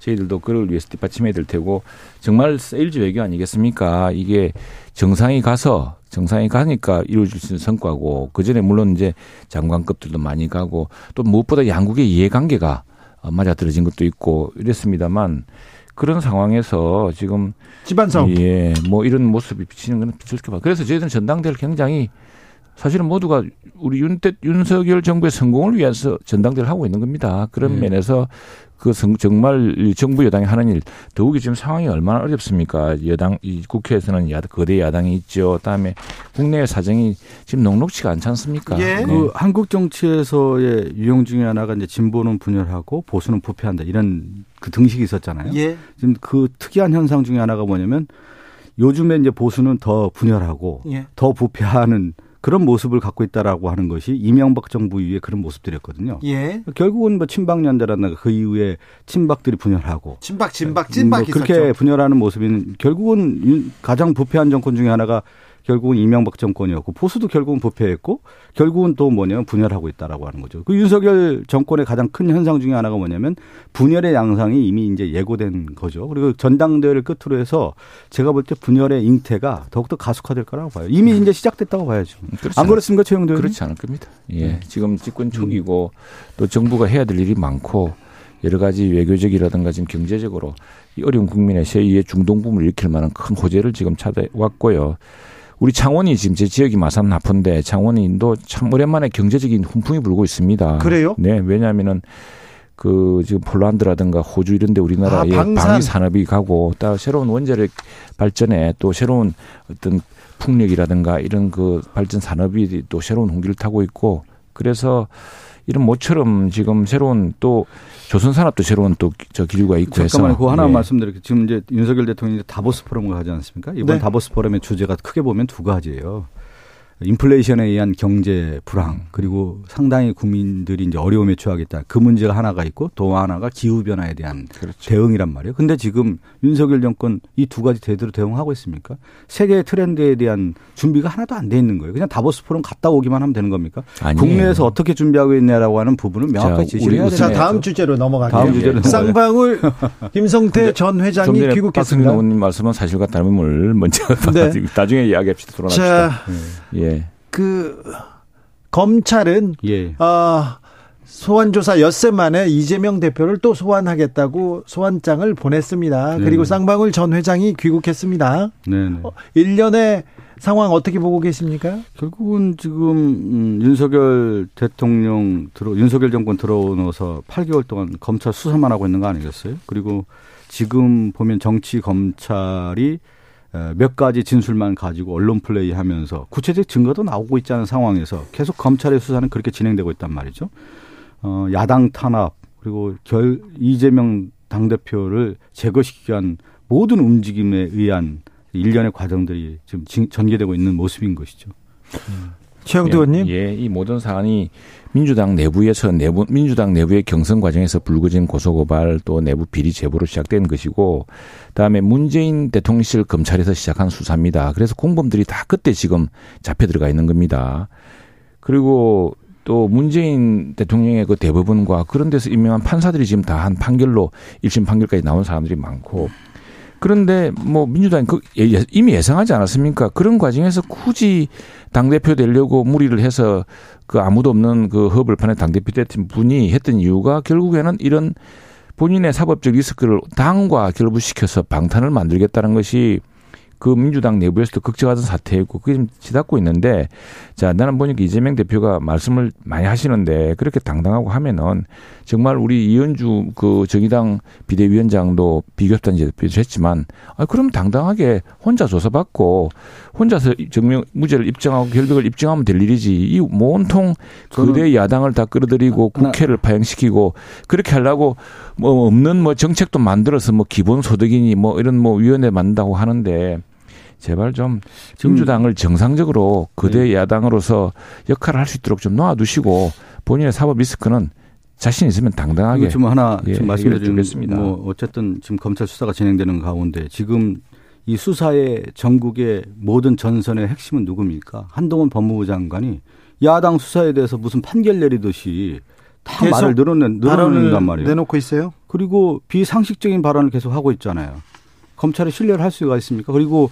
저희들도 그를 위해서 뒷받침해야 될 테고 정말 세일즈 외교 아니겠습니까? 이게 정상이 가서 정상이 가니까 이루어질 수 있는 성과고 그 전에 물론 이제 장관급들도 많이 가고 또 무엇보다 양국의 이해관계가 맞아떨어진 것도 있고 이랬습니다만 그런 상황에서 지금 집안 싸움. 예, 뭐 이런 모습이 비치는 건 비틀게 봐. 그래서 저희들은 전당대를 굉장히 사실은 모두가 우리 윤, 윤석열 정부의 성공을 위해서 전당대를 하고 있는 겁니다. 그런 네. 면에서 그 정말 정부 여당이 하는 일 더욱이 지금 상황이 얼마나 어렵습니까? 여당 이 국회에서는 야, 거대 야당이 있죠. 그다음에 국내 사정이 지금 녹록치가 않지 않습니까? 예. 네. 그 한국 정치에서의 유형 중에 하나가 이제 진보는 분열하고 보수는 부패한다 이런 그 등식이 있었잖아요. 예. 지금 그 특이한 현상 중에 하나가 뭐냐면 요즘에 이제 보수는 더 분열하고 예. 더 부패하는 그런 모습을 갖고 있다라고 하는 것이 이명박 정부 이후에 그런 모습들이었거든요. 예. 결국은 뭐 친박 연대라든가 그 이후에 친박들이 분열하고 친박, 진박, 찐박 뭐 그렇게 분열하는 모습은 결국은 가장 부패한 정권 중에 하나가 결국은 이명박 정권이었고 보수도 결국은 부패했고 결국은 또 뭐냐면 분열하고 있다라고 하는 거죠. 그 윤석열 정권의 가장 큰 현상 중에 하나가 뭐냐면 분열의 양상이 이미 이제 예고된 거죠. 그리고 전당대회를 끝으로 해서 제가 볼 때 분열의 잉태가 더욱더 가속화될 거라고 봐요. 이미 음. 이제 시작됐다고 봐야죠. 안 그렇습니까, 최영도? 그렇지 않을 겁니다. 예. 음. 지금 집권 초기고 또 정부가 해야 될 일이 많고 여러 가지 외교적이라든가 지금 경제적으로 이 어려운 국민의 제2의 중동붐을 일으킬 만한 큰 호재를 지금 찾아왔고요. 우리 창원이 지금 제 지역이 마산 나쁜데 창원인도 참 오랜만에 경제적인 훈풍이 불고 있습니다. 그래요? 네, 왜냐하면은 그 지금 폴란드라든가 호주 이런데 우리나라의 아, 방위 산업이 가고 또 새로운 원자력 발전에 또 새로운 어떤 풍력이라든가 이런 그 발전 산업이 또 새로운 홍기를 타고 있고 그래서 이런 모처럼 지금 새로운 또 조선산업도 새로운 또 저 기류가 있고 해서 잠깐만 그거 하나 네. 말씀드릴게요. 지금 이제 윤석열 대통령이 다보스 포럼을 하지 않습니까? 이번 네. 다보스 포럼의 주제가 크게 보면 두 가지예요. 인플레이션에 의한 경제 불황 그리고 상당히 국민들이 이제 어려움에 처하겠다. 그 문제가 하나가 있고 또 하나가 기후 변화에 대한 그렇죠. 대응이란 말이에요. 근데 지금 윤석열 정권 이 두 가지 제대로 대응하고 있습니까? 세계 트렌드에 대한 준비가 하나도 안 돼 있는 거예요. 그냥 다보스 포럼 갔다 오기만 하면 되는 겁니까? 아니에요. 국내에서 어떻게 준비하고 있냐라고 하는 부분은 명확하게 지시를 해야 자, 다음 주제로 넘어갈게요. 다음 주제로 쌍방울 김성태 전 회장이 귀국했습니다. 박승 말씀은 사실과 다름을 먼저 네. 나중에 이야기합시다. 돌아갑시다. 자, 예. 예. 그 검찰은 예. 어, 소환 조사 엿새 만에 이재명 대표를 또 소환하겠다고 소환장을 보냈습니다. 네 그리고 쌍방울 전 회장이 귀국했습니다. 네 1년의 상황 어떻게 보고 계십니까? 결국은 지금 음, 윤석열 대통령 들어 윤석열 정권 들어오면서 8개월 동안 검찰 수사만 하고 있는 거 아니겠어요? 그리고 지금 보면 정치 검찰이 몇 가지 진술만 가지고 언론 플레이 하면서 구체적 증거도 나오고 있지 않은 상황에서 계속 검찰의 수사는 그렇게 진행되고 있단 말이죠. 어, 야당 탄압, 그리고 결, 이재명 당 대표를 제거시키기 위한 모든 움직임에 의한 일련의 과정들이 지금 전개되고 있는 모습인 것이죠. 음. 최영도 의원님. 예, 예, 이 모든 사안이 민주당 내부에서 내부 민주당 내부의 경선 과정에서 불거진 고소고발 또 내부 비리 제보로 시작된 것이고 그다음에 문재인 대통령실 검찰에서 시작한 수사입니다. 그래서 공범들이 다 그때 지금 잡혀 들어가 있는 겁니다. 그리고 또 문재인 대통령의 그 대법원과 그런 데서 임명한 판사들이 지금 다 한 판결로 1심 판결까지 나온 사람들이 많고 그런데 뭐 민주당이 그 예, 예, 이미 예상하지 않았습니까? 그런 과정에서 굳이 당대표 되려고 무리를 해서 그 아무도 없는 그 허블판에 당대표 됐던 분이 했던 이유가 결국에는 이런 본인의 사법적 리스크를 당과 결부시켜서 방탄을 만들겠다는 것이 그 민주당 내부에서도 걱정하던 사태였고 그게 좀 지닫고 있는데 자 나는 보니까 이재명 대표가 말씀을 많이 하시는데 그렇게 당당하고 하면은 정말 우리 이현주 그 정의당 비대위원장도 비교협단 제대표도 했지만 아 그럼 당당하게 혼자 조사받고 혼자서 증명 무죄를 입증하고 결백을 입증하면 될 일이지 이 온통 그대 야당을 다 끌어들이고 국회를 파행시키고 그렇게 하려고 뭐 없는 뭐 정책도 만들어서 뭐 기본 소득이니 뭐 이런 뭐 위원회 만든다고 하는데 제발 좀 민주당을 정상적으로 거대 네. 야당으로서 역할을 할 수 있도록 좀 놓아두시고 본인의 사법 리스크는 자신 있으면 당당하게 좀 하나 예, 좀 말씀드리겠습니다. 뭐 어쨌든 지금 검찰 수사가 진행되는 가운데 지금 이 수사의 전국의 모든 전선의 핵심은 누굽니까? 한동훈 법무부 장관이 야당 수사에 대해서 무슨 판결 내리듯이 다 말을 늘어낸, 늘어낸단 말이에요. 내놓고 있어요. 그리고 비상식적인 발언을 계속 하고 있잖아요. 검찰에 신뢰를 할 수가 있습니까? 그리고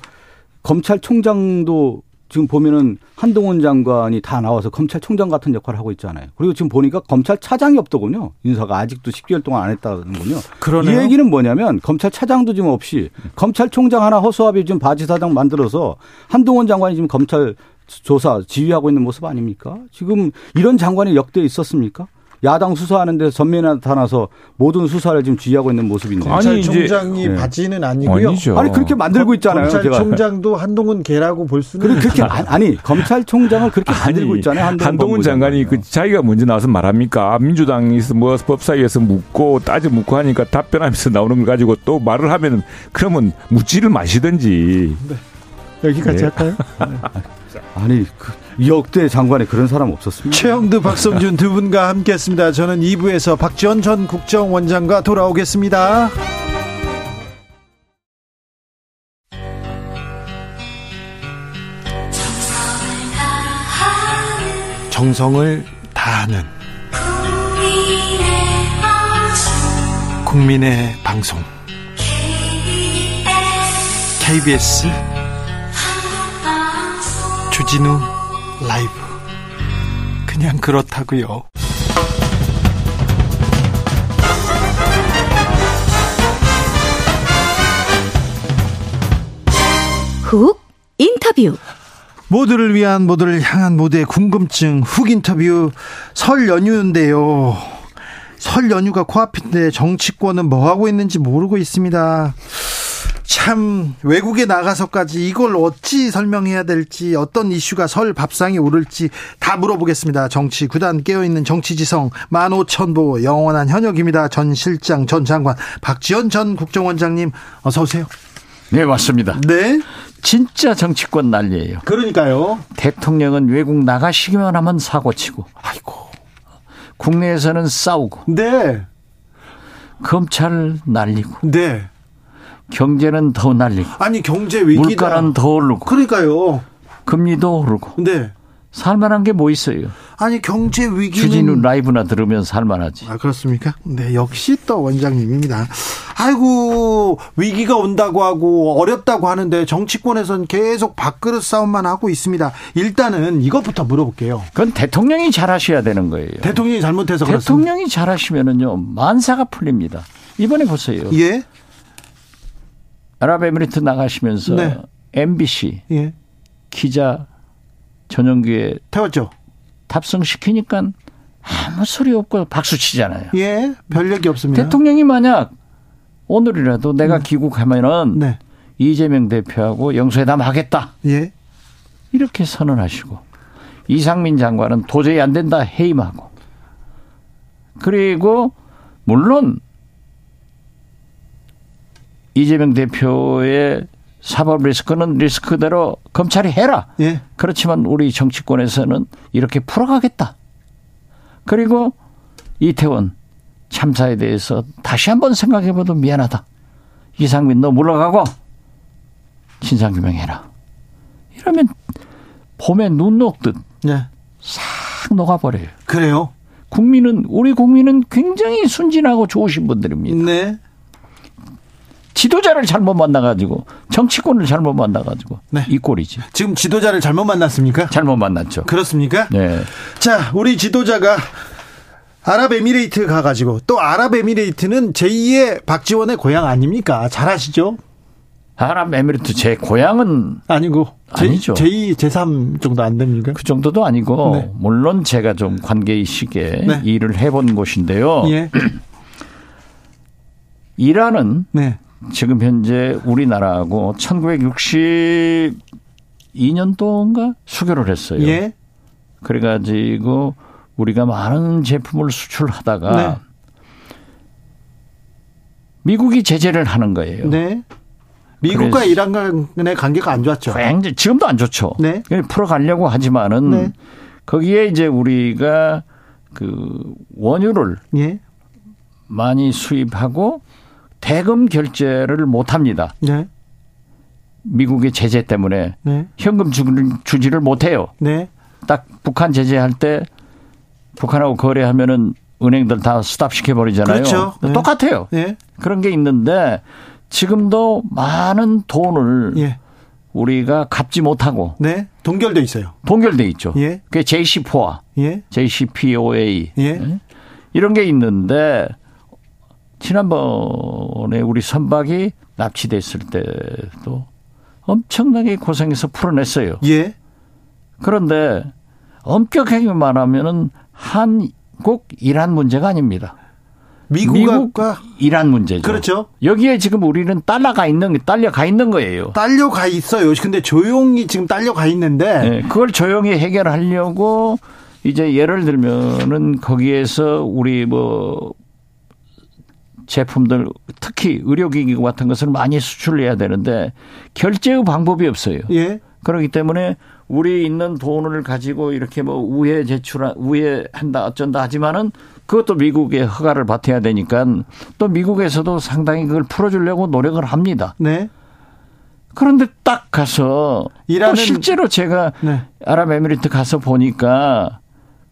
검찰총장도 지금 보면은 한동훈 장관이 다 나와서 검찰총장 같은 역할을 하고 있잖아요. 그리고 지금 보니까 검찰차장이 없더군요. 인사가 아직도 10개월 동안 안 했다는군요. 그러네요. 이 얘기는 뭐냐면 검찰차장도 지금 없이 검찰총장 하나 허수아비 지금 바지사장 만들어서 한동훈 장관이 지금 검찰 조사 지휘하고 있는 모습 아닙니까? 지금 이런 장관이 역대 있었습니까? 야당 수사하는 데 전면에 나타나서 모든 수사를 지금 지휘하고 있는 모습인데. 아니, 검찰총장이 이제- 네. 바지는 아니고요. 아니죠. 아니 그렇게 만들고 있잖아요. 검찰총장도 한동훈 개라고 볼 수는 그렇게, 그렇게 안- 아니 검찰총장을 그렇게 만들고 있잖아요. 한동훈, 한동훈 장관이. 그 자기가 먼저 나와서 말합니까? 민주당에서 뭐 법사위에서 묻고 따져 묻고 하니까 답변하면서 나오는 걸 가지고 또 말을 하면 그러면 묻지를 마시든지. 여기까지 네. 할까요? 아니 그 역대 장관에 그런 사람 없었습니다. 최영두, 박성준 두 분과 함께했습니다. 저는 2부에서 박지원 전 국정원장과 돌아오겠습니다. 정성을 다하는 국민의 방송 KBS 주진우 라이브 그냥 그렇다고요. 훅 인터뷰. 모두를 위한 모두를 향한 모두의 궁금증 훅 인터뷰 설 연휴인데요. 설 연휴가 코앞인데 정치권은 뭐 하고 있는지 모르고 있습니다. 참 외국에 나가서까지 이걸 어찌 설명해야 될지 어떤 이슈가 설 밥상에 오를지 다 물어보겠습니다. 정치 구단 깨어있는 정치지성 만오천보 영원한 현역입니다. 전 실장 전 장관 박지원 전 국정원장님 어서 오세요. 네, 맞습니다. 네. 진짜 정치권 난리예요. 그러니까요. 대통령은 외국 나가시기만 하면 사고치고 아이고. 국내에서는 싸우고 네. 검찰 날리고 네. 경제는 더 날리고 아니 경제 위기다. 물가는 더 오르고 그러니까요. 금리도 오르고 네. 살만한 게 뭐 있어요? 아니 경제 위기는 주진우 라이브나 들으면 살만하지. 아 그렇습니까? 네 역시 또 원장님입니다. 아이고 위기가 온다고 하고 어렵다고 하는데 정치권에선 계속 밥그릇 싸움만 하고 있습니다. 일단은 이것부터 물어볼게요. 그건 대통령이 잘하셔야 되는 거예요. 대통령이 잘못해서 그렇습니다. 대통령이 잘하시면은요 만사가 풀립니다. 이번에 보세요. 예, 아랍에미리트 나가시면서 네. MBC 예, 기자 전용기에 태웠죠. 탑승 시키니까 아무 소리 없고 박수 치잖아요. 예, 별 얘기 없습니다. 대통령이 만약 오늘이라도 내가 귀국하면은 네, 이재명 대표하고 영수회담 하겠다 예, 이렇게 선언하시고 이상민 장관은 도저히 안 된다 해임하고 그리고 물론 이재명 대표의 사법 리스크는 리스크대로 검찰이 해라. 예, 그렇지만 우리 정치권에서는 이렇게 풀어가겠다. 그리고 이태원 참사에 대해서 다시 한번 생각해봐도 미안하다. 이상민 너 물러가고 진상규명해라. 이러면 봄에 눈 녹듯 네, 싹 녹아버려요. 그래요. 국민은 우리 국민은 굉장히 순진하고 좋으신 분들입니다. 네, 지도자를 잘못 만나가지고 정치권을 잘못 만나가지고 네. 이 꼴이지. 지금 지도자를 잘못 만났습니까? 잘못 만났죠. 그렇습니까? 네. 자, 우리 지도자가 아랍에미레이트 가가지고 또 아랍에미레이트는 제2의 박지원의 고향 아닙니까? 잘 아시죠? 아랍에미리트 제 고향은 아니고 제, 아니죠. 제2, 제3 정도 안 됩니까? 그 정도도 아니고 네. 물론 제가 좀 관계이식에 네. 일을 해본 곳인데요. 예, 이란은 네, 지금 현재 우리나라하고 1962년도인가 수교를 했어요. 예, 그래가지고 우리가 많은 제품을 수출하다가 네. 미국이 제재를 하는 거예요. 네. 미국과 이란 간의 관계가 안 좋았죠. 굉장히 지금도 안 좋죠. 네. 풀어가려고 하지만은 네. 거기에 이제 우리가 그 원유를 예, 많이 수입하고 대금 결제를 못 합니다. 네, 미국의 제재 때문에 네, 현금 주지를 못해요. 네, 딱 북한 제재할 때 북한하고 거래하면은 은행들 다 스탑 시켜버리잖아요. 그렇죠. 네. 똑같아요. 예, 그런 게 있는데 지금도 많은 돈을 예, 우리가 갚지 못하고 네. 동결돼 있어요. 동결돼 있죠. 예. 그게 JCPOA, 예, JCPOA 예, 이런 게 있는데 지난번에 우리 선박이 납치됐을 때도 엄청나게 고생해서 풀어냈어요. 예, 그런데 엄격하게 말하면은 한국 이란 문제가 아닙니다. 미국과 미국 이란 문제죠. 그렇죠. 여기에 지금 우리는 딸려가 있는 딸려가 있는 거예요. 딸려가 있어요. 근데 조용히 지금 딸려가 있는데 네, 그걸 조용히 해결하려고 이제 예를 들면은 거기에서 우리 뭐 제품들 특히 의료기기 같은 것을 많이 수출해야 되는데 결제의 방법이 없어요. 예. 그렇기 때문에 우리 있는 돈을 가지고 이렇게 뭐 우회 제출 우회한다 어쩐다 하지만은 그것도 미국의 허가를 받아야 되니까 또 미국에서도 상당히 그걸 풀어주려고 노력을 합니다. 네. 그런데 딱 가서 이란은- 또 실제로 제가 네. 아랍에미리트 가서 보니까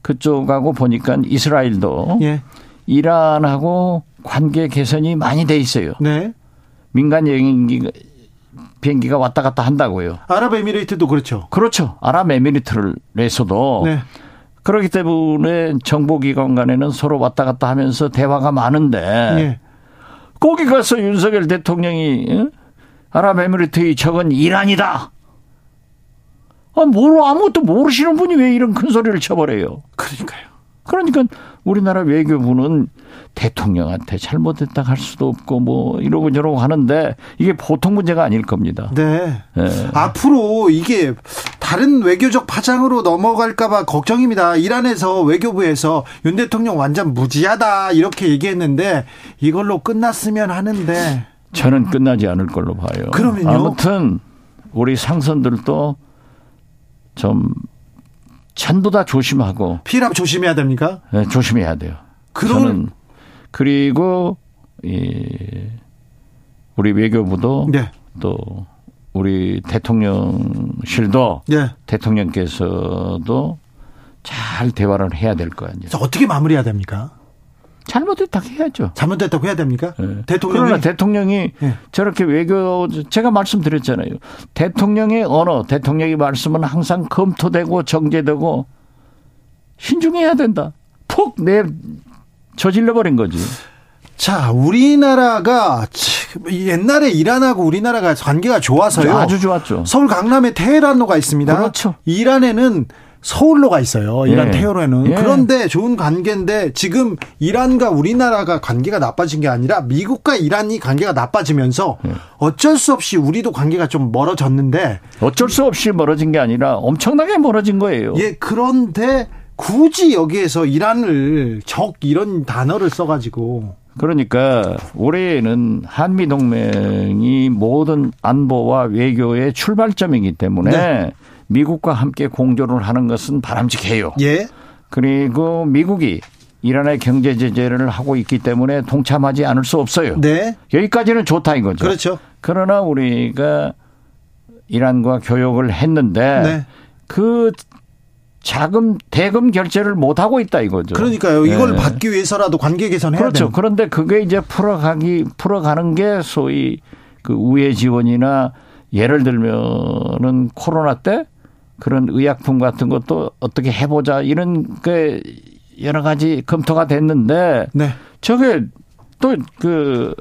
그쪽하고 보니까 이스라엘도 예. 이란하고 관계 개선이 많이 돼 있어요. 네. 민간 여행기 비행기가 왔다 갔다 한다고요. 아랍에미레이트도 그렇죠. 그렇죠. 아랍에미리트에서도 네. 그렇기 때문에 정보기관 간에는 서로 왔다 갔다 하면서 대화가 많은데 예. 거기 가서 윤석열 대통령이 어? 아랍에미리트의 적은 이란이다. 아, 뭘 아무것도 모르시는 분이 왜 이런 큰 소리를 쳐버려요. 그러니까요. 그러니까 우리나라 외교부는 대통령한테 잘못했다 할 수도 없고 뭐 이러고 저러고 하는데 이게 보통 문제가 아닐 겁니다. 네. 예. 앞으로 이게 다른 외교적 파장으로 넘어갈까봐 걱정입니다. 이란에서 외교부에서 윤 대통령 완전 무지하다 이렇게 얘기했는데 이걸로 끝났으면 하는데 저는 끝나지 않을 걸로 봐요. 그러면요? 아무튼 우리 상선들도 좀 전부 다 조심하고 피랍 조심해야 됩니까? 예, 조심해야 돼요. 그런- 저는 그리고 이 우리 외교부도 네. 또 우리 대통령실도 네. 대통령께서도 잘 대화를 해야 될 거 아니에요. 어떻게 마무리해야 됩니까? 잘못했다 해야죠. 잘못됐다고 해야 됩니까? 예. 대통령이 그러나 대통령이 예. 저렇게 외교 제가 말씀드렸잖아요. 대통령의 언어, 대통령의 말씀은 항상 검토되고 정제되고 신중해야 된다. 푹내 저질러 버린 거지. 자, 우리나라가 참, 옛날에 이란하고 우리나라가 관계가 좋아서요. 아주 좋았죠. 서울 강남에 테헤란로가 있습니다. 그렇죠. 이란에는 서울로가 있어요. 이란 예. 테헤란은. 예. 그런데 좋은 관계인데 지금 이란과 우리나라가 관계가 나빠진 게 아니라 미국과 이란이 관계가 나빠지면서 예. 어쩔 수 없이 우리도 관계가 좀 멀어졌는데 어쩔 수 없이 멀어진 게 아니라 엄청나게 멀어진 거예요. 예, 그런데 굳이 여기에서 이란을 적 이런 단어를 써가지고 그러니까 올해는 한미 동맹이 모든 안보와 외교의 출발점이기 때문에 네. 미국과 함께 공조를 하는 것은 바람직해요. 예, 그리고 미국이 이란의 경제 제재를 하고 있기 때문에 동참하지 않을 수 없어요. 네, 여기까지는 좋다 이거죠. 그렇죠. 그러나 우리가 이란과 교역을 했는데 네. 그 자금 대금 결제를 못 하고 있다 이거죠. 그러니까요. 이걸 예. 받기 위해서라도 관계 개선해야 그렇죠. 돼요. 그런데 그게 이제 풀어가기 풀어가는 게 소위 그 우회 지원이나 예를 들면은 코로나 때 그런 의약품 같은 것도 어떻게 해보자 이런 게 여러 가지 검토가 됐는데 네. 저게 또 그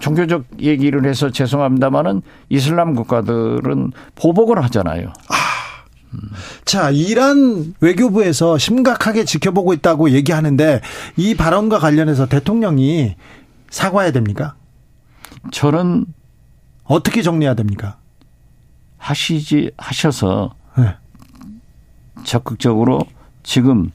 종교적 얘기를 해서 죄송합니다만은 이슬람 국가들은 보복을 하잖아요. 자, 이란 외교부에서 심각하게 지켜보고 있다고 얘기하는데 이 발언과 관련해서 대통령이 사과해야 됩니까? 저는 어떻게 정리해야 됩니까? 하시지 하셔서 네. 적극적으로 지금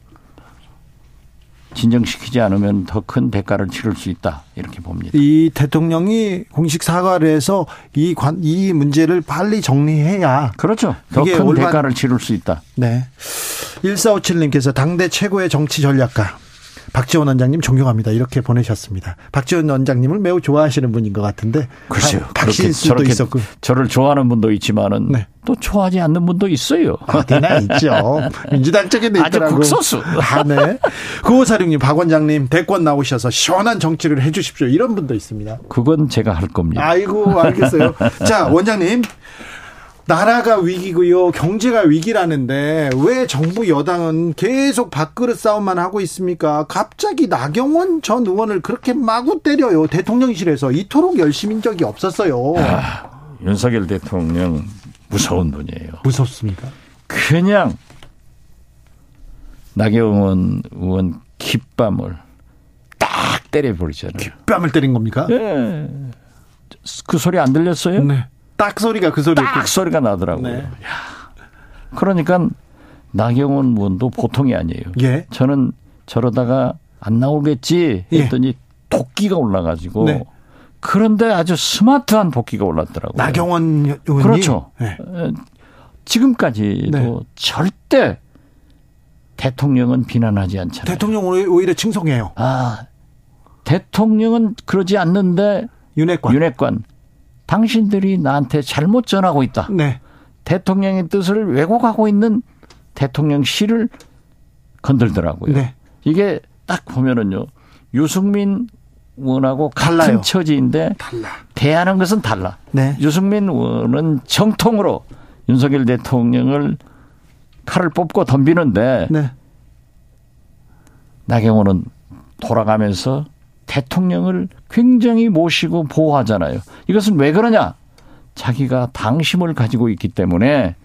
진정시키지 않으면 더 큰 대가를 치를 수 있다 이렇게 봅니다. 이 대통령이 공식 사과를 해서 이 관, 이 문제를 빨리 정리해야 그렇죠. 더 큰 대가를 치를 수 있다. 네. 1457님께서 당대 최고의 정치 전략가 박지원 원장님 존경합니다. 이렇게 보내셨습니다. 박지원 원장님을 매우 좋아하시는 분인 것 같은데. 글쎄요. 박- 박신수도 있었고. 저를 좋아하는 분도 있지만은 네. 또 좋아하지 않는 분도 있어요. 어디나 있죠. 민주당 쪽에도 아주 있더라고. 극소수. 아, 네. 9546님, 박 원장님, 대권 나오셔서 시원한 정치를 해 주십시오. 이런 분도 있습니다. 그건 제가 할 겁니다. 아이고, 알겠어요. 자, 원장님. 나라가 위기고요. 경제가 위기라는데 왜 정부 여당은 계속 밥그릇 싸움만 하고 있습니까? 갑자기 나경원 전 의원을 그렇게 마구 때려요. 대통령실에서 이토록 열심인 적이 없었어요. 윤석열 대통령 무서운 분이에요. 무섭습니까? 그냥 나경원 의원 깃밤을 딱 때려버리잖아요. 뺨을 때린 겁니까? 예. 그 소리 안 들렸어요? 네. 딱 소리가 그 소리. 딱 소리가 나더라고요. 네. 야. 그러니까 나경원 의원도 보통이 아니에요. 예. 저는 저러다가 안 나오겠지 예. 했더니 도끼가 올라가지고 네. 그런데 아주 스마트한 도끼가 올랐더라고요. 나경원 의원님. 그렇죠. 네. 어, 지금까지도 네. 절대 대통령은 비난하지 않잖아요. 대통령 오히- 오히려 칭송해요. 아, 대통령은 그러지 않는데 윤핵관. 윤핵관 당신들이 나한테 잘못 전하고 있다. 네. 대통령의 뜻을 왜곡하고 있는 대통령실을 건들더라고요. 네. 이게 딱 보면은요. 유승민 의원하고 같은 달라요. 처지인데 달라. 대하는 것은 달라. 네. 유승민 의원은 정통으로 윤석열 대통령을 칼을 뽑고 덤비는데 네. 나경원은 돌아가면서 대통령을 굉장히 모시고 보호하잖아요. 이것은 왜 그러냐? 자기가 당심을 가지고 있기 때문에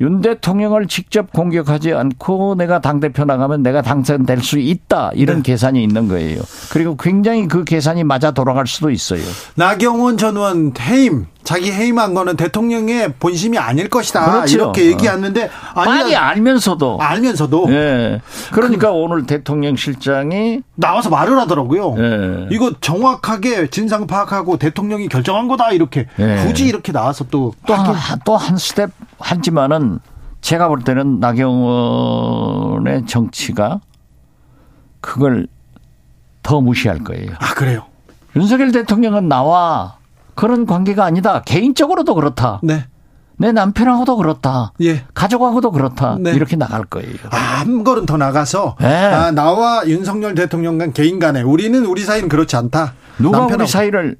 윤 대통령을 직접 공격하지 않고 내가 당대표 나가면 내가 당선될 수 있다. 이런 네. 계산이 있는 거예요. 그리고 굉장히 그 계산이 맞아 돌아갈 수도 있어요. 나경원 전 의원 해임, 자기 해임한 거는 대통령의 본심이 아닐 것이다. 그렇죠. 이렇게 얘기했는데 많이 아니 알면서도. 알면서도 예. 그러니까 오늘 대통령 실장이 나와서 말을 하더라고요. 예. 이거 정확하게 진상 파악하고 대통령이 결정한 거다 이렇게 예. 굳이 이렇게 나와서 또또 하긴- 한, 또한 스텝 하지만은 제가 볼 때는 나경원의 정치가 그걸 더 무시할 거예요. 아 그래요. 윤석열 대통령은 나와 그런 관계가 아니다. 개인적으로도 그렇다. 네. 내 남편하고도 그렇다. 예. 가족하고도 그렇다. 네. 이렇게 나갈 거예요. 아, 한 걸음 더 나가서 네. 아, 나와 윤석열 대통령 간 개인 간에 우리는 우리 사이는 그렇지 않다. 누가 남편하고. 우리 사이를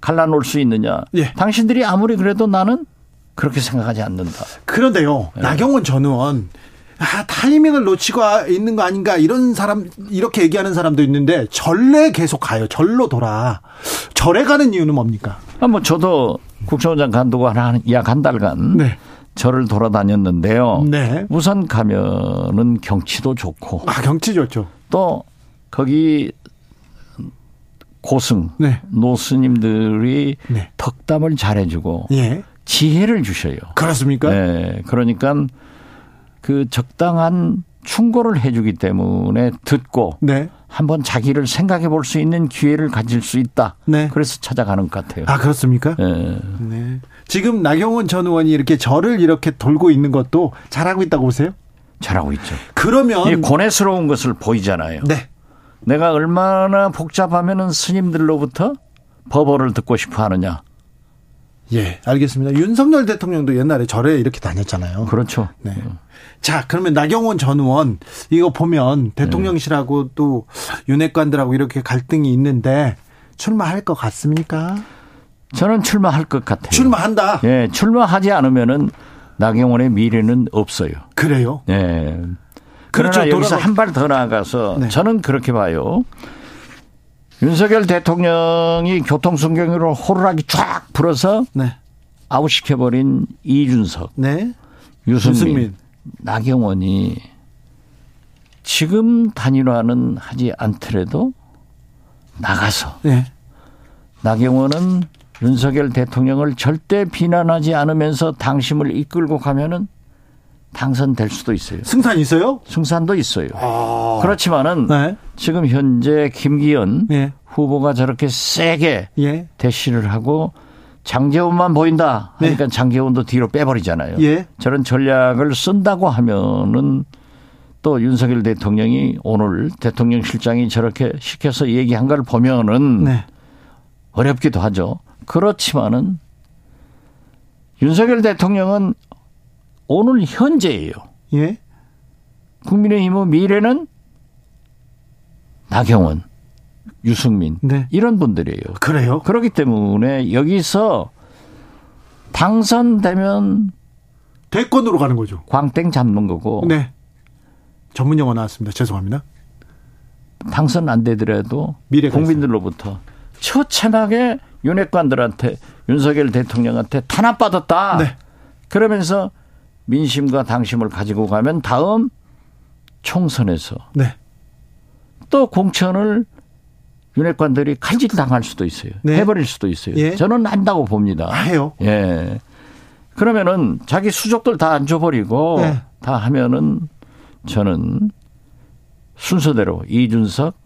갈라놓을 수 있느냐? 예. 당신들이 아무리 그래도 나는 그렇게 생각하지 않는다. 그런데요. 네. 나경원 전 의원 아, 타이밍을 놓치고 있는 거 아닌가 이런 사람 이렇게 얘기하는 사람도 있는데 절에 계속 가요. 절로 돌아. 절에 가는 이유는 뭡니까? 아, 뭐 저도 국정원장 간두고 한약한 달간 네. 절을 돌아다녔는데요. 네. 우선 가면은 경치도 좋고 아, 경치 좋죠. 또 거기 고승 네. 노스님들이 네. 덕담을 잘해주고 예. 지혜를 주셔요. 그렇습니까? 네, 그러니까 그 적당한 충고를 해주기 때문에 듣고 네. 한번 자기를 생각해 볼 수 있는 기회를 가질 수 있다. 네. 그래서 찾아가는 것 같아요. 아, 그렇습니까? 예. 네. 지금 나경원 전 의원이 이렇게 절을 이렇게 돌고 있는 것도 잘하고 있다고 보세요? 잘하고 있죠. 그러면 이 고뇌스러운 것을 보이잖아요. 네. 내가 얼마나 복잡하면은 스님들로부터 법어를 듣고 싶어 하느냐. 예, 알겠습니다. 윤석열 대통령도 옛날에 절에 이렇게 다녔잖아요. 그렇죠. 네. 자, 그러면 나경원 전 의원 이거 보면 대통령실하고 또 윤핵관들하고 이렇게 갈등이 있는데 출마할 것 같습니까? 저는 출마할 것 같아요. 출마한다. 예, 출마하지 않으면은 나경원의 미래는 없어요. 그래요. 예. 그렇죠. 그러나 여기서 돌아가- 한발 더 나아가서 네. 저는 그렇게 봐요. 윤석열 대통령이 교통순경으로 호루라기 쫙 불어서 네. 아웃시켜버린 이준석, 네. 유승민, 유승민. 나경원이 지금 단일화는 하지 않더라도 나가서 네. 나경원은 윤석열 대통령을 절대 비난하지 않으면서 당심을 이끌고 가면은 당선될 수도 있어요. 승산 있어요? 승산도 있어요. 아. 그렇지만은 네. 지금 현재 김기현 예. 후보가 저렇게 세게 예. 대시를 하고 장재원만 보인다 하니까 장재원도 뒤로 빼버리잖아요. 예. 저런 전략을 쓴다고 하면은 또 윤석열 대통령이 오늘 대통령 실장이 저렇게 시켜서 얘기한 걸 보면은 네. 어렵기도 하죠. 그렇지만은 윤석열 대통령은 오늘 현재예요. 예. 국민의힘의 미래는 나경원, 유승민 네. 이런 분들이에요. 그래요. 그렇기 때문에 여기서 당선되면 대권으로 가는 거죠. 광땡 잡는 거고 네. 전문 용어 나왔습니다. 죄송합니다. 당선 안 되더라도 국민들로부터 처참하게 윤핵관들한테 윤석열 대통령한테 탄압받았다. 네. 그러면서 민심과 당심을 가지고 가면 다음 총선에서 네. 또 공천을 윤핵관들이 칼질 당할 수도 있어요. 네. 해버릴 수도 있어요. 예. 저는 안다고 봅니다. 아, 해요. 예. 그러면은 자기 수족들 다 안 줘버리고 네. 다 하면은 저는 순서대로 이준석,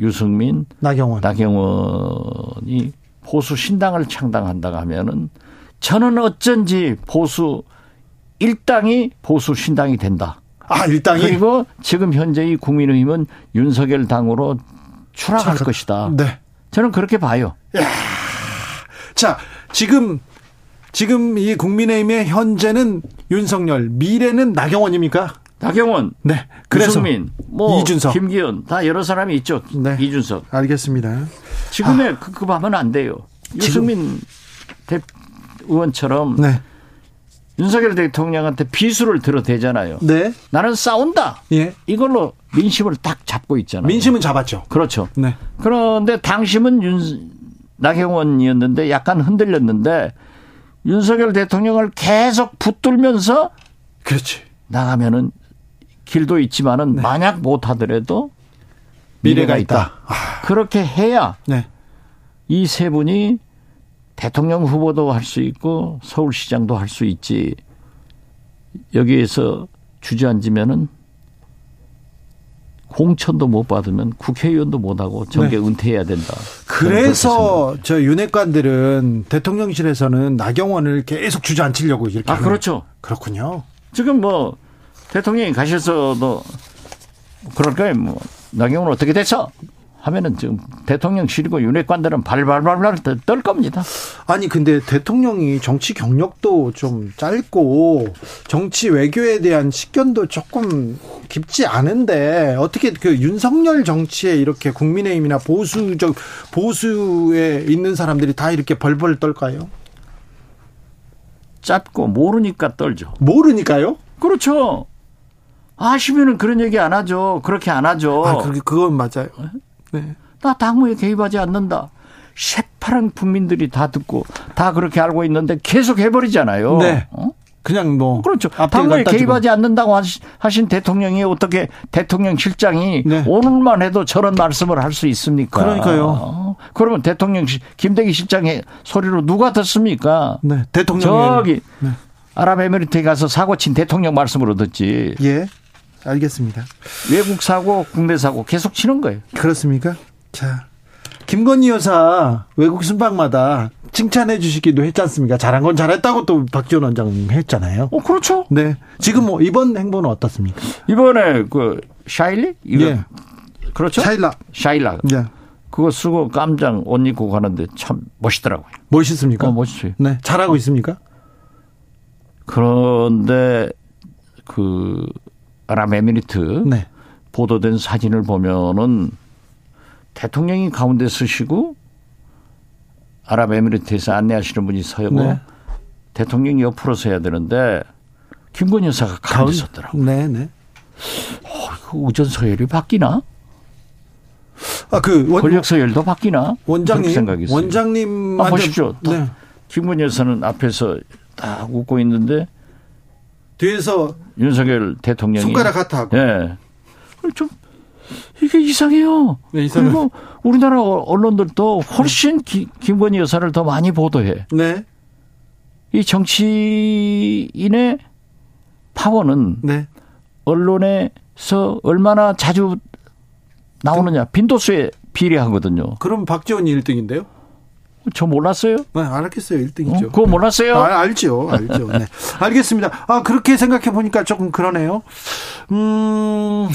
유승민, 나경원. 나경원이 보수 신당을 창당한다고 하면은 저는 어쩐지 보수 일당이 보수 신당이 된다. 아, 일당이 그리고 지금 현재 이 국민의힘은 윤석열 당으로 추락할 자, 것이다. 네. 저는 그렇게 봐요. 자, 지금 지금 이 국민의힘의 현재는 윤석열, 미래는 나경원입니까? 나경원, 네. 그래서 유승민, 뭐 이준석. 김기현 다 여러 사람이 있죠. 네. 이준석. 알겠습니다. 지금의 그 급하면 안 돼요. 유승민 대 의원처럼 네. 윤석열 대통령한테 비수를 들어대잖아요. 네. 나는 싸운다. 예. 이걸로 민심을 딱 잡고 있잖아요. 민심은 잡았죠. 그렇죠. 네. 그런데 당심은 윤 나경원이었는데 약간 흔들렸는데 윤석열 대통령을 계속 붙들면서 그렇지. 나가면은 길도 있지만은 만약 못 하더라도 미래가 있다. 그렇게 해야 네. 이세 분이 대통령 후보도 할 수 있고 서울시장도 할 수 있지. 여기에서 주저앉으면은 공천도 못 받으면 국회의원도 못 하고 정계 네. 은퇴해야 된다. 그래서 저 윤핵관들은 대통령실에서는 나경원을 계속 주저앉히려고 이렇게 아 그렇죠. 그렇군요. 지금 뭐 대통령이 가셔서도 그럴 거예요. 뭐 나경원 어떻게 됐어? 하면은 지금 대통령실이고 윤핵관들은 발발발발 떨- 떨 겁니다. 아니 근데 대통령이 정치 경력도 좀 짧고 정치 외교에 대한 식견도 조금 깊지 않은데 어떻게 그 윤석열 정치에 이렇게 국민의힘이나 보수적 보수에 있는 사람들이 다 이렇게 벌벌 떨까요? 짧고 모르니까 떨죠. 모르니까요. 그렇죠. 아시면은 그런 얘기 안 하죠. 그렇게 안 하죠. 아, 그 그건 맞아요. 네. 나 당무에 개입하지 않는다. 새파란 국민들이 다 듣고 다 그렇게 알고 있는데 계속 해버리잖아요. 네. 어? 그냥 뭐 그렇죠. 주고. 개입하지 않는다고 하신 대통령이 어떻게 대통령 실장이 네. 오늘만 해도 저런 말씀을 할 수 있습니까? 그러니까요. 어? 그러면 대통령 시- 김대기 실장의 소리로 누가 듣습니까? 네, 대통령 저기 네. 아랍에미리트에 가서 사고 친 대통령 말씀으로 듣지. 예. 알겠습니다. 외국 사고, 국내 사고 계속 치는 거예요. 그렇습니까? 자, 김건희 여사 외국 순방마다 칭찬해 주시기도 했지 않습니까? 잘한 건 잘했다고 또 박지원 원장님 했잖아요. 어, 그렇죠. 네. 지금 뭐 이번 행보는 어떻습니까? 이번에 그 샤일리? 이거 예. 그렇죠? 샤일라. 샤일라. 예. 그거 쓰고 깜장 옷 입고 가는데 참 멋있더라고요. 멋있습니까? 어, 멋있어요. 네. 잘하고 있습니까? 그런데 그 아랍 에미리트 네. 보도된 사진을 보면은 대통령이 가운데 서시고 아랍 에미리트에서 안내하시는 분이 서고 네. 대통령이 옆으로 서야 되는데 김건희 여사가 가운데 섰더라고. 네, 네. 그 우전 서열이 바뀌나? 아, 그 원, 권력 서열도 바뀌나? 원장님 생각했어요. 원장님 아, 보십시오. 네. 김건희 여사는 앞에서 딱 웃고 있는데 뒤에서 윤석열 대통령이 손가락 하트 하고. 예. 좀 이게 이상해요. 네. 그리고 우리나라 언론들도 훨씬 기- 김건희 여사를 더 많이 보도해. 네. 이 정치인의 파워는 네. 언론에서 얼마나 자주 나오느냐 빈도수에 비례하거든요. 그럼 박지원이 1등인데요? 저 몰랐어요? 네, 알았겠어요. 어? 1등이죠. 그거 몰랐어요? 아, 알죠. 알죠. 네. 알겠습니다. 아, 그렇게 생각해 보니까 조금 그러네요. 음,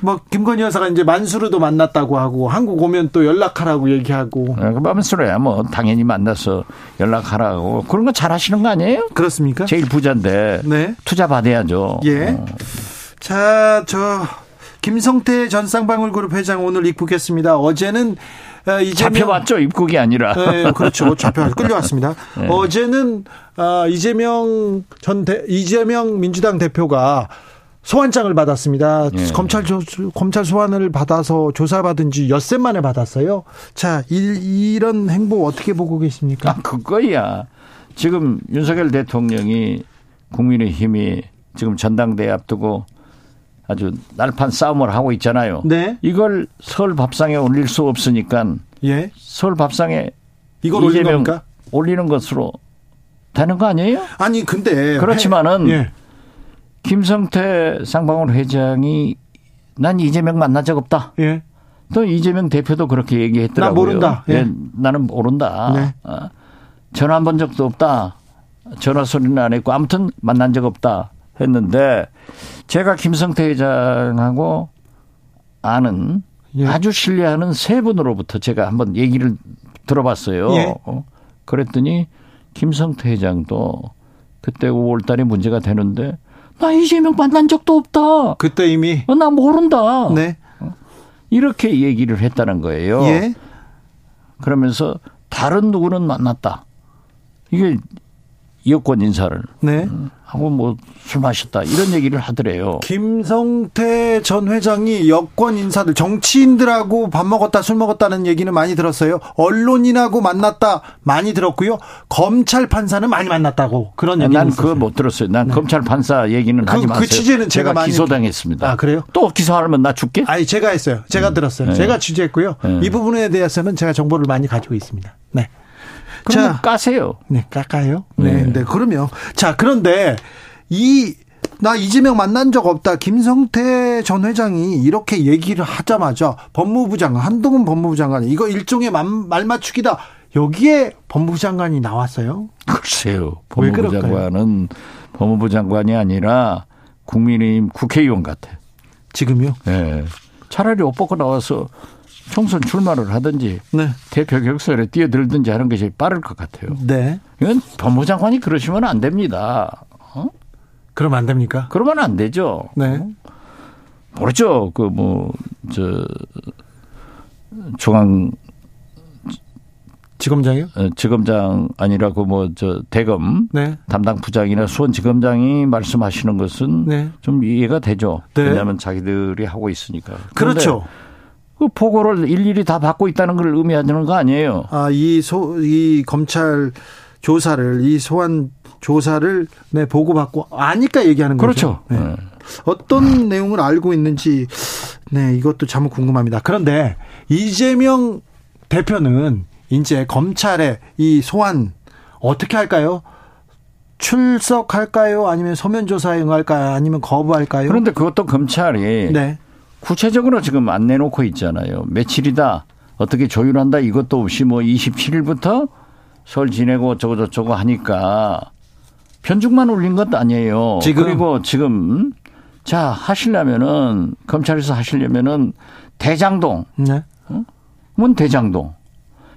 뭐, 김건희 여사가 이제 만수르도 만났다고 하고, 한국 오면 또 연락하라고 얘기하고. 그 맘스러야 뭐 당연히 만나서 연락하라고 그런 거 잘하시는 거 아니에요? 그렇습니까? 제일 부자인데 네. 투자 받아야죠. 예. 어. 자, 저, 김성태 전 쌍방울그룹 회장 오늘 입국했습니다. 어제는 어, 이재명 잡혀왔죠 입국이 아니라. 네, 그렇죠. 잡혀 끌려왔습니다. 네. 어제는 아, 이재명 전 대, 이재명 민주당 대표가 소환장을 받았습니다. 예. 검찰 조, 검찰 소환을 받아서 조사받은 지 엿새 만에 받았어요. 자, 이, 이런 행보 어떻게 보고 계십니까? 아, 그거야. 지금 윤석열 대통령이 국민의 힘이 지금 전당대회 앞두고 아주 날판 싸움을 하고 있잖아요. 네. 이걸 서울 밥상에 올릴 수 없으니까 예. 서울 밥상에 이걸 겁니까? 올리는 것으로 되는 거 아니에요? 아니 근데 그렇지만은 예. 김성태 쌍방울 회장이 난 이재명 만난 적 없다. 예. 또 이재명 대표도 그렇게 얘기했더라고요. 나 모른다. 예. 나는 모른다. 네. 어, 전화 한 번 적도 없다. 전화 소리는 안 했고 아무튼 만난 적 없다 했는데 제가 김성태 회장하고 아는 예. 아주 신뢰하는 세 분으로부터 제가 한번 얘기를 들어봤어요. 예. 어, 그랬더니 김성태 회장도 그때 5월 달에 문제가 되는데 나 이재명 만난 적도 없다. 그때 이미 어, 나 모른다. 네. 이렇게 얘기를 했다는 거예요. 예. 그러면서 다른 누구는 만났다. 이게 여권 인사를 네. 하고 뭐 술 마셨다 이런 얘기를 하더래요. 김성태 전 회장이 여권 인사들 정치인들하고 밥 먹었다 술 먹었다는 얘기는 많이 들었어요. 언론인하고 만났다 많이 들었고요. 검찰 판사는 많이 만났다고 그런 얘기는 난. 그거 못 들었어요. 난 검찰 판사 얘기는 그- 하지 그 마세요. 취재는 제가 많이- 기소당했습니다. 아, 그래요? 또 기소하면 나 죽게? 아니 제가 했어요. 제가 들었어요. 네. 제가 취재했고요. 네. 이 부분에 대해서는 제가 정보를 많이 가지고 있습니다. 네. 그러면 자, 까세요. 네, 깎아요. 네, 네. 네, 그러면 자 그런데 이 나 이재명 만난 적 없다. 김성태 전 회장이 이렇게 얘기를 하자마자 법무부 장관 한동훈 법무부 장관 이거 일종의 말, 말 맞추기다. 여기에 법무부 장관이 나왔어요. 글쎄요. 왜 법무부? 장관은 법무부 장관이 아니라 국민의힘 국회의원 같아. 지금요? 예. 차라리 옷 벗고 나와서 총선 출마를 하든지 네, 대표 격설에 뛰어들든지 하는 것이 빠를 것 같아요. 네. 이건 법무부 장관이 그러시면 안 됩니다. 어? 그러면 안 됩니까? 그러면 안 되죠. 네, 모르죠. 그 뭐 저 중앙 지검장이요? 어, 지검장 아니라 그 뭐 저 대검 네, 담당 부장이나 수원 지검장이 말씀하시는 것은 네. 좀 이해가 되죠. 네. 왜냐하면 자기들이 하고 있으니까. 그렇죠. 그 보고를 일일이 다 받고 있다는 걸 의미하는 거 아니에요. 아, 이 소, 이 검찰 조사를, 이 소환 조사를, 네, 보고받고 아니까 얘기하는 거죠. 그렇죠. 네. 네. 어떤 내용을 알고 있는지, 네, 이것도 참 궁금합니다. 그런데 이재명 대표는 이제 검찰의 이 소환 어떻게 할까요? 출석할까요? 아니면 서면 조사에 응할까요? 아니면 거부할까요? 그런데 그것도 검찰이 네. 구체적으로 지금 안 내놓고 있잖아요. 며칠이다. 어떻게 조율한다. 이것도 없이 뭐 27일부터 설 지내고 저거 저쩌고 하니까 편중만 올린 것도 아니에요. 지금? 그리고 지금 자 하시려면은 검찰에서 하시려면은 대장동 네. 뭔 대장동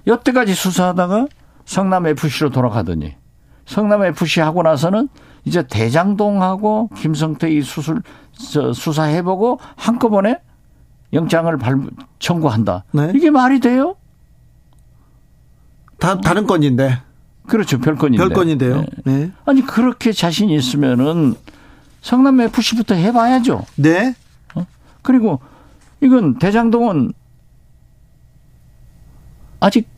여태까지 수사하다가 성남 FC로 돌아가더니 성남 FC 하고 나서는 이제 대장동하고 김성태 이 수술 저 수사해보고 한꺼번에 영장을 발 청구한다. 네. 이게 말이 돼요? 다, 다른 건인데. 그렇죠. 별건인데. 별건인데요. 네. 네. 아니 그렇게 자신 있으면은 성남 FC부터 해봐야죠. 네. 그리고 이건 대장동은 아직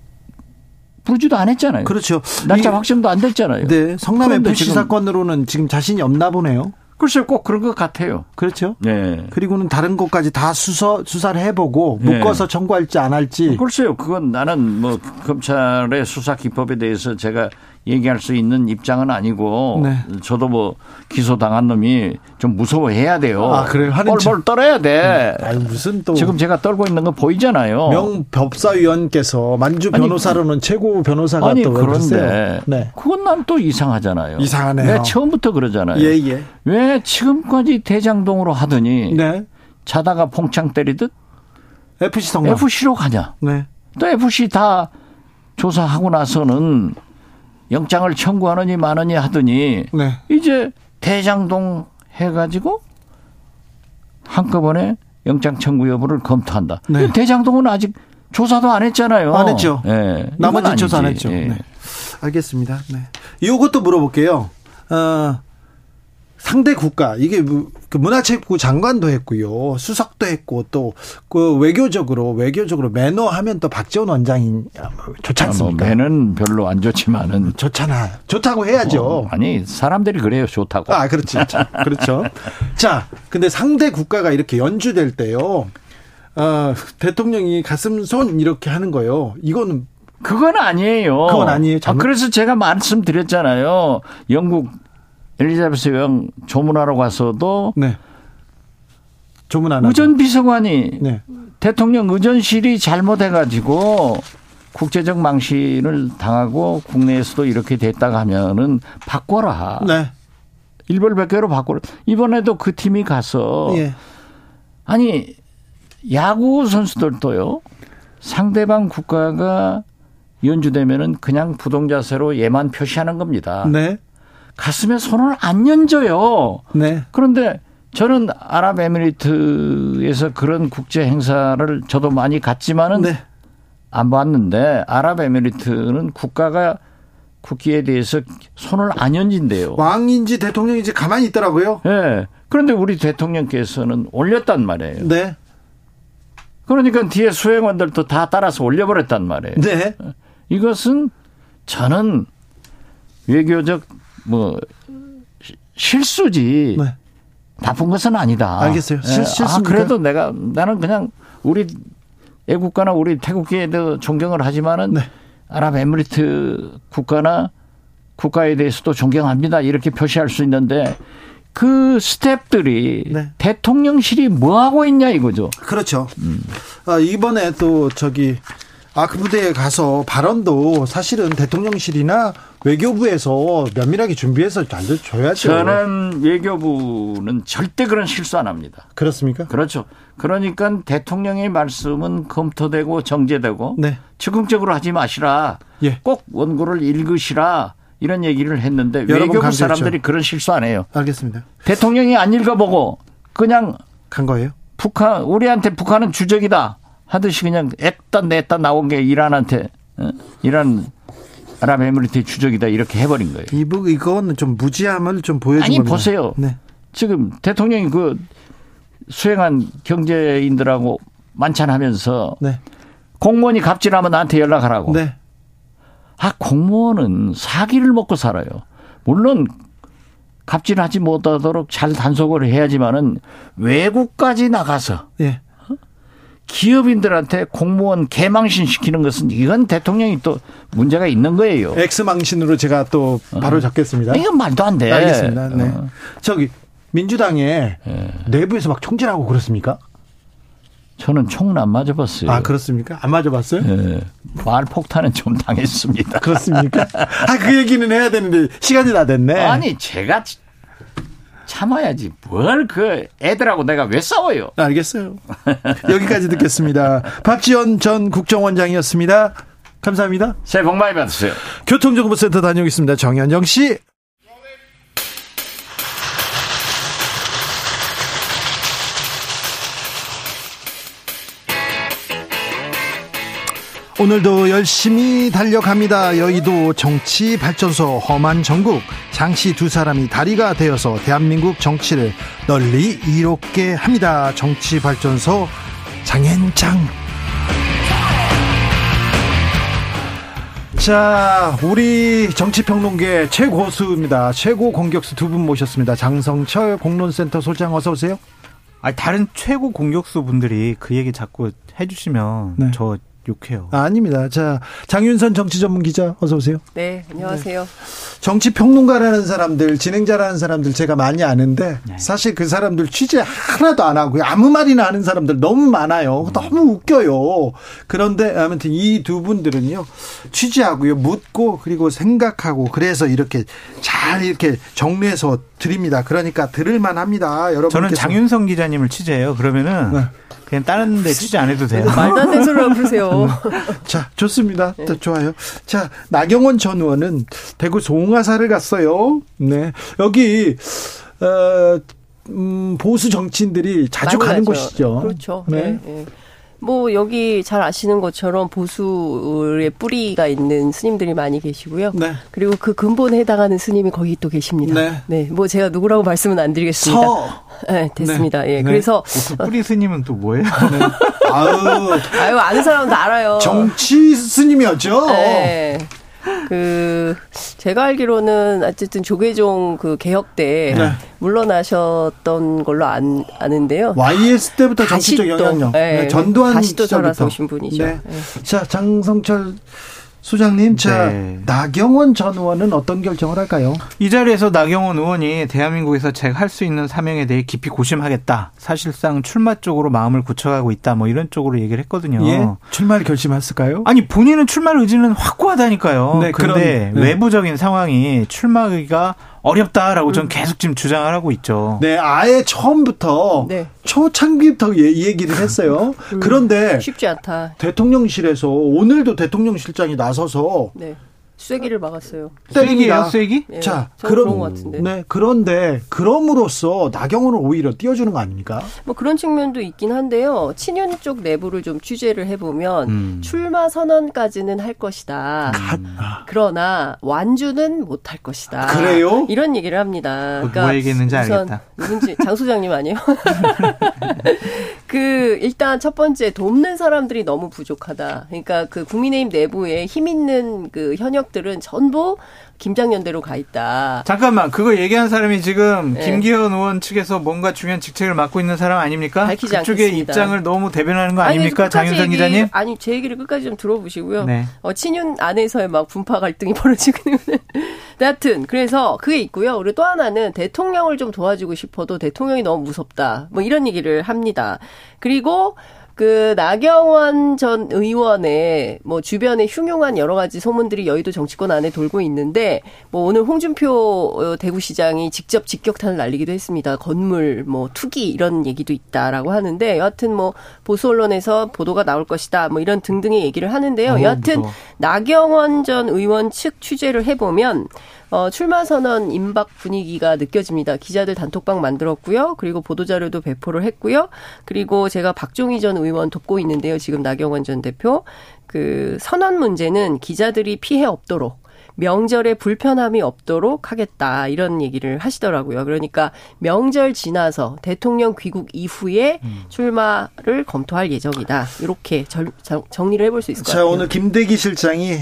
부르지도 안 했잖아요. 그렇죠. 날짜 이- 확정도 안 됐잖아요. 네. 성남 FC 지금- 사건으로는 지금 자신이 없나 보네요. 글쎄요, 꼭 그런 것 같아요. 그렇죠. 네. 그리고는 다른 것까지 다 수사, 수사를 해보고 네. 묶어서 청구할지 안 할지. 글쎄요, 그건 나는 뭐 검찰의 수사 기법에 대해서 제가 얘기할 수 있는 입장은 아니고 네. 저도 뭐 기소 당한 놈이 좀 무서워해야 돼요. 아, 그래요? 하는 척. 떨어야 돼. 아유, 무슨 또. 지금 제가 떨고 있는 거 보이잖아요. 명 법사위원께서 만주 아니, 변호사로는 최고 변호사가 아니 또 왜? 그런데 네. 그건 난 또 이상하잖아요. 이상하네요. 내가 처음부터 그러잖아요. 예, 예. 왜 지금까지 대장동으로 하더니 네. 자다가 봉창 때리듯 FC 성남. FC로 가냐? 네. 또 FC 다 조사하고 나서는 영장을 청구하느니 마느니 하더니 네. 이제 대장동 해가지고 한꺼번에 영장 청구 여부를 검토한다. 네. 대장동은 아직 조사도 안 했잖아요. 안 했죠. 예. 이건 나머지 조사 안. 했죠. 예. 네. 알겠습니다. 네. 이것도 물어볼게요. 어, 상대 국가 이게 무- 그 문화체육부 장관도 했고요 수석도 했고 또 그 외교적으로 외교적으로 매너 하면 또 박지원 원장이 좋지 뭐 않습니까? 매는 별로 안 좋지만은 좋잖아 좋다고 해야죠. 어, 아니 사람들이 그래요 좋다고. 아 그렇지 자, 그렇죠. 자 근데 상대 국가가 이렇게 연주될 때요. 어, 대통령이 가슴 손 이렇게 하는 거요. 이거는 그건 아니에요. 그건 아니에요. 아, 그래서 제가 말씀드렸잖아요. 영국 엘리자베스 여왕 조문하러 가서도 네 조문 안. 의전 비서관이 네. 대통령 의전실이 잘못해가지고 국제적 망신을 당하고 국내에서도 이렇게 됐다가 하면은 바꿔라. 네. 일벌백계로 바꿔라. 이번에도 그 팀이 가서 예. 아니 야구 선수들도요 상대방 국가가 연주되면은 그냥 부동자세로 얘만 표시하는 겁니다. 네. 가슴에 손을 안 얹어요. 네. 그런데 저는 아랍에미리트에서 그런 국제 행사를 저도 많이 갔지만은 네. 안 봤는데 아랍에미리트는 국가가 국기에 대해서 손을 안 얹는데요. 왕인지 대통령인지 가만히 있더라고요. 예. 그런데 우리 대통령께서는 올렸단 말이에요. 네. 그러니까 뒤에 수행원들도 다 따라서 올려버렸단 말이에요. 네. 이것은 저는 외교적 뭐 시- 실수지 네. 나쁜 것은 아니다. 알겠어요. 실- 예. 실수입니까? 아, 그래도 내가 나는 그냥 우리 애국가나 우리 태국계에도 존경을 하지만은 네. 아랍에미리트 국가나 국가에 대해서도 존경합니다. 이렇게 표시할 수 있는데 그 스탭들이 네. 대통령실이 뭐 하고 있냐 이거죠. 그렇죠. 음. 아, 이번에 또 저기 아크 부대에 가서 발언도 사실은 대통령실이나 외교부에서 면밀하게 준비해서 알려줘야죠. 저는 외교부는 절대 그런 실수 안 합니다. 그렇습니까? 그렇죠. 그러니까 대통령의 말씀은 검토되고 정제되고 네. 즉흥적으로 하지 마시라. 예. 꼭 원고를 읽으시라. 이런 얘기를 했는데 외교부. 사람들이 그런 실수 안 해요. 알겠습니다. 대통령이 안 읽어보고 그냥 간 거예요? 북한 우리한테 북한은 주적이다 하듯이 그냥 애따 냈다 나온 게 이란한테 어? 이란 아랍에미리트의 주적이다 이렇게 해버린 거예요. 이부 이거는 좀 무지함을 좀 보여준 아니, 겁니다. 보세요. 네. 지금 대통령이 그 수행한 경제인들하고 만찬하면서 네. 공무원이 갑질하면 나한테 연락하라고. 네. 아 공무원은 사기를 먹고 살아요. 물론 갑질하지 못하도록 잘 단속을 해야지만은 외국까지 나가서 예. 기업인들한테 공무원 개망신 시키는 것은 이건 대통령이 또 문제가 있는 거예요. 엑스망신으로 제가 또 바로 잡겠습니다. 이건 말도 안 돼. 알겠습니다. 네. 어. 저기 민주당에 예. 내부에서 막 총질하고 그렇습니까? 저는 총은 안 맞아봤어요. 아 그렇습니까? 안 맞아봤어요? 예. 말 폭탄은 좀 당했습니다. 그렇습니까? 아 그 얘기는 해야 되는데 시간이 다 됐네. 아니 제가 참아야지 뭘 그 애들하고 내가 왜 싸워요? 알겠어요. 여기까지 듣겠습니다. 박지원 전 국정원장이었습니다. 감사합니다. 새해 복 많이 받으세요. 교통정보센터 다녀오겠습니다. 정현정 씨. 오늘도 열심히 달려갑니다. 여의도 정치 발전소 험한 전국 장씨 두 사람이 다리가 되어서 대한민국 정치를 널리 이롭게 합니다. 정치 발전소 장현장. 자, 우리 정치평론계 최고수입니다. 최고 공격수 두 분 모셨습니다. 장성철 공론센터 소장 어서 오세요. 아 다른 최고 공격수 분들이 그 얘기 자꾸 해주시면 네. 저 욕해요. 아, 아닙니다. 자, 장윤선 정치 전문 기자 어서 오세요. 네, 안녕하세요. 정치 평론가라는 사람들, 진행자라는 사람들 제가 많이 아는데 사실 그 사람들 취재 하나도 안 하고 아무 말이나 하는 사람들 너무 많아요. 너무 웃겨요. 그런데 아무튼 이 두 분들은요 취재하고요 묻고 그리고 생각하고 그래서 이렇게 잘 이렇게 정리해서 드립니다. 그러니까 들을 만합니다. 여러분. 저는 장윤성 기자님을 취재해요. 그러면은 네. 그냥 다른 데 취재 안 해도 돼요. 말도 안 되는 소리라고 그러세요. 자, 좋습니다. 네, 좋아요. 자, 나경원 전 의원은 대구 송화사를 갔어요. 네. 여기, 어, 음, 보수 정치인들이 자주 가는 가죠. 곳이죠. 그렇죠. 네. 네. 네. 뭐 여기 잘 아시는 것처럼 보수의 뿌리가 있는 스님들이 많이 계시고요. 네. 그리고 그 근본에 해당하는 스님이 거기 또 계십니다. 네. 네. 뭐 제가 누구라고 말씀은 안 드리겠습니다. 서. 네, 됐습니다. 예. 네. 그래서 그 뿌리 스님은 또 뭐예요? 아유, 아유 아는 사람은 다 알아요. 정치 스님이었죠? 네. 그 제가 알기로는 어쨌든 조계종 그 개혁 때 네. 물러나셨던 걸로 안, 아는데요. YS 때부터 정치적 또, 영향력. 네, 네, 전두환 다시 또. 살아서 오신 분이죠. 네. 네. 자, 장성철 소장님, 자, 네. 나경원 전 의원은 어떤 결정을 할까요? 이 자리에서 나경원 의원이 대한민국에서 제가 할 수 있는 사명에 대해 깊이 고심하겠다. 사실상 출마 쪽으로 마음을 굳혀가고 있다. 뭐 이런 쪽으로 얘기를 했거든요. 예? 출마를 결심했을까요? 아니 본인은 출마를 의지는 확고하다니까요. 네, 그런데 그런, 네. 외부적인 상황이 출마하기가 어렵다라고 전 계속 지금 주장을 하고 있죠. 네, 아예 처음부터 네. 초창기부터 예- 이 얘기를 했어요. 음. 그런데 쉽지 않다. 대통령실에서 오늘도 대통령실장이 나서서 네. 쐐기를 막았어요. 쐐기예요, 쐐기? 예, 자, 그런 그런 것 같은데. 네, 그런데 그럼으로써 나경원을 오히려 띄워주는 거 아닙니까? 뭐 그런 측면도 있긴 한데요. 친윤 쪽 내부를 좀 취재를 해보면 음. 출마 선언까지는 할 것이다. 아, 그러나 완주는 못 할 것이다. 그래요? 이런 얘기를 합니다. 그러니까 뭐 얘기했는지 알겠다. 누군지 장 소장님 아니에요? 그 일단 첫 번째 돕는 사람들이 너무 부족하다. 그러니까 그 국민의힘 내부에 힘 있는 그 현역들은 전부 김장연대로 가 있다. 잠깐만 그거 얘기한 사람이 지금 네. 김기현 의원 측에서 뭔가 중요한 직책을 맡고 있는 사람 아닙니까? 밝히지 그쪽의 않겠습니다. 입장을 너무 대변하는 거 아니, 아닙니까, 끝까지 장윤선 얘기- 기자님? 아니 제 얘기를 끝까지 좀 들어보시고요. 네. 어, 친윤 안에서의 막 분파 갈등이 벌어지고 있는. 하여튼 그래서 그게 있고요. 그리고 또 하나는 대통령을 좀 도와주고 싶어도 대통령이 너무 무섭다. 뭐 이런 얘기를 합니다. 그리고 그 나경원 전 의원의 뭐 주변에 흉흉한 여러 가지 소문들이 여의도 정치권 안에 돌고 있는데 뭐 오늘 홍준표 어, 대구시장이 직접 직격탄을 날리기도 했습니다. 건물 뭐 투기 이런 얘기도 있다라고 하는데 여하튼 뭐 보수 언론에서 보도가 나올 것이다 뭐 이런 등등의 얘기를 하는데요. 어우, 여하튼 무서워. 나경원 전 의원 측 취재를 해보면 어, 출마 선언 임박 분위기가 느껴집니다. 기자들 단톡방 만들었고요. 그리고 보도자료도 배포를 했고요. 그리고 제가 박종희 전 의원 돕고 있는데요. 지금 나경원 전 대표. 그 선언 문제는 기자들이 피해 없도록 명절에 불편함이 없도록 하겠다 이런 얘기를 하시더라고요. 그러니까 명절 지나서 대통령 귀국 이후에 출마를 검토할 예정이다. 이렇게 절- 정- 정리를 해볼 수 있을 것 자, 같아요. 오늘 김대기 실장이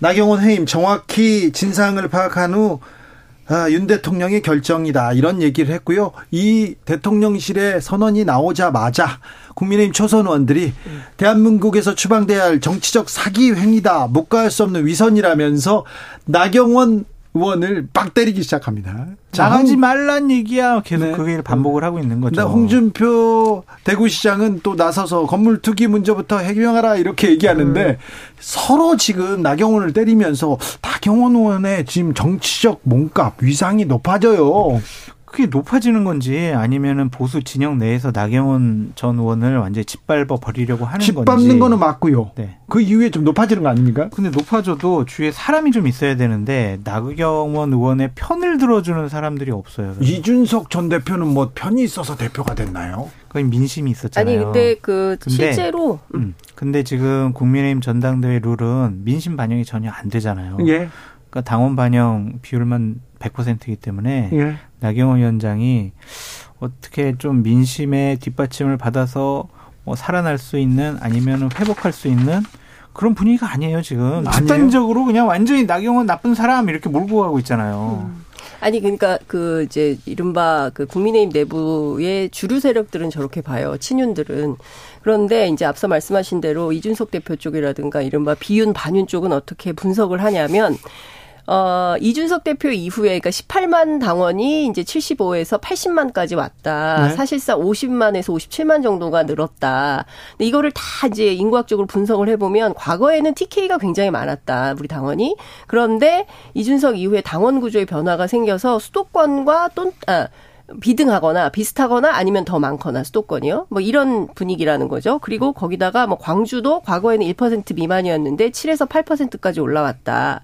나경원 해임 정확히 진상을 파악한 후 아, 윤 대통령의 결정이다 이런 얘기를 했고요. 이 대통령실의 선언이 나오자마자 국민의힘 초선 의원들이 대한민국에서 추방돼야 할 정치적 사기 행위다 묵과할 수 없는 위선이라면서 나경원 의원을 빡 때리기 시작합니다. 자, 나가지 홍- 말란 얘기야. 계속 네. 그 얘기를 반복을 하고 있는 거죠. 홍준표 대구시장은 또 나서서 건물 투기 문제부터 해결하라 이렇게 얘기하는데 서로 지금 나경원을 때리면서 나경원 의원의 지금 정치적 몸값 위상이 높아져요. 그게 높아지는 건지 아니면은 보수 진영 내에서 나경원 전 의원을 완전히 짓밟아 버리려고 하는 건지. 짓밟는 거는 맞고요. 네. 그 이후에 좀 높아지는 거 아닙니까? 근데 높아져도 주위에 사람이 좀 있어야 되는데 나경원 의원의 편을 들어주는 사람들이 없어요. 이준석 전 대표는 뭐 편이 있어서 대표가 됐나요? 거의 민심이 있었잖아요. 아니 근데 그 근데- 실제로 음. 근데 지금 국민의힘 전당대회 룰은 민심 반영이 전혀 안 되잖아요. 예. 그러니까 당원 반영 비율만 100%이기 때문에 예. 나경원 위원장이 어떻게 좀 민심의 뒷받침을 받아서 뭐 살아날 수 있는 아니면 회복할 수 있는 그런 분위기가 아니에요 지금? 집단적으로 그냥 완전히 나경원 나쁜 사람 이렇게 몰고 가고 있잖아요. 아니 그러니까 그 이제 이른바 그 국민의힘 내부의 주류 세력들은 저렇게 봐요. 친윤들은. 그런데 이제 앞서 말씀하신 대로 이준석 대표 쪽이라든가 이른바 비윤 반윤 쪽은 어떻게 분석을 하냐면 어, 이준석 대표 이후에 그러니까 18만 당원이 이제 75에서 80만까지 왔다. 네. 사실상 50만에서 57만 정도가 늘었다. 근데 이거를 다 이제 인구학적으로 분석을 해보면 과거에는 TK가 굉장히 많았다. 우리 당원이. 그런데 이준석 이후에 당원 구조의 변화가 생겨서 수도권과 또, 아, 비등하거나 비슷하거나 아니면 더 많거나 수도권이요. 뭐 이런 분위기라는 거죠. 그리고 거기다가 뭐 광주도 과거에는 1% 미만이었는데 7에서 8%까지 올라왔다.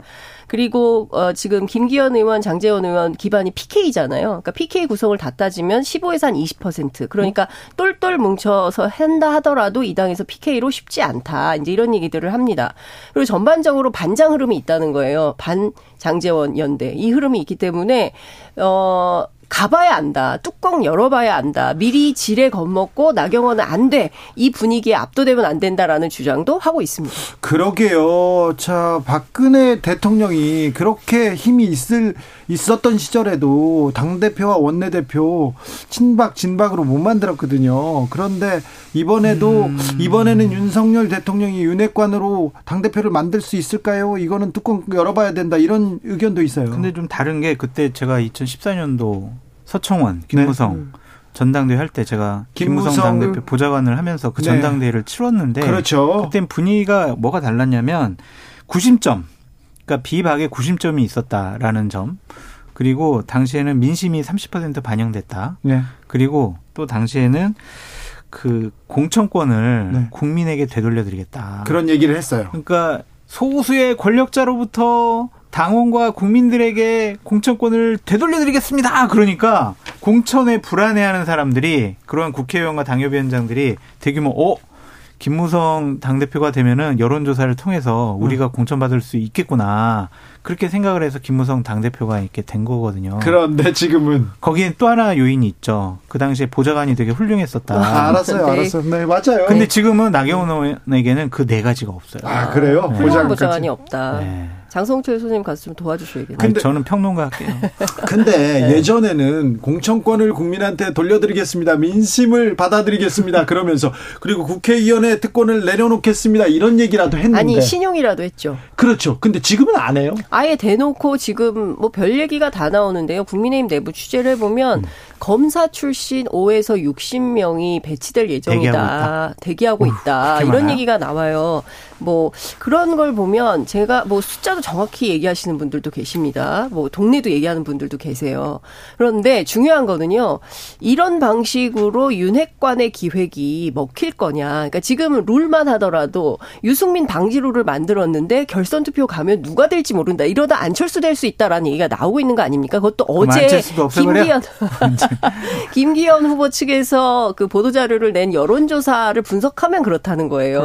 그리고 어 지금 김기현 의원, 장재원 의원 기반이 PK잖아요. 그러니까 PK 구성을 다 따지면 15에서 한 20%. 그러니까 똘똘 뭉쳐서 한다 하더라도 이 당에서 PK로 쉽지 않다. 이제 이런 얘기들을 합니다. 그리고 전반적으로 반장 흐름이 있다는 거예요. 반 장재원 연대. 이 흐름이 있기 때문에 어 가봐야 안다. 뚜껑 열어봐야 안다. 미리 지레 겁먹고 나경원은 안 돼. 이 분위기에 압도되면 안 된다라는 주장도 하고 있습니다. 그러게요. 자, 박근혜 대통령이 그렇게 힘이 있을 있었던 시절에도 당 대표와 원내 대표 친박 진박으로 못 만들었거든요. 그런데 이번에도 음. 이번에는 윤석열 대통령이 윤핵관으로 당 대표를 만들 수 있을까요? 이거는 뚜껑 열어봐야 된다. 이런 의견도 있어요. 근데 좀 다른 게 그때 제가 2014년도 서청원, 김무성 네. 전당대회 할 때 제가 김무성, 김무성 당대표 보좌관을 하면서 그 네. 전당대회를 치렀는데 그렇죠. 그때 분위기가 뭐가 달랐냐면 구심점 그러니까 비박의 구심점이 있었다라는 점. 그리고 당시에는 민심이 30% 반영됐다. 네. 그리고 또 당시에는 그 공천권을 네. 국민에게 되돌려드리겠다. 그런 얘기를 했어요. 그러니까 소수의 권력자로부터 당원과 국민들에게 공천권을 되돌려드리겠습니다. 그러니까 공천에 불안해하는 사람들이 그러한 국회의원과 당협위원장들이 대규모 어 김무성 당대표가 되면은 여론조사를 통해서 우리가 음. 공천받을 수 있겠구나. 그렇게 생각을 해서 김무성 당대표가 이렇게 된 거거든요. 그런데 지금은. 거기엔 또 하나 요인이 있죠. 그 당시에 보좌관이 되게 훌륭했었다. 아, 알았어요, 네. 알았어요. 네, 맞아요. 근데 지금은 나경원 의원에게는 그 네 가지가 없어요. 아, 그래요? 네. 훌륭한 보좌관이 없다. 네. 장성철 소장님 가서 좀 도와주셔야겠네요. 근데 저는 평론가 할게요. 근데 네. 예전에는 공천권을 국민한테 돌려드리겠습니다. 민심을 받아들이겠습니다. 그러면서 그리고 국회의원의 특권을 내려놓겠습니다. 이런 얘기라도 했는데 아니 신용이라도 했죠. 그렇죠. 근데 지금은 안 해요. 아예 대놓고 지금 뭐 별 얘기가 다 나오는데요. 국민의힘 내부 취재를 해보면 음. 검사 출신 5에서 60명이 배치될 예정이다. 대기하고 있다. 대기하고 있다. 이런 많아요? 얘기가 나와요. 뭐 그런 걸 보면 제가 뭐 숫자도 정확히 얘기하시는 분들도 계십니다. 뭐 동네도 얘기하는 분들도 계세요. 그런데 중요한 거는요. 이런 방식으로 윤핵관의 기획이 먹힐 거냐. 그러니까 지금 룰만 하더라도 유승민 방지 룰을 만들었는데 결선 투표 가면 누가 될지 모른다. 이러다 안철수 될 수 있다라는 얘기가 나오고 있는 거 아닙니까? 그것도 어제 김기현 김기현 후보 측에서 그 보도 자료를 낸 여론조사를 분석하면 그렇다는 거예요.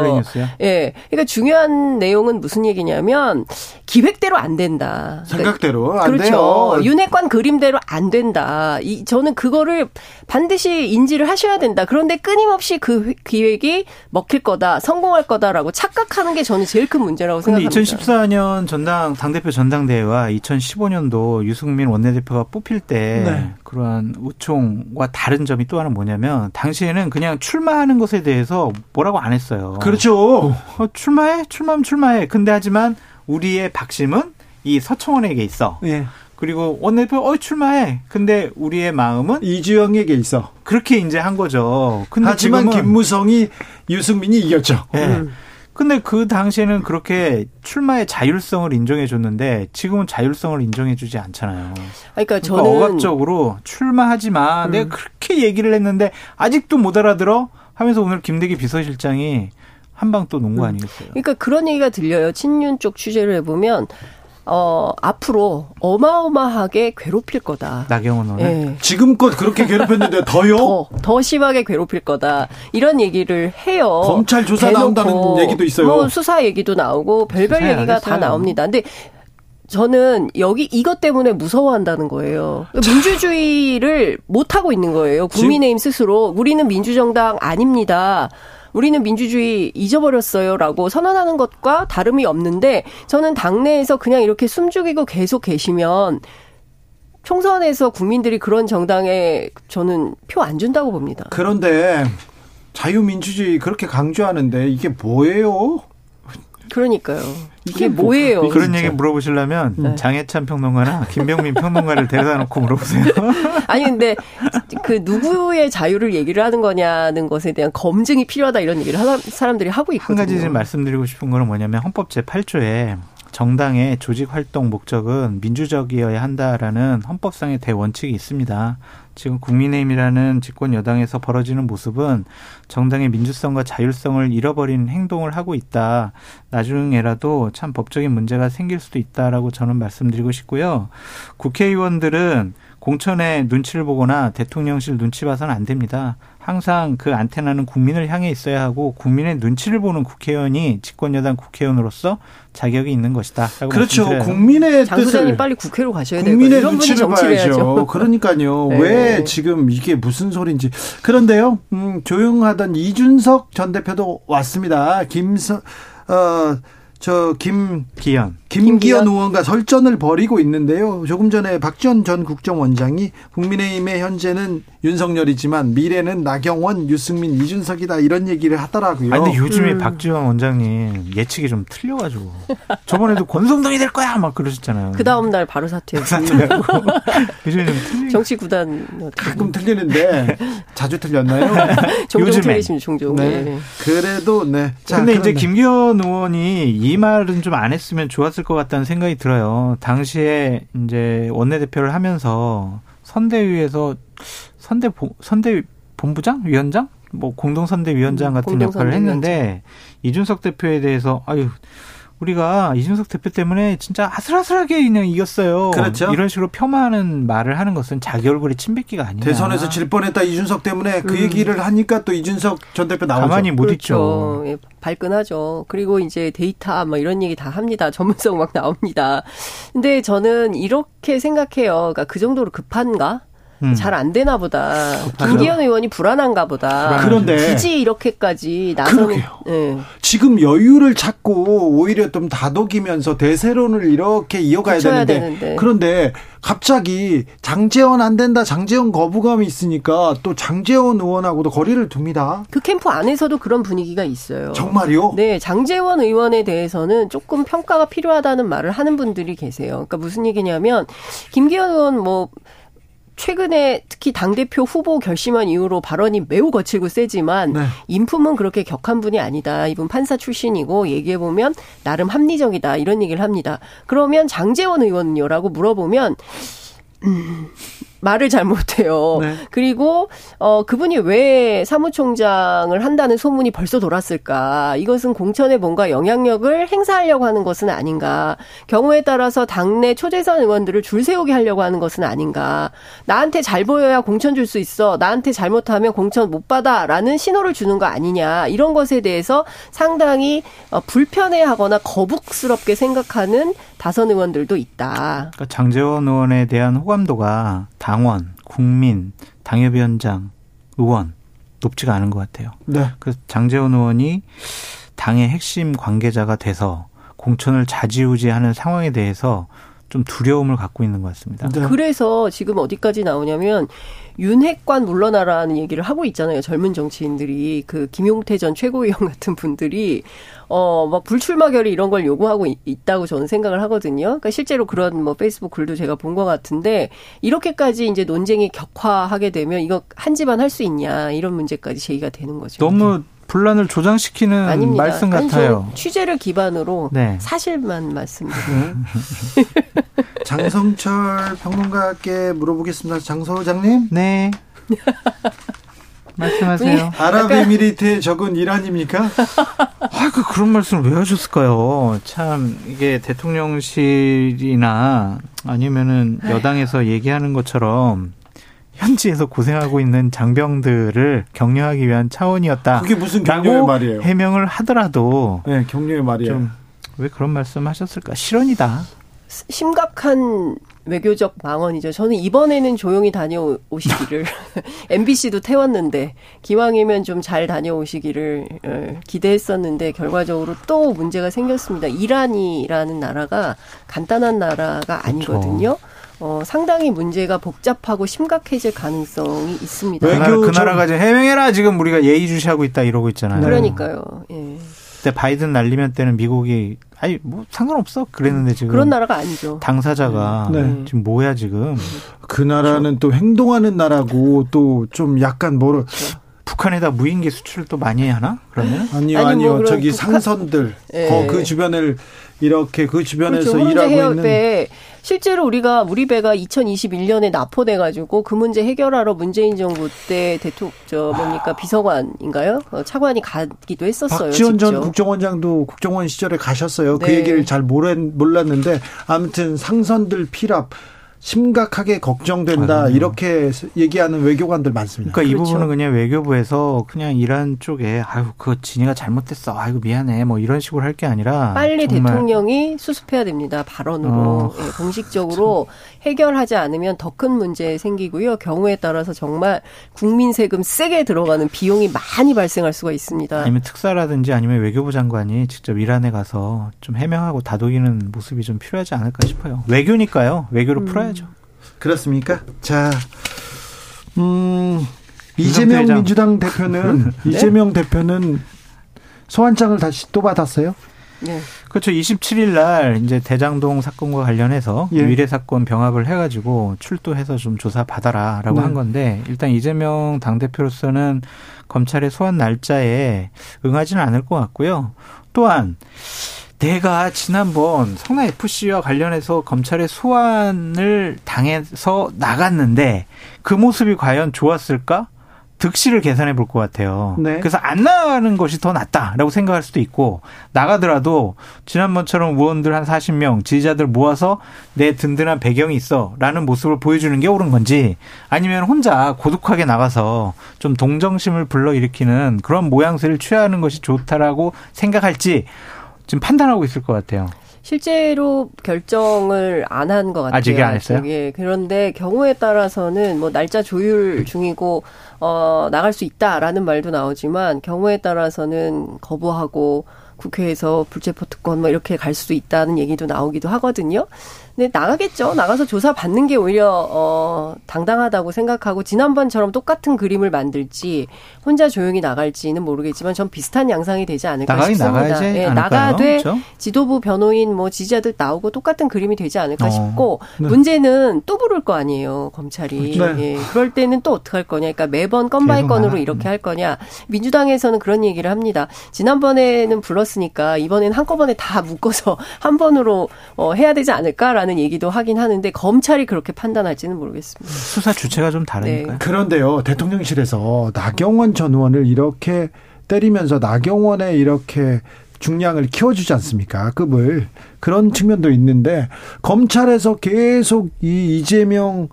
예. 그러니까 중요한 내용은 무슨 얘기냐면 기획대로 안 된다. 그러니까 생각대로 안 그렇죠. 돼요. 윤핵관 그림대로 안 된다. 이 저는 그거를 반드시 인지를 하셔야 된다. 그런데 끊임없이 그 기획이 먹힐 거다, 성공할 거다라고 착각하는 게 저는 제일 큰 문제라고 생각합니다. 2014년 전당 당대표 전당대회와 2015년도 유승민 원내대표가 뽑힐 때 네. 그러한 우총과 다른 점이 또 하나 뭐냐면 당시에는 그냥 출마하는 것에 대해서 뭐라고 안 했어요. 그렇죠. 어, 출 마해? 출마하면 출마해. 근데 하지만 우리의 박심은 이 서청원에게 있어. 예. 그리고 원내대표 어 출마해. 근데 우리의 마음은 이주영에게 있어. 그렇게 이제 한 거죠. 근데 하지만 김무성이 유승민이 이겼죠. 예. 음. 근데 그 당시에는 그렇게 출마의 자율성을 인정해 줬는데 지금은 자율성을 인정해 주지 않잖아요. 그러니까, 그러니까 저는 그러니까 억압적으로 출마하지 마. 음. 내가 그렇게 얘기를 했는데 아직도 못 알아들어 하면서 오늘 김대기 비서실장이 한방 또 논거 음. 아니겠어요? 그러니까 그런 얘기가 들려요. 친윤 쪽 취재를 해보면 어, 앞으로 어마어마하게 괴롭힐 거다. 나경원 의원. 네. 지금껏 그렇게 괴롭혔는데 더요? 더, 더 심하게 괴롭힐 거다. 이런 얘기를 해요. 검찰 조사 나온다는 얘기도 있어요. 뭐 수사 얘기도 나오고 별별 얘기가 다 나옵니다. 근데 저는 여기 이것 때문에 무서워한다는 거예요. 민주주의를 못 하고 있는 거예요. 국민의힘 스스로 우리는 민주정당 아닙니다. 우리는 민주주의 잊어버렸어요라고 선언하는 것과 다름이 없는데 저는 당내에서 그냥 이렇게 숨죽이고 계속 계시면 총선에서 국민들이 그런 정당에 저는 표 안 준다고 봅니다. 그런데 자유민주주의 그렇게 강조하는데 이게 뭐예요? 그러니니까요. 이게 뭐예요? 그런 진짜. 얘기 물어보시려면 네. 장해찬 평론가나 김병민 평론가를 데려다 놓고 물어보세요. 아니 근데 그 누구의 자유를 얘기를 하는 거냐는 것에 대한 검증이 필요하다 이런 얘기를 사람들이 하고 있거든요. 한 가지 좀 말씀드리고 싶은 거는 뭐냐면 헌법 제 8조에 정당의 조직 활동 목적은 민주적이어야 한다라는 헌법상의 대원칙이 있습니다. 지금 국민의힘이라는 집권 여당에서 벌어지는 모습은 정당의 민주성과 자율성을 잃어버린 행동을 하고 있다. 나중에라도 참 법적인 문제가 생길 수도 있다라고 저는 말씀드리고 싶고요. 국회의원들은 공천의 눈치를 보거나 대통령실 눈치 봐서는 안 됩니다. 항상 그 안테나는 국민을 향해 있어야 하고 국민의 눈치를 보는 국회의원이 집권 여당 국회의원으로서 자격이 있는 것이다. 그렇죠. 말씀드려요. 국민의 장 소장님 뜻을 빨리 국회로 가셔야 돼요. 국민의 이런 분이 눈치를 정치를 봐야죠. 해야죠. 그러니까요. 네. 왜 지금 이게 무슨 소리인지. 그런데요, 음, 조용하던 이준석 전 대표도 왔습니다. 김서, 어, 저, 김, 기현. 김기현 김기현. 의원과 설전을 벌이고 있는데요. 조금 전에 박지원 전 국정원장이 국민의힘의 현재는 윤석열이지만 미래는 나경원, 유승민, 이준석이다 이런 얘기를 하더라고요. 아니 근데 요즘에 음. 박지원 원장님 예측이 좀 틀려가지고 저번에도 권성동이 될 거야 막 그러셨잖아요. 그 다음 날 바로 사퇴했어요. 요즘에 좀 틀리. 정치 구단 가끔 틀리는데 자주 틀렸나요? 종종 요즘에. 틀리시면 종종. 네. 네. 그래도 네. 자, 근데 이제 그런데. 김기현 의원이 이 말은 좀 안 했으면 좋았을 것 같다는 생각이 들어요. 당시에 이제 원내대표를 하면서 선대위에서 선대 보- 선대 본부장 위원장 뭐 공동 선대위원장 음, 같은 공동 역할을 했는데 이준석 대표에 대해서 아유 우리가 이준석 대표 때문에 진짜 아슬아슬하게 그냥 이겼어요. 그렇죠. 이런 식으로 폄하하는 말을 하는 것은 자기 얼굴에 침뱉기가 아니냐. 대선에서 질 뻔했다 이준석 때문에 그 음. 얘기를 하니까 또 이준석 전 대표 나오죠. 가만히 못 있죠. 그렇죠. 예, 발끈하죠. 그리고 이제 데이터 뭐 이런 얘기 다 합니다. 전문성 막 나옵니다. 근데 저는 이렇게 생각해요. 그러니까 그 정도로 급한가? 음. 잘안 되나 보다. 김기현 의원이 불안한가 보다. 그런데 굳이 이렇게까지 나서는 그러게요. 예. 지금 여유를 찾고 오히려 좀 다독이면서 대세론을 이렇게 이어가야 되는데, 되는데. 그런데 갑자기 장재원 안 된다 장재원 거부감이 있으니까 또 장재원 의원하고도 거리를 둡니다. 그 캠프 안에서도 그런 분위기가 있어요. 정말요? 네, 장재원 의원에 대해서는 조금 평가가 필요하다는 말을 하는 분들이 계세요. 그러니까 무슨 얘기냐면 김기현 의원 뭐 최근에 특히 당대표 후보 결심한 이후로 발언이 매우 거칠고 세지만 네. 인품은 그렇게 격한 분이 아니다. 이분 판사 출신이고 얘기해보면 나름 합리적이다. 이런 얘기를 합니다. 그러면 장재원 의원은요라고 물어보면 음, 말을 잘 못해요. 네. 그리고 어 그분이 왜 사무총장을 한다는 소문이 벌써 돌았을까? 이것은 공천에 뭔가 영향력을 행사하려고 하는 것은 아닌가? 경우에 따라서 당내 초재선 의원들을 줄 세우게 하려고 하는 것은 아닌가? 나한테 잘 보여야 공천 줄 수 있어. 나한테 잘못하면 공천 못 받아라는 신호를 주는 거 아니냐? 이런 것에 대해서 상당히 어, 불편해하거나 거북스럽게 생각하는 다선 의원들도 있다. 그러니까 장재원 의원에 대한 호감도가 당원, 국민, 당협위원장, 의원 높지가 않은 것 같아요. 네. 그래서 장재원 의원이 당의 핵심 관계자가 돼서 공천을 좌지우지하는 상황에 대해서 좀 두려움을 갖고 있는 것 같습니다. 네. 그래서 지금 어디까지 나오냐면 윤핵관 물러나라는 얘기를 하고 있잖아요. 젊은 정치인들이 그 김용태 전 최고위원 같은 분들이 어막 불출마 결의 이런 걸 요구하고 있- 있다고 저는 생각을 하거든요. 그러니까 실제로 그런 뭐 페이스북 글도 제가 본 것 같은데 이렇게까지 이제 논쟁이 격화하게 되면 이거 한 집안 할 수 있냐 이런 문제까지 제기가 되는 거죠. 너무 분란을 조장시키는 아닙니다. 말씀 같아요. 저 취재를 기반으로 네. 사실만 말씀드려요. 장성철 평론가께 물어보겠습니다. 장 소장님, 네. 말씀하세요. 아랍에미리트의 적은 이란입니까? 아, 그 그런 말씀을 왜 하셨을까요? 참 이게 대통령실이나 아니면은 여당에서 얘기하는 것처럼 현지에서 고생하고 있는 장병들을 격려하기 위한 차원이었다. 그게 무슨 격려의 말이에요? 해명을 하더라도 네, 격려의 말이에요. 좀왜 그런 말씀하셨을까? 실언이다. 심각한 외교적 망언이죠. 저는 이번에는 조용히 다녀오시기를 MBC도 태웠는데 기왕이면 좀 잘 다녀오시기를 어, 기대했었는데 결과적으로 또 문제가 생겼습니다. 이란이라는 나라가 간단한 나라가 아니거든요. 어, 상당히 문제가 복잡하고 심각해질 가능성이 있습니다. 왜? 그, 나라, 그 나라가 이제 해명해라 지금 우리가 예의주시하고 있다 이러고 있잖아요. 그러니까요. 예. 그때 바이든 날리면 때는 미국이 아니 뭐 상관없어 그랬는데 지금 그런 나라가 아니죠. 당사자가 네. 지금 뭐야 지금 그 나라는 또 행동하는 나라고 또 좀 약간 뭐를 북한에다 무인기 수출을 또 많이 하나? 그러면? 아니요, 아니, 뭐 아니요. 그럼 저기 북한- 상선들 예. 거그 주변을 이렇게 그 주변에서 그렇죠. 일하고 있는 배 실제로 우리가 우리 배가 2021년에 납포돼 가지고 그 문제 해결하러 문재인 정부 때 대통령 저 뭡니까 비서관인가요? 어, 차관이 가기도 했었어요. 박지원 전 직접. 국정원장도 국정원 시절에 가셨어요. 그 네. 얘기를 잘 몰랐, 몰랐는데 아무튼 상선들 피랍 심각하게 걱정된다 아유. 이렇게 얘기하는 외교관들 많습니다. 그러니까 이 그렇죠. 부분은 그냥 외교부에서 그냥 이란 쪽에 아유 그거 진이가 잘못됐어 아이고 미안해 뭐 이런 식으로 할 게 아니라 빨리 대통령이 수습해야 됩니다. 발언으로 어. 예, 공식적으로 해결하지 않으면 더 큰 문제 생기고요. 경우에 따라서 정말 국민 세금 세게 들어가는 비용이 많이 발생할 수가 있습니다. 아니면 특사라든지 아니면 외교부 장관이 직접 이란에 가서 좀 해명하고 다독이는 모습이 좀 필요하지 않을까 싶어요. 외교니까요. 외교로 풀어야죠. 그렇습니까? 자, 음, 이재명. 민주당 대표는 네? 이재명 대표는 소환장을 다시 또 받았어요. 네. 그렇죠. 27일 날 이제 대장동 사건과 관련해서 예. 위례 사건 병합을 해가지고 출두해서 좀 조사 받아라라고 네. 한 건데 일단 이재명 당 대표로서는 검찰의 소환 날짜에 응하지는 않을 것 같고요. 또한 내가 지난번 성남 FC와 관련해서 검찰의 소환을 당해서 나갔는데 그 모습이 과연 좋았을까? 득실을 계산해 볼 것 같아요. 네. 그래서 안 나가는 것이 더 낫다라고 생각할 수도 있고 나가더라도 지난번처럼 의원들 한 40명 지지자들 모아서 내 든든한 배경이 있어라는 모습을 보여주는 게 옳은 건지 아니면 혼자 고독하게 나가서 좀 동정심을 불러일으키는 그런 모양새를 취하는 것이 좋다라고 생각할지 지금 판단하고 있을 것 같아요. 실제로 결정을 안 한 것 같아요. 아직이 안 했어요? 예. 그런데 경우에 따라서는 뭐 날짜 조율 중이고 어 나갈 수 있다라는 말도 나오지만 경우에 따라서는 거부하고 국회에서 불체포 특권 뭐 이렇게 갈 수도 있다는 얘기도 나오기도 하거든요. 근데 나가겠죠. 나가서 조사 받는 게 오히려 어 당당하다고 생각하고 지난번처럼 똑같은 그림을 만들지 혼자 조용히 나갈지는 모르겠지만 전 비슷한 양상이 되지 않을까 나가긴 싶습니다. 예, 않을까요? 나가되 그렇죠? 지도부 변호인 뭐 지지자들 나오고 똑같은 그림이 되지 않을까 어, 싶고 네. 문제는 또 부를 거 아니에요 검찰이 그렇죠. 예, 그럴 때는 또 어떻게 할 거냐 그러니까 매번 건 by 계속 건으로 이렇게 할 거냐 민주당에서는 그런 얘기를 합니다 지난번에는 불렀으니까 이번엔 한꺼번에 다 묶어서 한 번으로 어, 해야 되지 않을까라는 얘기도 하긴 하는데 검찰이 그렇게 판단할지는 모르겠습니다 수사 주체가 좀 다르니까요. 네. 그런데요, 대통령실에서 나경원 전 의원을 이렇게 때리면서 나경원의 이렇게 중량을 키워주지 않습니까? 급을. 그런 측면도 있는데, 검찰에서 계속 이 이재명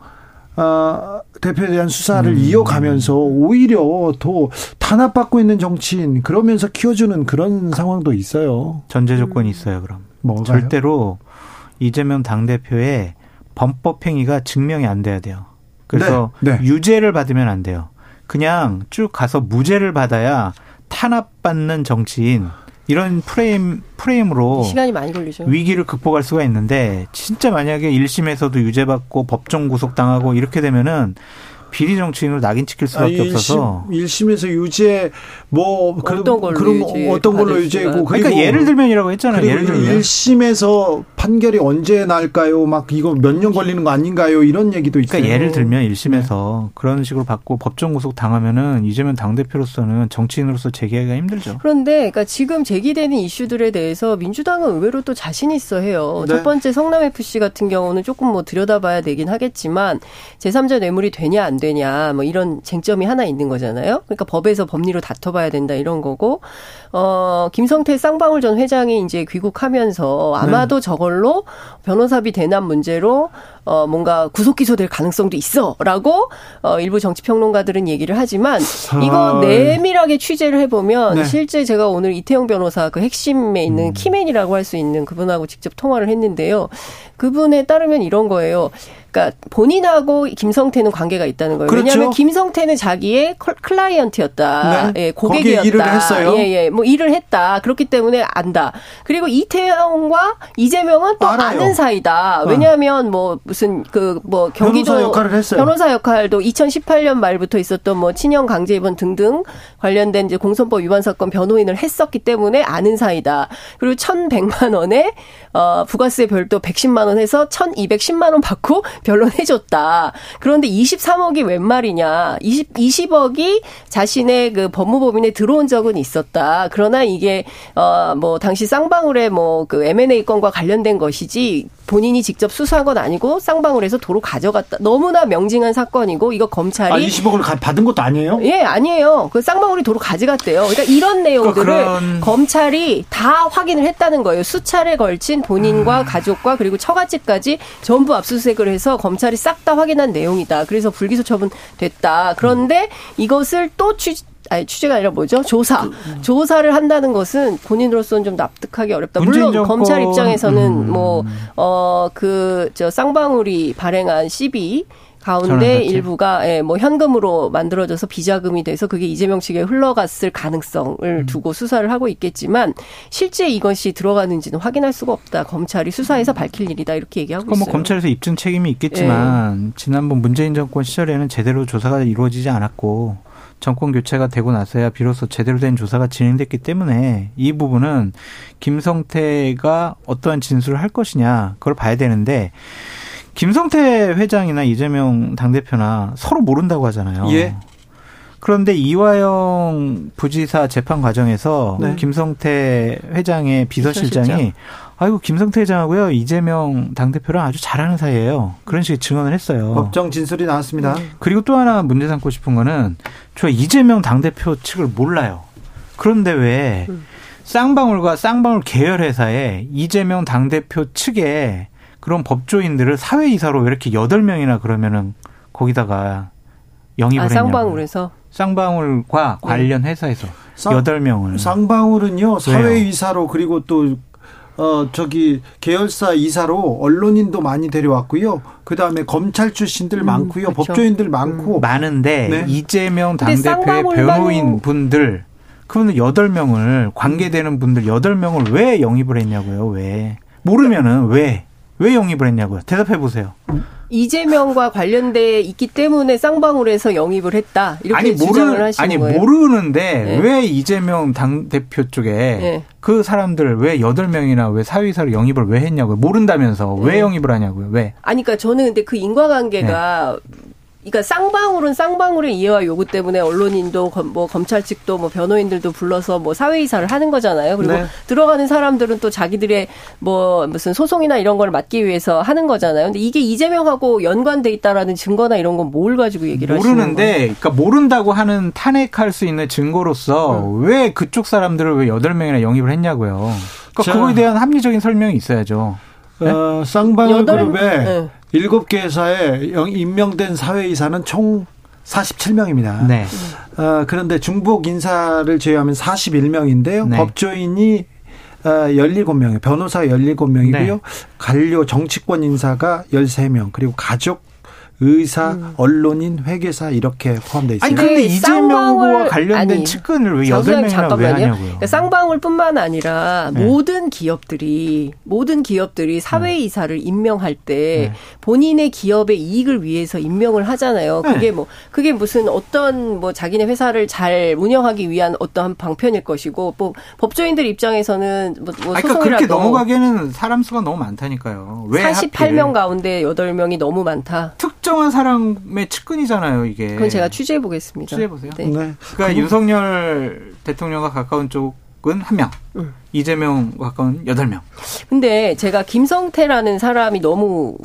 아, 대표에 대한 수사를 음. 이어가면서 오히려 더 탄압받고 있는 정치인, 그러면서 키워주는 그런 상황도 있어요. 전제 조건이 있어요. 그럼 뭐가요? 절대로 이재명 당 대표의 범법 행위가 증명이 안 돼야 돼요. 그래서 네, 네. 유죄를 받으면 안 돼요. 그냥 쭉 가서 무죄를 받아야 탄압받는 정치인 이런 프레임 프레임으로 시간이 많이 걸리죠. 위기를 극복할 수가 있는데 진짜 만약에 1심에서도 유죄받고 법정 구속당하고 이렇게 되면은 비리 정치인으로 낙인 찍힐 수밖에 없어서 1심, 에서 유죄, 뭐, 그런, 어떤 걸로 그런 거 유죄 어떤 걸로 유죄고, 그러니까 예를 들면이라고 했잖아요. 그리고 예를 들면 1심에서 판결이 언제 날까요? 막 이거 몇 년 걸리는 거 아닌가요? 이런 얘기도 있어요. 그러니까 예를 들면 네. 1심에서 그런 식으로 받고 법정 구속 당하면은 이재명 당 대표로서는 정치인으로서 재기하기가 힘들죠. 그런데 그러니까 지금 제기되는 이슈들에 대해서 민주당은 의외로 또 자신 있어 해요. 네. 첫 번째 성남 FC 같은 경우는 조금 뭐 들여다봐야 되긴 하겠지만 제3자 뇌물이 되냐 안 되냐 뭐 이런 쟁점이 하나 있는 거잖아요. 그러니까 법에서 법리로 다퉈봐야 된다 이런 거고 어 김성태 쌍방울 전 회장이 이제 귀국하면서 아마도 저걸로 변호사비 대납 문제로 어 뭔가 구속 기소될 가능성도 있어라고 어 일부 정치 평론가들은 얘기를 하지만 이거 아, 내밀하게 취재를 해보면 네. 실제 제가 오늘 이태용 변호사 그 핵심에 있는 키맨이라고 할 수 있는 그분하고 직접 통화를 했는데요. 그분에 따르면 이런 거예요. 그러니까 본인하고 김성태는 관계가 있다는 거예요. 그렇죠. 왜냐하면 김성태는 자기의 클- 클라이언트였다. 네. 예, 고객이었다. 일을 했어요. 예, 예. 뭐 일을 했다. 그렇기 때문에 안다. 그리고 이태용과 이재명은 또 알아요. 아는 사이다. 왜냐하면 뭐 무슨 그 뭐 경기도 변호사 역할을 했어요. 변호사 역할도 2018년 말부터 있었던 뭐 친형 강제 입원 등등 관련된 이제 공선법 위반 사건 변호인을 했었기 때문에 아는 사이다. 그리고 1,100만 원에 어 부가세 별도 110만 원 해서 1,210만 원 받고 변론해 줬다. 그런데 23억이 웬 말이냐? 20 20억이 자신의 그 법무법인에 들어온 적은 있었다. 그러나 이게 어뭐 당시 쌍방울의 뭐그 M&A 건과 관련된 것이지 본인이 직접 수사한 건 아니고 쌍방울에서 도로 가져갔다. 너무나 명징한 사건이고 이거 검찰이 아, 20억을 가- 받은 것도 아니에요? 예, 아니에요. 그 쌍방울이 도로 가져갔대요. 그러니까 이런 내용들을 그런- 검찰이 다 확인을 했다는 거예요. 수차례 걸친 본인과 가족과 그리고 처갓집까지 전부 압수수색을 해서 검찰이 싹 다 확인한 내용이다. 그래서 불기소 처분 됐다. 그런데 이것을 또 취, 아니, 취재가 아니라 뭐죠? 조사. 조사를 한다는 것은 본인으로서는 좀 납득하기 어렵다. 물론 정권- 검찰 입장에서는 음. 뭐, 어, 그, 저, 쌍방울이 발행한 전환 가운데. 일부가 예, 뭐 현금으로 만들어져서 비자금이 돼서 그게 이재명 측에 흘러갔을 가능성을 음. 두고 수사를 하고 있겠지만 실제 이것이 들어가는지는 확인할 수가 없다. 검찰이 수사해서 밝힐 일이다 이렇게 얘기하고 뭐 있어요. 검찰에서 입증 책임이 있겠지만 지난번 문재인 정권 시절에는 제대로 조사가 이루어지지 않았고 정권 교체가 되고 나서야 비로소 제대로 된 조사가 진행됐기 때문에 이 부분은 김성태가 어떠한 진술을 할 것이냐 그걸 봐야 되는데 김성태 회장이나 이재명 당대표나 서로 모른다고 하잖아요. 예. 그런데 이화영 부지사 재판 과정에서 네. 김성태 회장의 비서실장이 비서실장. 아이고 김성태 회장하고요 이재명 당대표랑 아주 잘하는 사이예요. 그런 식의 증언을 했어요. 법정 진술이 나왔습니다. 그리고 또 하나 문제 삼고 싶은 거는 저 이재명 당대표 측을 몰라요. 그런데 왜 쌍방울과 쌍방울 계열 회사에 이재명 당대표 측에 그런 법조인들을 사회이사로 이렇게 여덟 명이나 그러면은 거기다가 영입을 아. 쌍방울에서 쌍방울과 관련 회사에서 쌍- 여덟 명을 쌍방울은요 사회이사로 그리고 또 어, 저기 계열사 이사로 언론인도 많이 데려왔고요. 그 다음에 검찰 출신들 많고요. 그렇죠. 법조인들 많고. 많은데 네. 이재명 당대표의 변호인 분들 그분들 여덟 명을 관계되는 분들 여덟 명을 왜 영입을 했냐고요? 왜 모르면은 왜 왜 영입을 했냐고요? 대답해 보세요. 이재명과 관련돼 있기 때문에 쌍방울에서 영입을 했다. 이렇게 아니 주장을 모르는 하시는 아니 거예요. 모르는데 네. 왜 이재명 당 대표 쪽에 네. 그 사람들 왜 여덟 명이나 왜 사위사로 영입을 왜 했냐고요? 모른다면서 왜 네. 영입을 하냐고요? 왜? 아니, 그러니까 저는 근데 그 인과관계가 그러니까 쌍방울은 쌍방울의 이해와 요구 때문에 언론인도 검- 뭐 검찰 측도 뭐 변호인들도 불러서 뭐 사회 이사를 하는 거잖아요. 그리고 네. 들어가는 사람들은 또 자기들의 뭐 무슨 소송이나 이런 걸 막기 위해서 하는 거잖아요. 근데 이게 이재명하고 연관돼 있다라는 증거나 이런 건 뭘 가지고 얘기를 하시는 거예요? 모르는데, 그러니까 모른다고 하는 탄핵할 수 있는 증거로서 왜 그쪽 사람들을 왜 여덟 명이나 영입을 했냐고요. 그러니까 자. 그거에 대한 합리적인 설명이 있어야 죠. 네? 어, 쌍방울 여덟- 그룹에 네. 일곱 개 회사에 영- 임명된 사회이사는 총 47명입니다. 네. 어, 그런데 중복 인사를 제외하면 41명인데요. 네. 법조인이 어, 17명이에요. 변호사 17명이고요. 네. 관료 정치권 인사가 13명. 그리고 가족 의사, 언론인, 회계사 이렇게 포함되어 있어요. 아니 근데 이재명과 쌍방울- 관련된 아니, 측근을 왜장 여덟 명이나 왜 잠깐만요. 하냐고요. 그러니까 쌍방울뿐만 아니라 네. 모든 기업들이 모든 기업들이 사회 이사를 임명할 때 네. 본인의 기업의 이익을 위해서 임명을 하잖아요. 네. 그게 뭐 그게 무슨 어떤 뭐 자기네 회사를 잘 운영하기 위한 어떠한 방편일 것이고 뭐 법조인들 입장에서는 뭐, 뭐 그러니까 소송이라도 그렇게 넘어가기에는 사람 수가 너무 많다니까요. 왜 48명 하필 가운데 8명이 너무 많다. 특 정한 사람의 측근이잖아요, 이게. 그건 제가 취재해 보겠습니다. 취재해 보세요. 네. 네. 그러니까 윤석열 대통령과 가까운 쪽은 한 명, 음. 이재명과 가까운 여덟 명. 근데 제가 김성태라는 사람이 너무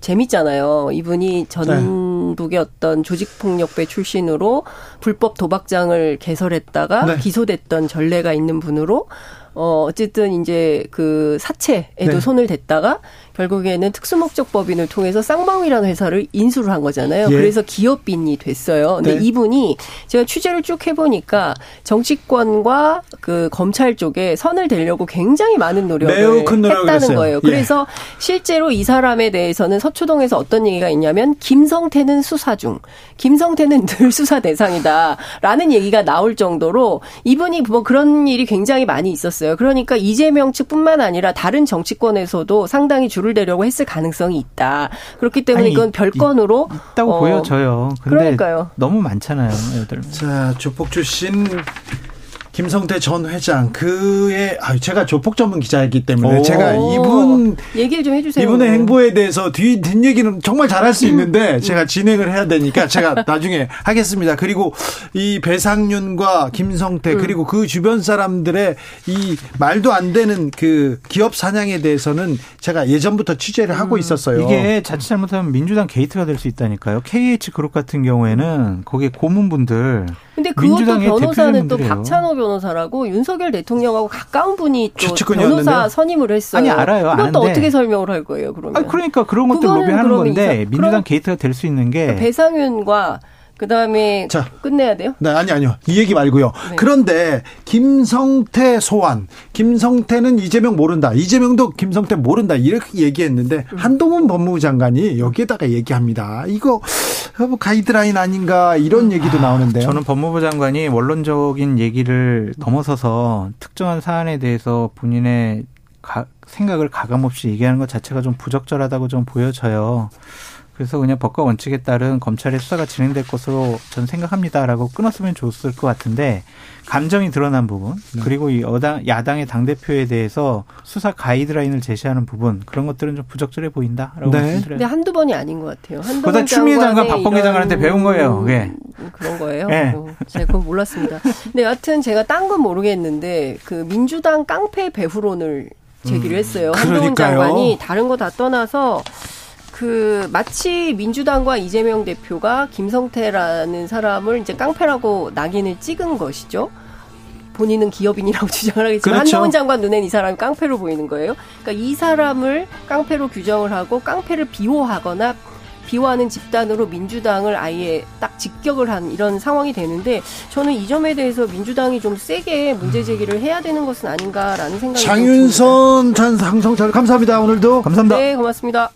재밌잖아요. 이분이 전북의 어떤 조직폭력배 출신으로 불법 도박장을 개설했다가 네. 기소됐던 전례가 있는 분으로 어 어쨌든 이제 그 사채에도 네. 손을 댔다가 결국에는 특수목적법인을 통해서 쌍방울이라는 회사를 인수를 한 거잖아요. 예. 그래서 기업인이 됐어요. 근데 네. 이분이 제가 취재를 쭉 해보니까 정치권과 그 검찰 쪽에 선을 대려고 굉장히 많은 노력을 했다는 했어요. 거예요. 예. 그래서 실제로 이 사람에 대해서는 서초동에서 어떤 얘기가 있냐면 김성태는 수사 중, 김성태는 늘 수사 대상이다라는 얘기가 나올 정도로 이분이 뭐 그런 일이 굉장히 많이 있었어요. 그러니까 이재명 측뿐만 아니라 다른 정치권에서도 상당히 줄을 불을 대려고 했을 가능성이 있다. 그렇기 때문에 아니, 이건 별건으로 있다고 어, 보여져요. 근데 그러니까요. 너무 많잖아요. 자, 조폭 출신 김성태 전 회장 그의 아 제가 조폭 전문 기자이기 때문에 오. 제가 이분 얘기를 좀 해주세요. 이분의 행보에 대해서 뒤, 뒷얘기는 정말 잘할 수 있는데 제가 진행을 해야 되니까 제가 나중에 하겠습니다. 그리고 이 배상윤과 김성태 그리고 그 주변 사람들의 이 말도 안 되는 그 기업 사냥에 대해서는 제가 예전부터 취재를 하고 있었어요. 이게 자칫 잘못하면 민주당 게이트가 될 수 있다니까요. KH 그룹 같은 경우에는 거기에 고문분들 근데 그것도 변호사는 또. 박찬호 변호사라고 윤석열 대통령하고 가까운 분이 또? 변호사 선임을 했어요. 아니, 알아요. 그것도. 어떻게 설명을 할 거예요, 그러면? 아 그러니까 그런 것들 그거는 로비하는 그러면 건데 민주당 게이트가 될 수 있는 게 배상윤과 그다음에 자. 끝내야 돼요? 네, 아니, 아니요. 이 얘기 말고요. 네. 그런데, 김성태 소환. 김성태는 이재명 모른다. 이재명도 김성태 모른다. 이렇게 얘기했는데, 음. 한동훈 법무부 장관이 여기에다가 얘기합니다. 이거, 뭐 가이드라인 아닌가, 이런 얘기도 나오는데요. 저는 법무부 장관이 원론적인 얘기를 넘어서서 특정한 사안에 대해서 본인의 가- 생각을 가감없이 얘기하는 것 자체가 좀 부적절하다고 좀 보여져요. 그래서 그냥 법과 원칙에 따른 검찰의 수사가 진행될 것으로 전 생각합니다라고 끊었으면 좋았을 것 같은데 감정이 드러난 부분 네. 그리고 이 여당 야당의 당 대표에 대해서 수사 가이드라인을 제시하는 부분 그런 것들은 좀 부적절해 보인다라고 네. 말씀드려요. 근데 한두 번이 아닌 것 같아요. 한동훈 그거다 추미애 장관, 이런 장관한테 배운 거예요, 그게. 그런 거예요? 네. 어, 제가 그건 몰랐습니다. 근데 여하튼 제가 딴 건 모르겠는데 그 민주당 깡패 배후론을 제기를 했어요. 한동훈 그러니까요. 장관이 다른 거 다 떠나서 그 마치 민주당과 이재명 대표가 김성태라는 사람을 이제 깡패라고 낙인을 찍은 것이죠. 본인은 기업인이라고 주장을 하겠지만 그렇죠. 한동훈 장관 눈엔 이 사람이 깡패로 보이는 거예요. 그러니까 이 사람을 깡패로 규정을 하고 깡패를 비호하거나 비호하는 집단으로 민주당을 아예 딱 직격을 한 이런 상황이 되는데 저는 이 점에 대해서 민주당이 좀 세게 문제 제기를 해야 되는 것은 아닌가라는 생각이 좀 듭니다. 장윤선 전 상성철 감사합니다. 오늘도. 감사합니다. 네, 고맙습니다.